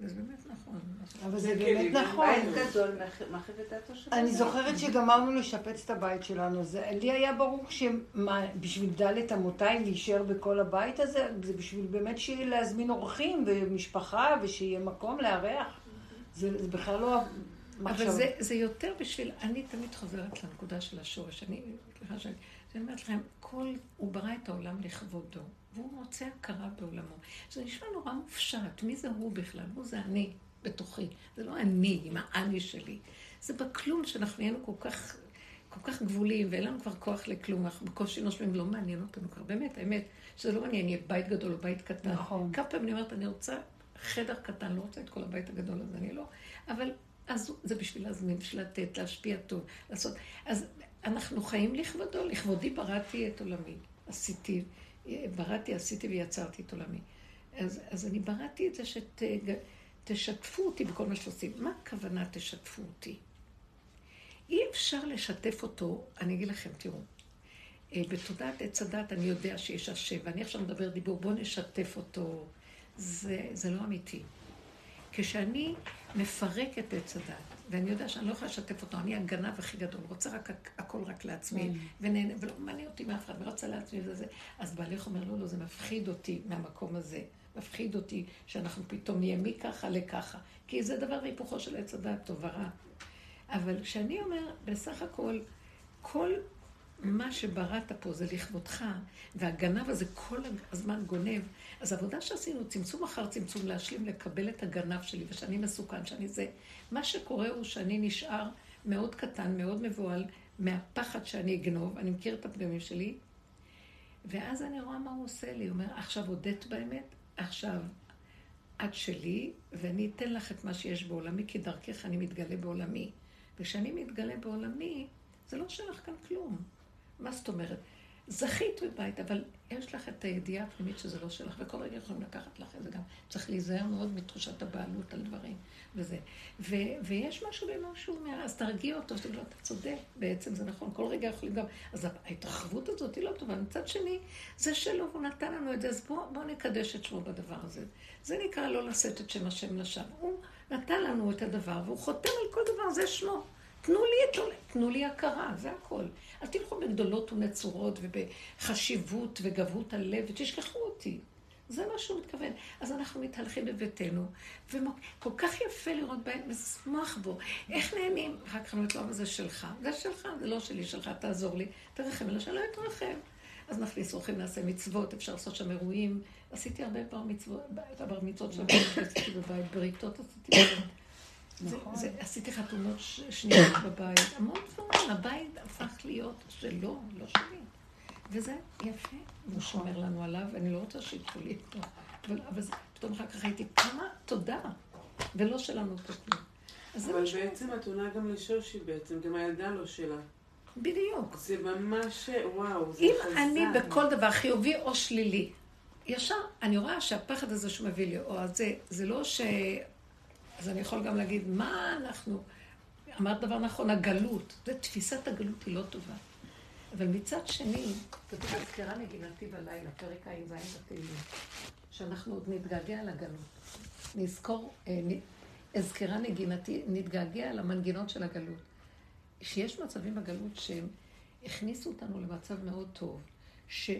וזה באמת נכון. אבל זה באמת נכון. בית גדול מאחד את דעתו של אני זוכרת שגמרנו לשפץ את הבית שלנו. זה, לי היה ברור שבשביל דלת אמותיי להישאר בכל הבית הזה, זה בשביל באמת להזמין אורחים ומשפחה ושיהיה מקום לארח. זה, זה בכלל לא. אבל זה, זה יותר בשביל, אני תמיד חוזרת לנקודה של השורש. אני, סליחה שאני, אני אומרת לכם, כל, הוא ברא את העולם לכבודו. והוא רוצה הכרה בעולמו. זה נשמע נורא מופשט, מי זה הוא בכלל? הוא זה אני בתוכי. זה לא אני עם האני שלי. זה בכלום שאנחנו נהיינו כל כך, כל כך גבוליים, ואין לנו כבר כוח לכלום, אנחנו בקושי נושמים, לא מעניין אותנו כבר. באמת, האמת, שזה לא מעניין, יהיה בית גדול או בית קטן. נכון. כמה פעמים אני אומרת, אני רוצה חדר קטן, לא רוצה את כל הבית הגדול הזה, אני לא. אבל אז זה בשביל להזמין, בשביל לתת, להשפיע טוב, לעשות. אז אנחנו חיים לכבודו, לכבודי בראתי את עולמי, עשיתי. בראתי, עשיתי ויצרתי את עולמי. אז, אז אני בראתי את זה שתשתפו אותי בכל מה שעושים. מה הכוונה תשתפו אותי? אי אפשר לשתף אותו, אני אגיד לכם, תראו, אה, בתודעת עץ הדת אני יודע שיש השם, ואני עכשיו מדבר דיבור, בואו נשתף אותו. זה, זה לא אמיתי. כשאני מפרק את עץ הדת, ואני יודע שאני לא יכולה לשתף אותו, אני הגנב הכי גדול, רוצה רק הכל רק לעצמי, mm. ונהנה, ולא מעניין אותי מאף אחד, ורוצה לעצמי וזה. אז בעלך אומר, לא, לא, זה מפחיד אותי מהמקום הזה. מפחיד אותי שאנחנו פתאום נהיה מככה לככה. כי זה דבר והיפוכו של עץ הדעת, טוב ורע. אבל כשאני אומר, בסך הכל, כל מה שבראת פה זה לכבודך, והגנב הזה כל הזמן גונב. אז העבודה שעשינו, צמצום אחר צמצום, להשלים, לקבל את הגנב שלי, ושאני מסוכן, שאני זה. מה שקורה הוא שאני נשאר מאוד קטן, מאוד מבוהל, מהפחד שאני אגנוב, אני מכיר את הפגמים שלי, ואז אני רואה מה הוא עושה לי. הוא אומר, עכשיו הודית באמת, עכשיו את שלי, ואני אתן לך את מה שיש בעולמי, כי דרכך אני מתגלה בעולמי. וכשאני מתגלה בעולמי, זה לא שלך כאן כלום. מה זאת אומרת? זכית בבית, אבל יש לך את הידיעה הפנימית שזה לא שלך, וכל רגע יכולים לקחת לך את זה גם. צריך להיזהר מאוד מתחושת הבעלות על דברים וזה. ו- ויש משהו במה שהוא אומר, אז תרגיע אותו, שתגיד לו, אתה צודק, בעצם זה נכון, כל רגע יכולים גם... אז ההתרחבות הזאת היא לא טובה. מצד שני, זה שלו, הוא נתן לנו את זה, אז בואו בוא נקדש את שמו בדבר הזה. זה נקרא לא לשאת את שם השם לשווא. הוא נתן לנו את הדבר, והוא חותם על כל דבר, זה שמו. תנו לי, תנו לי הכרה, זה הכל. אל תלכו בגדולות ונצורות ובחשיבות וגבהות הלב, ותשכחו אותי. זה מה שהוא מתכוון. אז אנחנו מתהלכים בביתנו, וכל כך יפה לראות בהם, לשמוח בו. איך נהנים? אחר כך אני אומרת לו, אבל זה שלך. זה שלך, זה לא שלי, שלך, תעזור לי. תרחם, אלא שלא יתרחם. אז נכניס אורחים, נעשה מצוות, אפשר לעשות שם אירועים. עשיתי הרבה בר מצוות, את הבר מצוות של הבית *coughs* שעשיתי בבית, בריתות עשיתי. נכון. זה, עשיתי חתונות שניות *coughs* בבית, המון דברים, הבית הפך להיות שלו, לא שלי. וזה יפה, הוא שומר לנו עליו, אני לא רוצה שיתפו לי איתו. אבל, זה, פתאום אחר כך הייתי, כמה תודה, ולא שלנו פה כלום. אבל בעצם את עונה גם לשושי בעצם, גם הילדה לא שלה. בדיוק. זה ממש, וואו, זה חזק. אם אני בכל דבר חיובי או שלילי, ישר אני רואה שהפחד הזה שהוא מביא לי, או הזה, זה לא ש... אז אני יכול גם להגיד, מה אנחנו... אמרת דבר נכון, הגלות. זה תפיסת הגלות היא לא טובה. אבל מצד שני, כתוב הזכרה נגינתי בלילה, פרק ע"ז בתהילים, שאנחנו עוד נתגעגע לגלות. נזכור, אה, אזכרה נגינתי, נתגעגע למנגינות של הגלות. שיש מצבים בגלות שהם הכניסו אותנו למצב מאוד טוב, ש,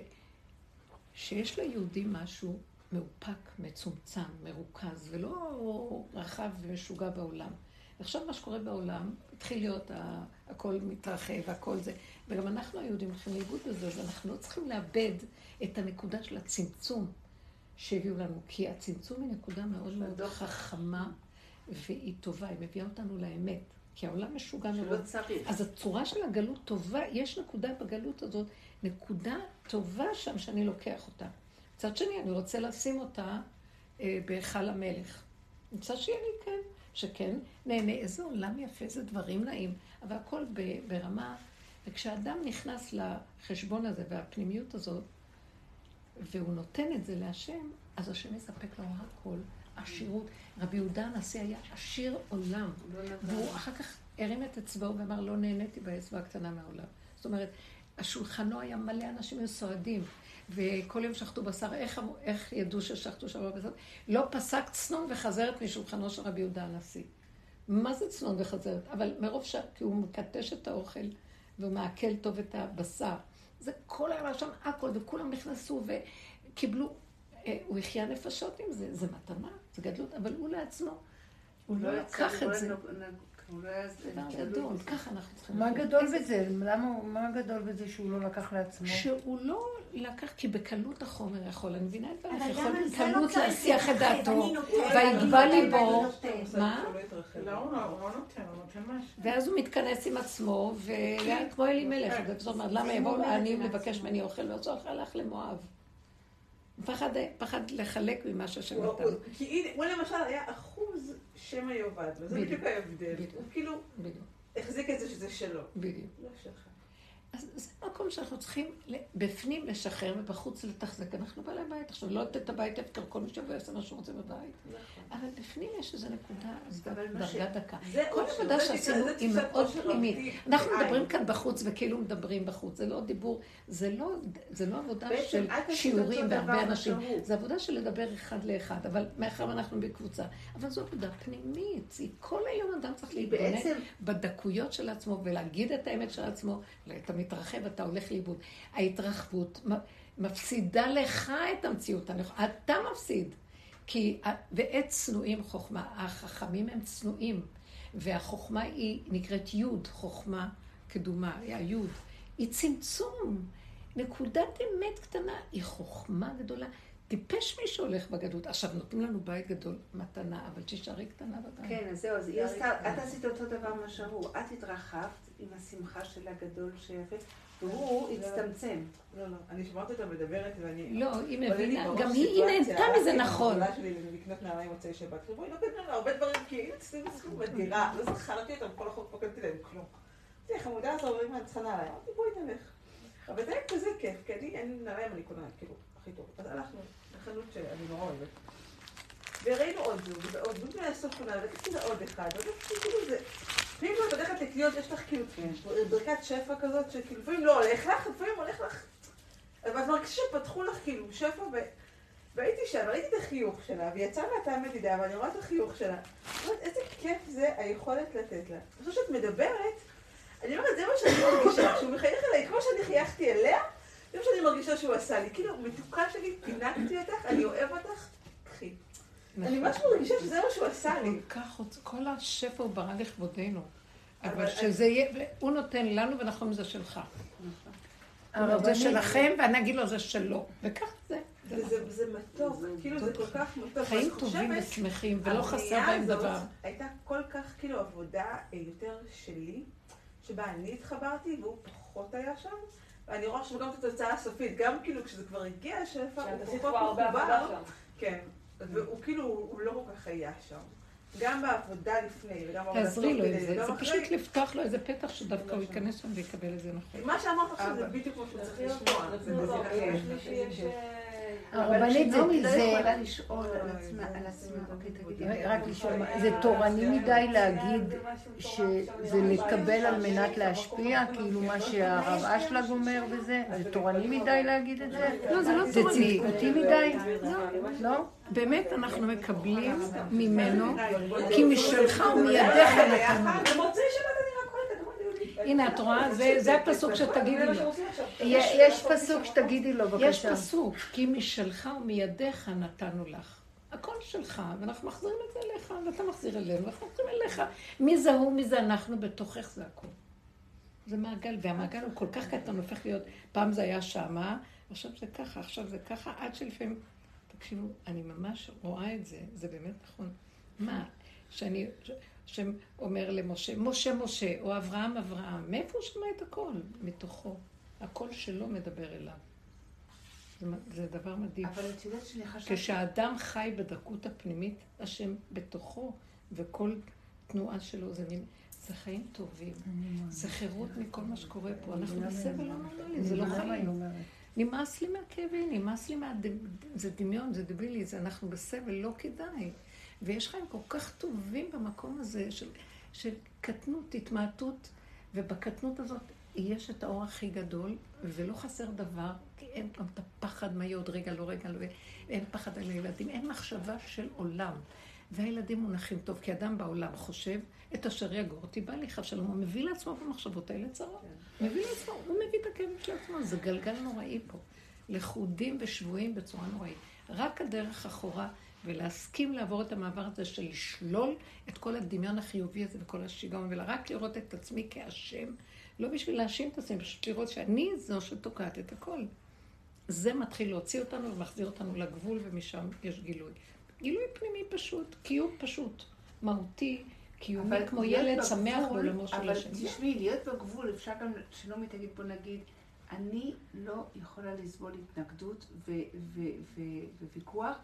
שיש ליהודים משהו מאופק, מצומצם, מרוכז, ולא רחב ומשוגע בעולם. עכשיו מה שקורה בעולם, התחיל להיות, הכל מתרחב, הכל זה, וגם אנחנו היהודים הולכים לאיבוד בזה, אז אנחנו לא צריכים לאבד את הנקודה של הצמצום שהביאו לנו, כי הצמצום היא נקודה מאוד מאוד חכמה, והיא טובה, היא מביאה אותנו לאמת. כי העולם משוגע מאוד. אז הצורה של הגלות טובה, יש נקודה בגלות הזאת, נקודה טובה שם שאני לוקח אותה. מצד שני, אני רוצה לשים אותה אה, בהיכל המלך. מצד שני, כן, שכן נהנה, איזה עולם יפה, איזה דברים נעים, אבל הכל ברמה, וכשאדם נכנס לחשבון הזה והפנימיות הזאת, והוא נותן את זה להשם, אז השם יספק לו הכל. עשירות. רבי יהודה הנשיא היה עשיר עולם. והוא אחר כך הרים את אצבעו ואמר, לא נהניתי באצבע הקטנה מהעולם. זאת אומרת, השולחנו היה מלא אנשים מסועדים, וכל יום שחטו בשר, איך, איך ידעו ששחטו שם בשר? לא פסק צנון וחזרת משולחנו של רבי יהודה הנשיא. מה זה צנון וחזרת? אבל מרוב ש... כי הוא מקטש את האוכל, והוא מעכל טוב את הבשר. זה כל היום היה שם הכל, וכולם נכנסו וקיבלו, אה, הוא החיה נפשות עם זה, זה מתנה, זה גדלות, אבל הוא לעצמו, הוא לא לקח את זה. הוא לא היה... דבר גדול, ככה אנחנו צריכים. מה. גדול בזה? למה, מה גדול בזה שהוא לא לקח לעצמו? שהוא לא לקח, כי בקלות החומר יכול, אני מבינה את זה, יכול לא בקלות צריך להסיח את דעתו, ויגבה ליבו. מה? לא. לא, לא לא. ואז הוא מתכנס עם עצמו, וכמו אלימלך, זאת אומרת, למה יבואו העניים לבקש ממני אוכל, ואז הוא הלך למואב. פחד, פחד לחלק ממה שהשם נתן. הוא- כי הנה, הוא למשל היה אחוז שם היובד, וזה בדיוק. בדיוק ההבדל. הוא כאילו החזיק את זה שזה שלו. בדיוק. לא שלך. אז זה מקום שאנחנו צריכים בפנים לשחרר ובחוץ לתחזק. אנחנו בעלי בית. עכשיו, לא לתת את הבית הפקר, כל מי שיבוא יעשה מה שהוא רוצה בבית. אבל בפנים יש איזו נקודה, דרגה דקה. כל עבודה שעשינו היא מאוד פנימית. אנחנו. מדברים כאן בחוץ וכאילו מדברים בחוץ. זה לא דיבור, זה לא, לא עבודה של שיעורים דבר אנשים. זה עבודה של לדבר אחד לאחד, אבל מאחר ואנחנו בקבוצה. אבל זו עבודה פנימית. כל היום אדם צריך להתבונן בדקויות של עצמו ולהגיד את האמת של עצמו, מתרחב, אתה הולך לאיבוד. ההתרחבות מפסידה לך את המציאות הנכונה, אתה מפסיד. כי, ועת צנועים חוכמה, החכמים הם צנועים, והחוכמה היא נקראת יוד, חוכמה קדומה, היוד. היא צמצום. נקודת אמת קטנה היא חוכמה גדולה. טיפש מי שהולך בגדות. עכשיו, נותנים לנו בית גדול, מתנה, אבל תישארי קטנה בבית. כן, אז זהו, אז היא עשתה, את עשית אותו דבר מה שהוא. את התרחבת עם השמחה של הגדול שיפה, והוא הצטמצם. לא, לא. אני שמעת אותה מדברת ואני... לא, היא מבינה, גם היא היא נהנתה מזה נכון. הגדולה שלי לקנות נעליים מוצאי שבת. בואי, לא קנינו לה הרבה דברים, כי אצלי בזכות בדירה, לא זוכר, חלקתי אותם כל החוק, לא קניתי להם כלום. אמרתי, חמודה הזו, אומרים לה, צריכה נעליים. אמרתי, בואי נלך. אבל זה היה כזה כיף, כי אני, אני נעליים אני קונה, כאילו, הכי טוב. אז הלכנו לחנות שאני נורא אוהבת. וראינו עוד זוג, ועוד זוג מהסוף ולקחתי לה עוד אחד, עוד כאילו זה... לפעמים כשאת הולכת לקניות, יש לך כאילו ברכת שפע כזאת, שכאילו לפעמים לא הולך לך, לפעמים הולך לך... אבל את מרגישה שפתחו לך כאילו שפע. והייתי שם, ראיתי את החיוך שלה, והיא יצאה מהטעם מדידה, ואני רואה את החיוך שלה. אני אומרת, איזה כיף זה היכולת לתת לה. עכשיו שאת מדברת, אני אומרת, זה מה שאני מרגישה, כשהוא מחייך אליי, כמו שאני חייכתי אליה, זה מה שאני מרגישה שהוא עשה לי. כאילו, מתוקה שלי, פינקתי אותך, אני אוהב אותך. אני ממש מרגישה שזה מה שהוא עשה לי. כל השפע הוא ברא לכבודנו. אבל שזה יהיה, הוא נותן לנו ואנחנו אומרים זה שלך. זה הרבנית, שלכם ואני אגיד לו זה שלו. וכך זה. זה נכון. וזה זה מתוק, כאילו זה כל כך מתוק. חיים טובים ושמחים ולא חסר הבנייה בהם הזאת דבר. הייתה כל כך כאילו עבודה אה, יותר שלי, שבה אני התחברתי והוא פחות היה שם. ואני רואה עכשיו גם את התוצאה הסופית, גם כאילו כשזה כבר הגיע השפע, הוא פחות מחובר. כן, והוא כאילו, הוא לא כל כך היה שם. גם בעבודה לפני וגם בעבודה תעזרי לו עם זה. זה. פשוט לפתוח לו איזה פתח שדווקא הוא ייכנס שם ויקבל את זה נכון. מה שאמרת עכשיו זה בדיוק מה שהוא צריך לשמוע. זה- זה- לא, זה-. אה, הרבנית זה... אבל לא זה- יכולה לשאול על עצמה, על עצמה, אוקיי, תגידי. רק לשאול, מה- זה תורני מדי להגיד שזה לקבל על מנת להשפיע, כאילו מה שהרב אשלג אומר וזה? זה תורני מדי להגיד את זה? לא, זה לא זה תורני. צדקותי מדי? לא? באמת אנחנו מקבלים ממנו, כי משלך ומידיך נתנו. במוצאי שבת אני רק קוראת, אני אומרת לי, הנה, את רואה? זה- הפסוק שתגידי לו. יש יש פסוק שתגידי לו, יש בבקשה. פסוק, כי משלך ומידיך נתנו לך. הכל שלך, ואנחנו מחזירים את זה אליך, ואתה מחזיר אלינו, ואנחנו מחזירים אליך. מי זה הוא, מי זה אנחנו, בתוכך זה הכל. זה מעגל, והמעגל הוא כל כך קטן, הופך להיות, פעם זה היה שמה, עכשיו זה ככה, עכשיו זה ככה, עד שלפעמים, תקשיבו, אני ממש רואה את זה, זה באמת נכון. מה, שאני, שאומר למשה, משה משה, או אברהם אברהם, מאיפה הוא שמע את הכל? מתוכו. הקול שלו מדבר אליו. זה, זה דבר מדהים. אבל את יודעת שאני חשבתי... כשהאדם חי בדקות הפנימית, השם בתוכו, וכל תנועה שלו זה מין... זה חיים טובים. זה חירות מכל מה שקורה פה. אנחנו בסבל לא נורמלי, זה לא היא חיים. נמאס לי מהכאבים, נמאס לי מה... זה דמיון, זה דבילי, זה אנחנו בסבל, לא כדאי. ויש חיים כל כך טובים במקום הזה של, של קטנות, התמעטות, ובקטנות הזאת יש את האור הכי גדול, ולא חסר דבר, כי אין גם את הפחד מה יהיה עוד רגע, לא רגע, לא... אין פחד על הילדים, אין מחשבה של עולם. והילדים מונחים טוב, כי אדם בעולם חושב את אשר יגור אותי בהליך השלום, הוא מביא לעצמו במחשבות האלה צרות. מביא לעצמו, הוא מביא את הכאבים של עצמו, זה גלגל נוראי פה. לכודים ושבויים בצורה נוראית. רק הדרך אחורה, ולהסכים לעבור את המעבר הזה של לשלול את כל הדמיון החיובי הזה וכל השיגעון, ורק לראות את עצמי כאשם, לא בשביל להאשים את עצמי, פשוט לראות שאני זו שתוקעת את הכל. זה מתחיל להוציא אותנו ומחזיר אותנו לגבול, ומשם יש גילוי. גילוי פנימי פשוט, קיום פשוט, מהותי, קיומי, כמו ילד שמח בעולמו של השם. אבל תשמעי, להיות בגבול, אפשר גם, שלומי תגיד פה נגיד, אני לא יכולה לסבול התנגדות וויכוח.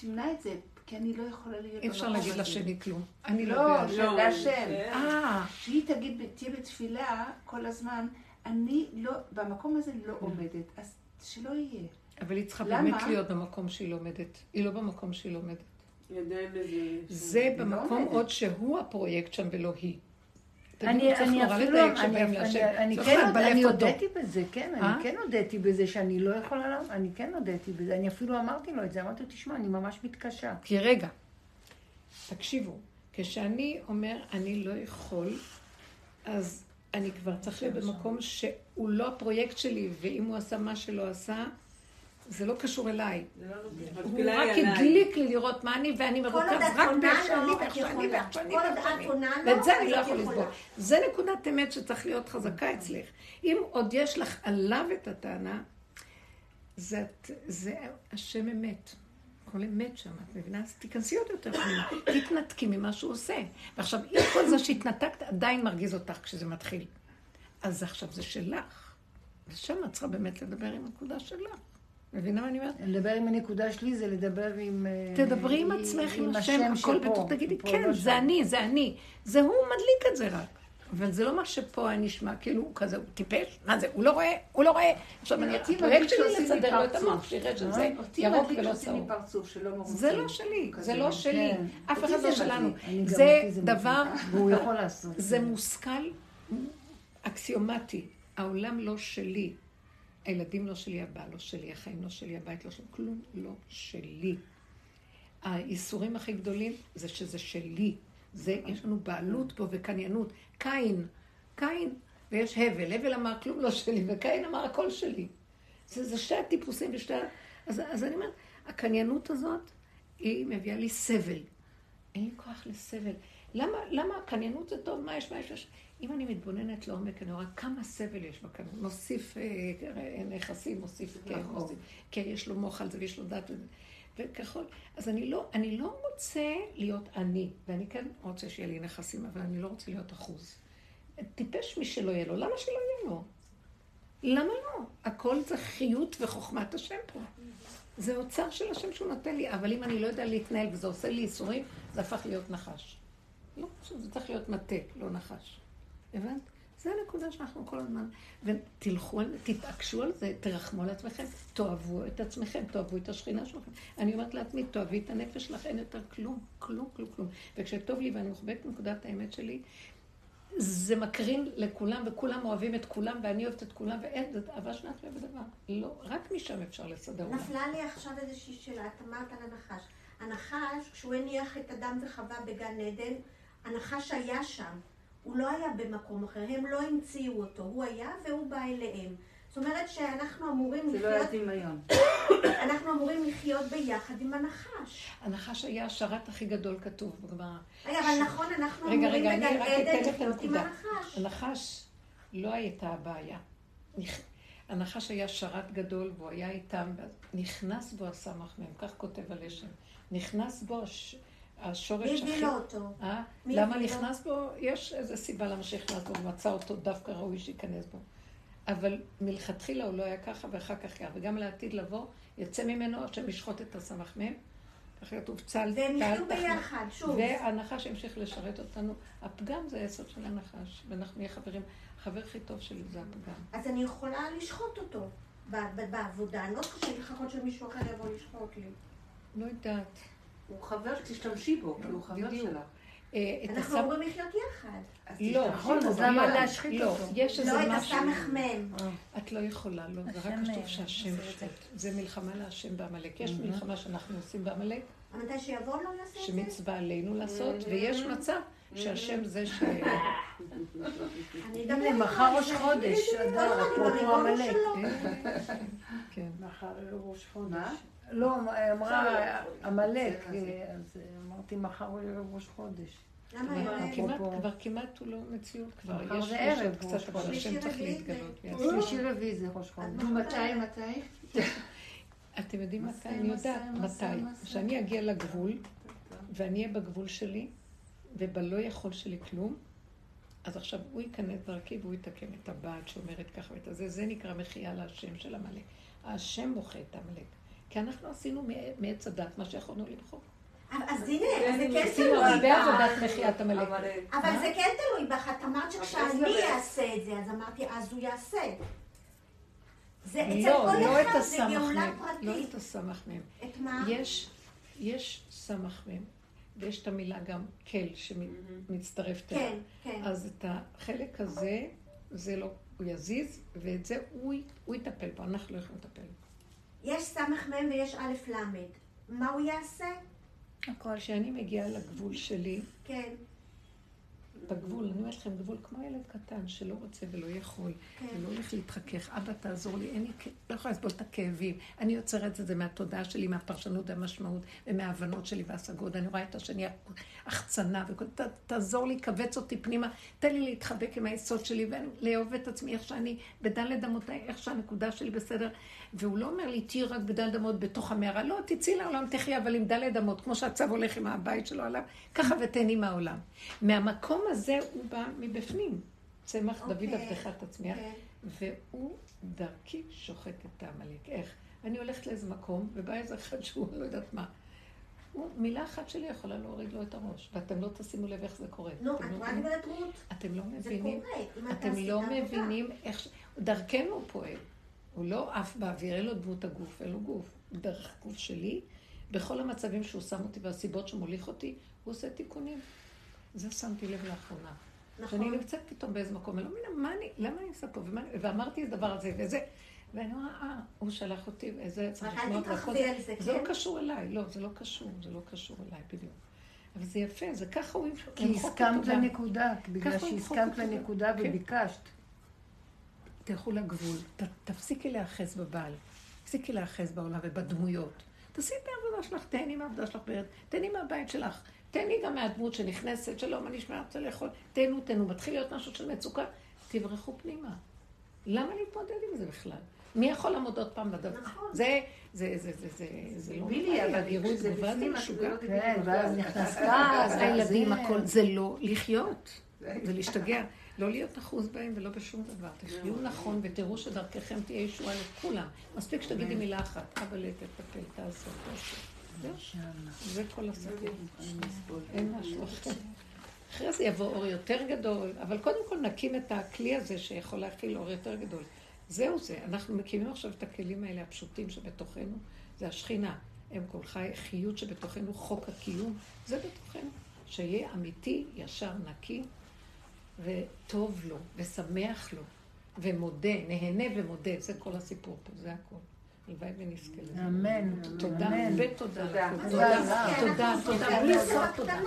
תמנע את זה, כי אני לא יכולה להיות אי אפשר להגיד לשני כלום. אני לא לא, בעד. של להשם. אה, שהיא תגיד, תהיה בתפילה כל הזמן, אני לא, במקום הזה לא עומדת, אז שלא יהיה. אבל היא צריכה למה? באמת להיות במקום שהיא לומדת. היא לא במקום שהיא לומדת. היא עדיין איזה... זה לא במקום. עוד שהוא הפרויקט שם ולא היא. אני, אפילו, לדייק אני, אני. אני כן, אני. הודיתי בזה, כן, אה? אני כן הודיתי בזה שאני לא יכולה, לה- אני כן הודיתי בזה, אני אפילו אמרתי לו את זה, אמרתי לו, תשמע, אני ממש מתקשה. כי רגע, תקשיבו, כשאני אומר אני לא יכול, אז אני כבר צריך להיות במקום שהוא לא הפרויקט שלי, ואם הוא עשה מה שלא עשה, זה לא קשור אליי. הוא התפילה היא רק. הדליק לי לראות מה אני, ואני מרוכז רק באיך שאני, ואיך שאני. ואיך שאני, ואת זה אני אז לא יכול יכולה. לסבול. זה נקודת אמת שצריך להיות חזקה אצלך. אם עוד יש לך עליו את הטענה, זה השם אמת. הכל אמת שם, את מבינה? אז תיכנסי עוד יותר פנימה, תתנתקי ממה שהוא עושה. ועכשיו, אם כל זה שהתנתקת עדיין מרגיז אותך כשזה מתחיל, אז עכשיו זה שלך. ושם את צריכה באמת לדבר עם הנקודה שלך. מבינה מה אני אומרת? לדבר עם הנקודה שלי זה לדבר עם... אה, תדברי עם עצמך, עם השם, הכל בטוח, תגידי, כן, זה שם." אני, זה אני. זה הוא מדליק את זה רק. אבל זה לא מה שפה היה נשמע, כאילו הוא כזה, הוא טיפש, מה זה, הוא לא רואה, הוא לא רואה. עכשיו, אני, הפרויקט שלי לסדר לו את שיראה שזה אותי ירוק ולא צהוב. זה לא שלי. זה לא שלי. כן. אף אחד לא זה שלנו. זה דבר. זה מושכל אקסיומטי. העולם לא שלי. הילדים לא שלי, הבעל לא שלי, החיים לא שלי, הבית לא שלי, כלום לא שלי. הייסורים הכי גדולים זה שזה שלי. זה, יש לנו בעלות פה וקניינות. קין, קין, ויש הבל. הבל אמר כלום לא שלי, וקין אמר הכל שלי. זה, זה שתי הטיפוסים ושתי ה... אז, אז אני אומרת, הקניינות הזאת, היא מביאה לי סבל. אין לי כוח לסבל. למה, למה הקניינות זה טוב? מה יש, מה יש? אם אני מתבוננת לעומק, אני רואה כמה סבל יש בקניינות. מוסיף אה, נכסים, מוסיף כן, מוסיף. כן, יש לו מוח על זה ויש לו דת וזה. וככל, אז אני לא, אני לא רוצה להיות אני, ואני כן רוצה שיהיה לי נכסים, אבל אני לא רוצה להיות אחוז. טיפש מי שלא יהיה לו, למה שלא יהיה לו? למה לא? הכל זה חיות וחוכמת השם פה. זה אוצר של השם שהוא נותן לי, אבל אם אני לא יודע להתנהל וזה עושה לי ייסורים, זה הפך להיות נחש. לא חשוב, זה צריך להיות מטה, לא נחש. הבנת? זה הנקודה שאנחנו כל הזמן, ותלכו, תתעקשו על זה, תרחמו על עצמכם, תאהבו את עצמכם, תאהבו את השכינה שלכם. אני אומרת לעצמי, תאהבי את הנפש שלך, אין יותר כלום, כלום, כלום, כלום. וכשטוב לי ואני מחבקת נקודת האמת שלי, זה מקרין לכולם, וכולם אוהבים את כולם, ואני אוהבת את כולם, ואין, זאת אהבה שנת לב ודבר. לא, רק משם אפשר לסדר אותם. נפלה לי עכשיו איזושהי שאלה, את אמרת על הנחש. הנחש, כשהוא הניח את אדם וחווה בגן עדן, הנחש היה שם. הוא לא היה במקום אחר, הם לא המציאו אותו, הוא היה והוא בא אליהם. זאת אומרת שאנחנו אמורים זה לא היה לחיות, דמיון. *coughs* אנחנו אמורים לחיות ביחד עם הנחש. הנחש היה השרת הכי גדול כתוב בגמרא. רגע, אבל נכון, אנחנו רגע, אמורים בגן רק עדן לחיות עם. הנחש. הנחש לא הייתה הבעיה. הנחש היה שרת גדול והוא היה איתם, נכנס בו הסמ"ך מהם, כך כותב הלשם. נכנס בו הש... השורש מי הכי... לו אותו? אה? מי למה? נכנס בו? יש איזו סיבה למה שנכנס בו, ומצא אותו דווקא ראוי שייכנס בו. אבל מלכתחילה הוא לא היה ככה, ואחר כך ככה. וגם לעתיד לבוא, יצא ממנו השם ישחוט את הסמ"ך מהם. ככה כתוב צל, והם יחיו תחנה. ביחד, שוב. והנחש המשיך לשרת אותנו. הפגם זה היסוד של הנחש, ואנחנו נהיה חברים. החבר הכי טוב שלי זה הפגם. אז אני יכולה לשחוט אותו. בעבודה, אני לא צריכה לחכות שמישהו אחר יבוא לשחוט לי. לא יודעת. הוא חבר, תשתמשי בו, כי הוא חבר. שלך. אה, אנחנו. אמורים לחיות יחד. אז לא, נכון. אז למה לא, להשחית לא, אותו? יש איזה לא את משהו... הסמ"ם. את לא יכולה, לא, זה רק כתוב אה, שהשם את זה. מלחמה להשם בעמלק. יש מלחמה שאנחנו עושים בעמלק, מתי שיבוא לא יעשה את זה? שמצווה עלינו לעשות, ויש מצב שהשם זה ש... אני הנה, אדבר מחר ראש חודש, אדר, אפרופו עמלק. כן. מחר ראש חודש. לא, אמרה עמלק, זה- אז אמרתי מחר הוא ערב ראש חודש. כבר? כמעט- הוא לא מציאות כבר. יש ערב, קצת, אבל. השם צריך להתגלות. רביעי ויעשה. שלישי רביעי זה ראש חודש. מתי, מתי? *laughs* אתם יודעים מתי? אני יודעת מתי. כשאני אגיע לגבול, ואני אהיה בגבול שלי, ובלא יכול שלי כלום, אז עכשיו הוא ייכנס דרכי והוא יתקן את הבת שאומרת ככה ואת הזה. זה נקרא מחייה להשם של עמלק. השם מוחה את עמלק. כי אנחנו עשינו מ- מעץ הדת מה שיכולנו למחוק. אז הנה, אז זה כן עשינו תלוי הרבה בך. עבודת מחיית עמלק. אבל זה כן תלוי בך. את אמרת שכשאני זה- אעשה את זה, אז אמרתי, אז הוא יעשה. זה אצל לא, כל לא את אחד זה גאולה מהם. לא פרטית. את הסמך מהם. את מה? יש, יש סמך מהם, ויש את המילה גם כל שמצטרפת אליה. כן, כן. אז את החלק הזה, זה לא, הוא יזיז, ואת זה הוא, יטפל בו, אנחנו לא יכולים לטפל. יש סמ"ם ויש א' ל'. מה הוא יעשה? הכל. כשאני מגיעה לגבול שלי, כן, בגבול, אני אומרת לכם, גבול כמו ילד קטן שלא רוצה ולא יכול, כן. ולא הולך להתחכך, אבא תעזור לי, אין לי, לא יכולה לסבול את הכאבים. אני יוצרת את זה מהתודעה שלי, מהפרשנות והמשמעות, ומההבנות שלי וההשגות. אני רואה את השני החצנה, ותעזור לי, כווץ אותי פנימה, תן לי להתחבק עם היסוד שלי, ולאהוב את עצמי איך שאני, בדלת אמותיי, איך שהנקודה שלי בסדר. והוא לא אומר לי, תהיי רק בדלת אמות בתוך המערה. לא, תצאי לעולם, תחי, אבל עם דלת אמות, כמו שהצו הולך עם הבית שלו עליו, ככה ותהני מהעולם. מהמקום הזה הוא בא מבפנים. צמח דוד אוקיי. עבדך תצמיח, כן. והוא דרכי שוחט את העמלק. איך? אני הולכת לאיזה מקום, ובא איזה אחד שהוא לא יודעת מה. הוא, מילה אחת שלי יכולה להוריד לו את הראש, ואתם לא תשימו לב איך זה קורה. נו, את רואה? גברת רות? אתם לא זה מבינים, קורה. אם אתה אתם לא. מבינים איך, דרכנו פועל. הוא לא עף באוויר, אין לו דמות הגוף, אין לו גוף. דרך גוף שלי, בכל המצבים שהוא שם אותי והסיבות שהוא מוליך אותי, הוא עושה תיקונים. זה שמתי לב לאחרונה. נכון. שאני נמצאת פתאום באיזה מקום, אני לא מבינה, מה אני, למה אני עושה פה, ומה, ואמרתי את הדבר הזה וזה, ואני אומרת, אה, הוא שלח אותי, וזה צריך לשמוע, תתרחבי על זה, זה לא כן? קשור אליי, לא, זה לא קשור, זה לא קשור אליי, בדיוק. אבל זה יפה, זה ככה הוא ימחוק כי הסכמת. לנקודה, בגלל שהסכמת. לנקודה כן. וביקשת. תלכו לגבול, ת, תפסיקי להיאחז בבעל, תפסיקי להיאחז בעולם ובדמויות. תעשי את העבודה שלך, תהני מהעבודה שלך בארץ, תהני מהבית שלך, תהני גם מהדמות שנכנסת, שלא, מה נשמע, רוצה לאכול, תהנו, תהנו, מתחיל להיות משהו של מצוקה, תברחו פנימה. למה להתמודד עם זה בכלל? מי יכול לעמוד עוד פעם בדבר? נכון. זה, זה, זה, זה, זה, זה לא בילי, נורמלי, אבל הגירוי כשזה תגובה זה בפנים, את משוגע. לא כן, ואז נכנס אז כעס, הילדים, הכל, זה לא לחיות, זה להשתגע. לא להיות אחוז בהם ולא בשום דבר. תחיו נכון ותראו שדרככם תהיה ישועה לכולם. מספיק שתגידי מילה אחת, אבא תטפל, תעזור. זהו. זה כל הסיפור. אין משהו אחר. אחרי זה יבוא אור יותר גדול, אבל קודם כל נקים את הכלי הזה שיכול להכיל אור יותר גדול. זהו זה, אנחנו מקימים עכשיו את הכלים האלה הפשוטים שבתוכנו, זה השכינה. הם כל חי, חיות שבתוכנו, חוק הקיום, זה בתוכנו. שיהיה אמיתי, ישר, נקי, וטוב לו, ושמח לו, ומודה, נהנה ומודה, זה כל הסיפור פה, זה הכל. הלוואי ונזכה לזה. אמן. תודה, אמן. ותודה תודה. תודה, תודה. תודה, בלי סוף תודה.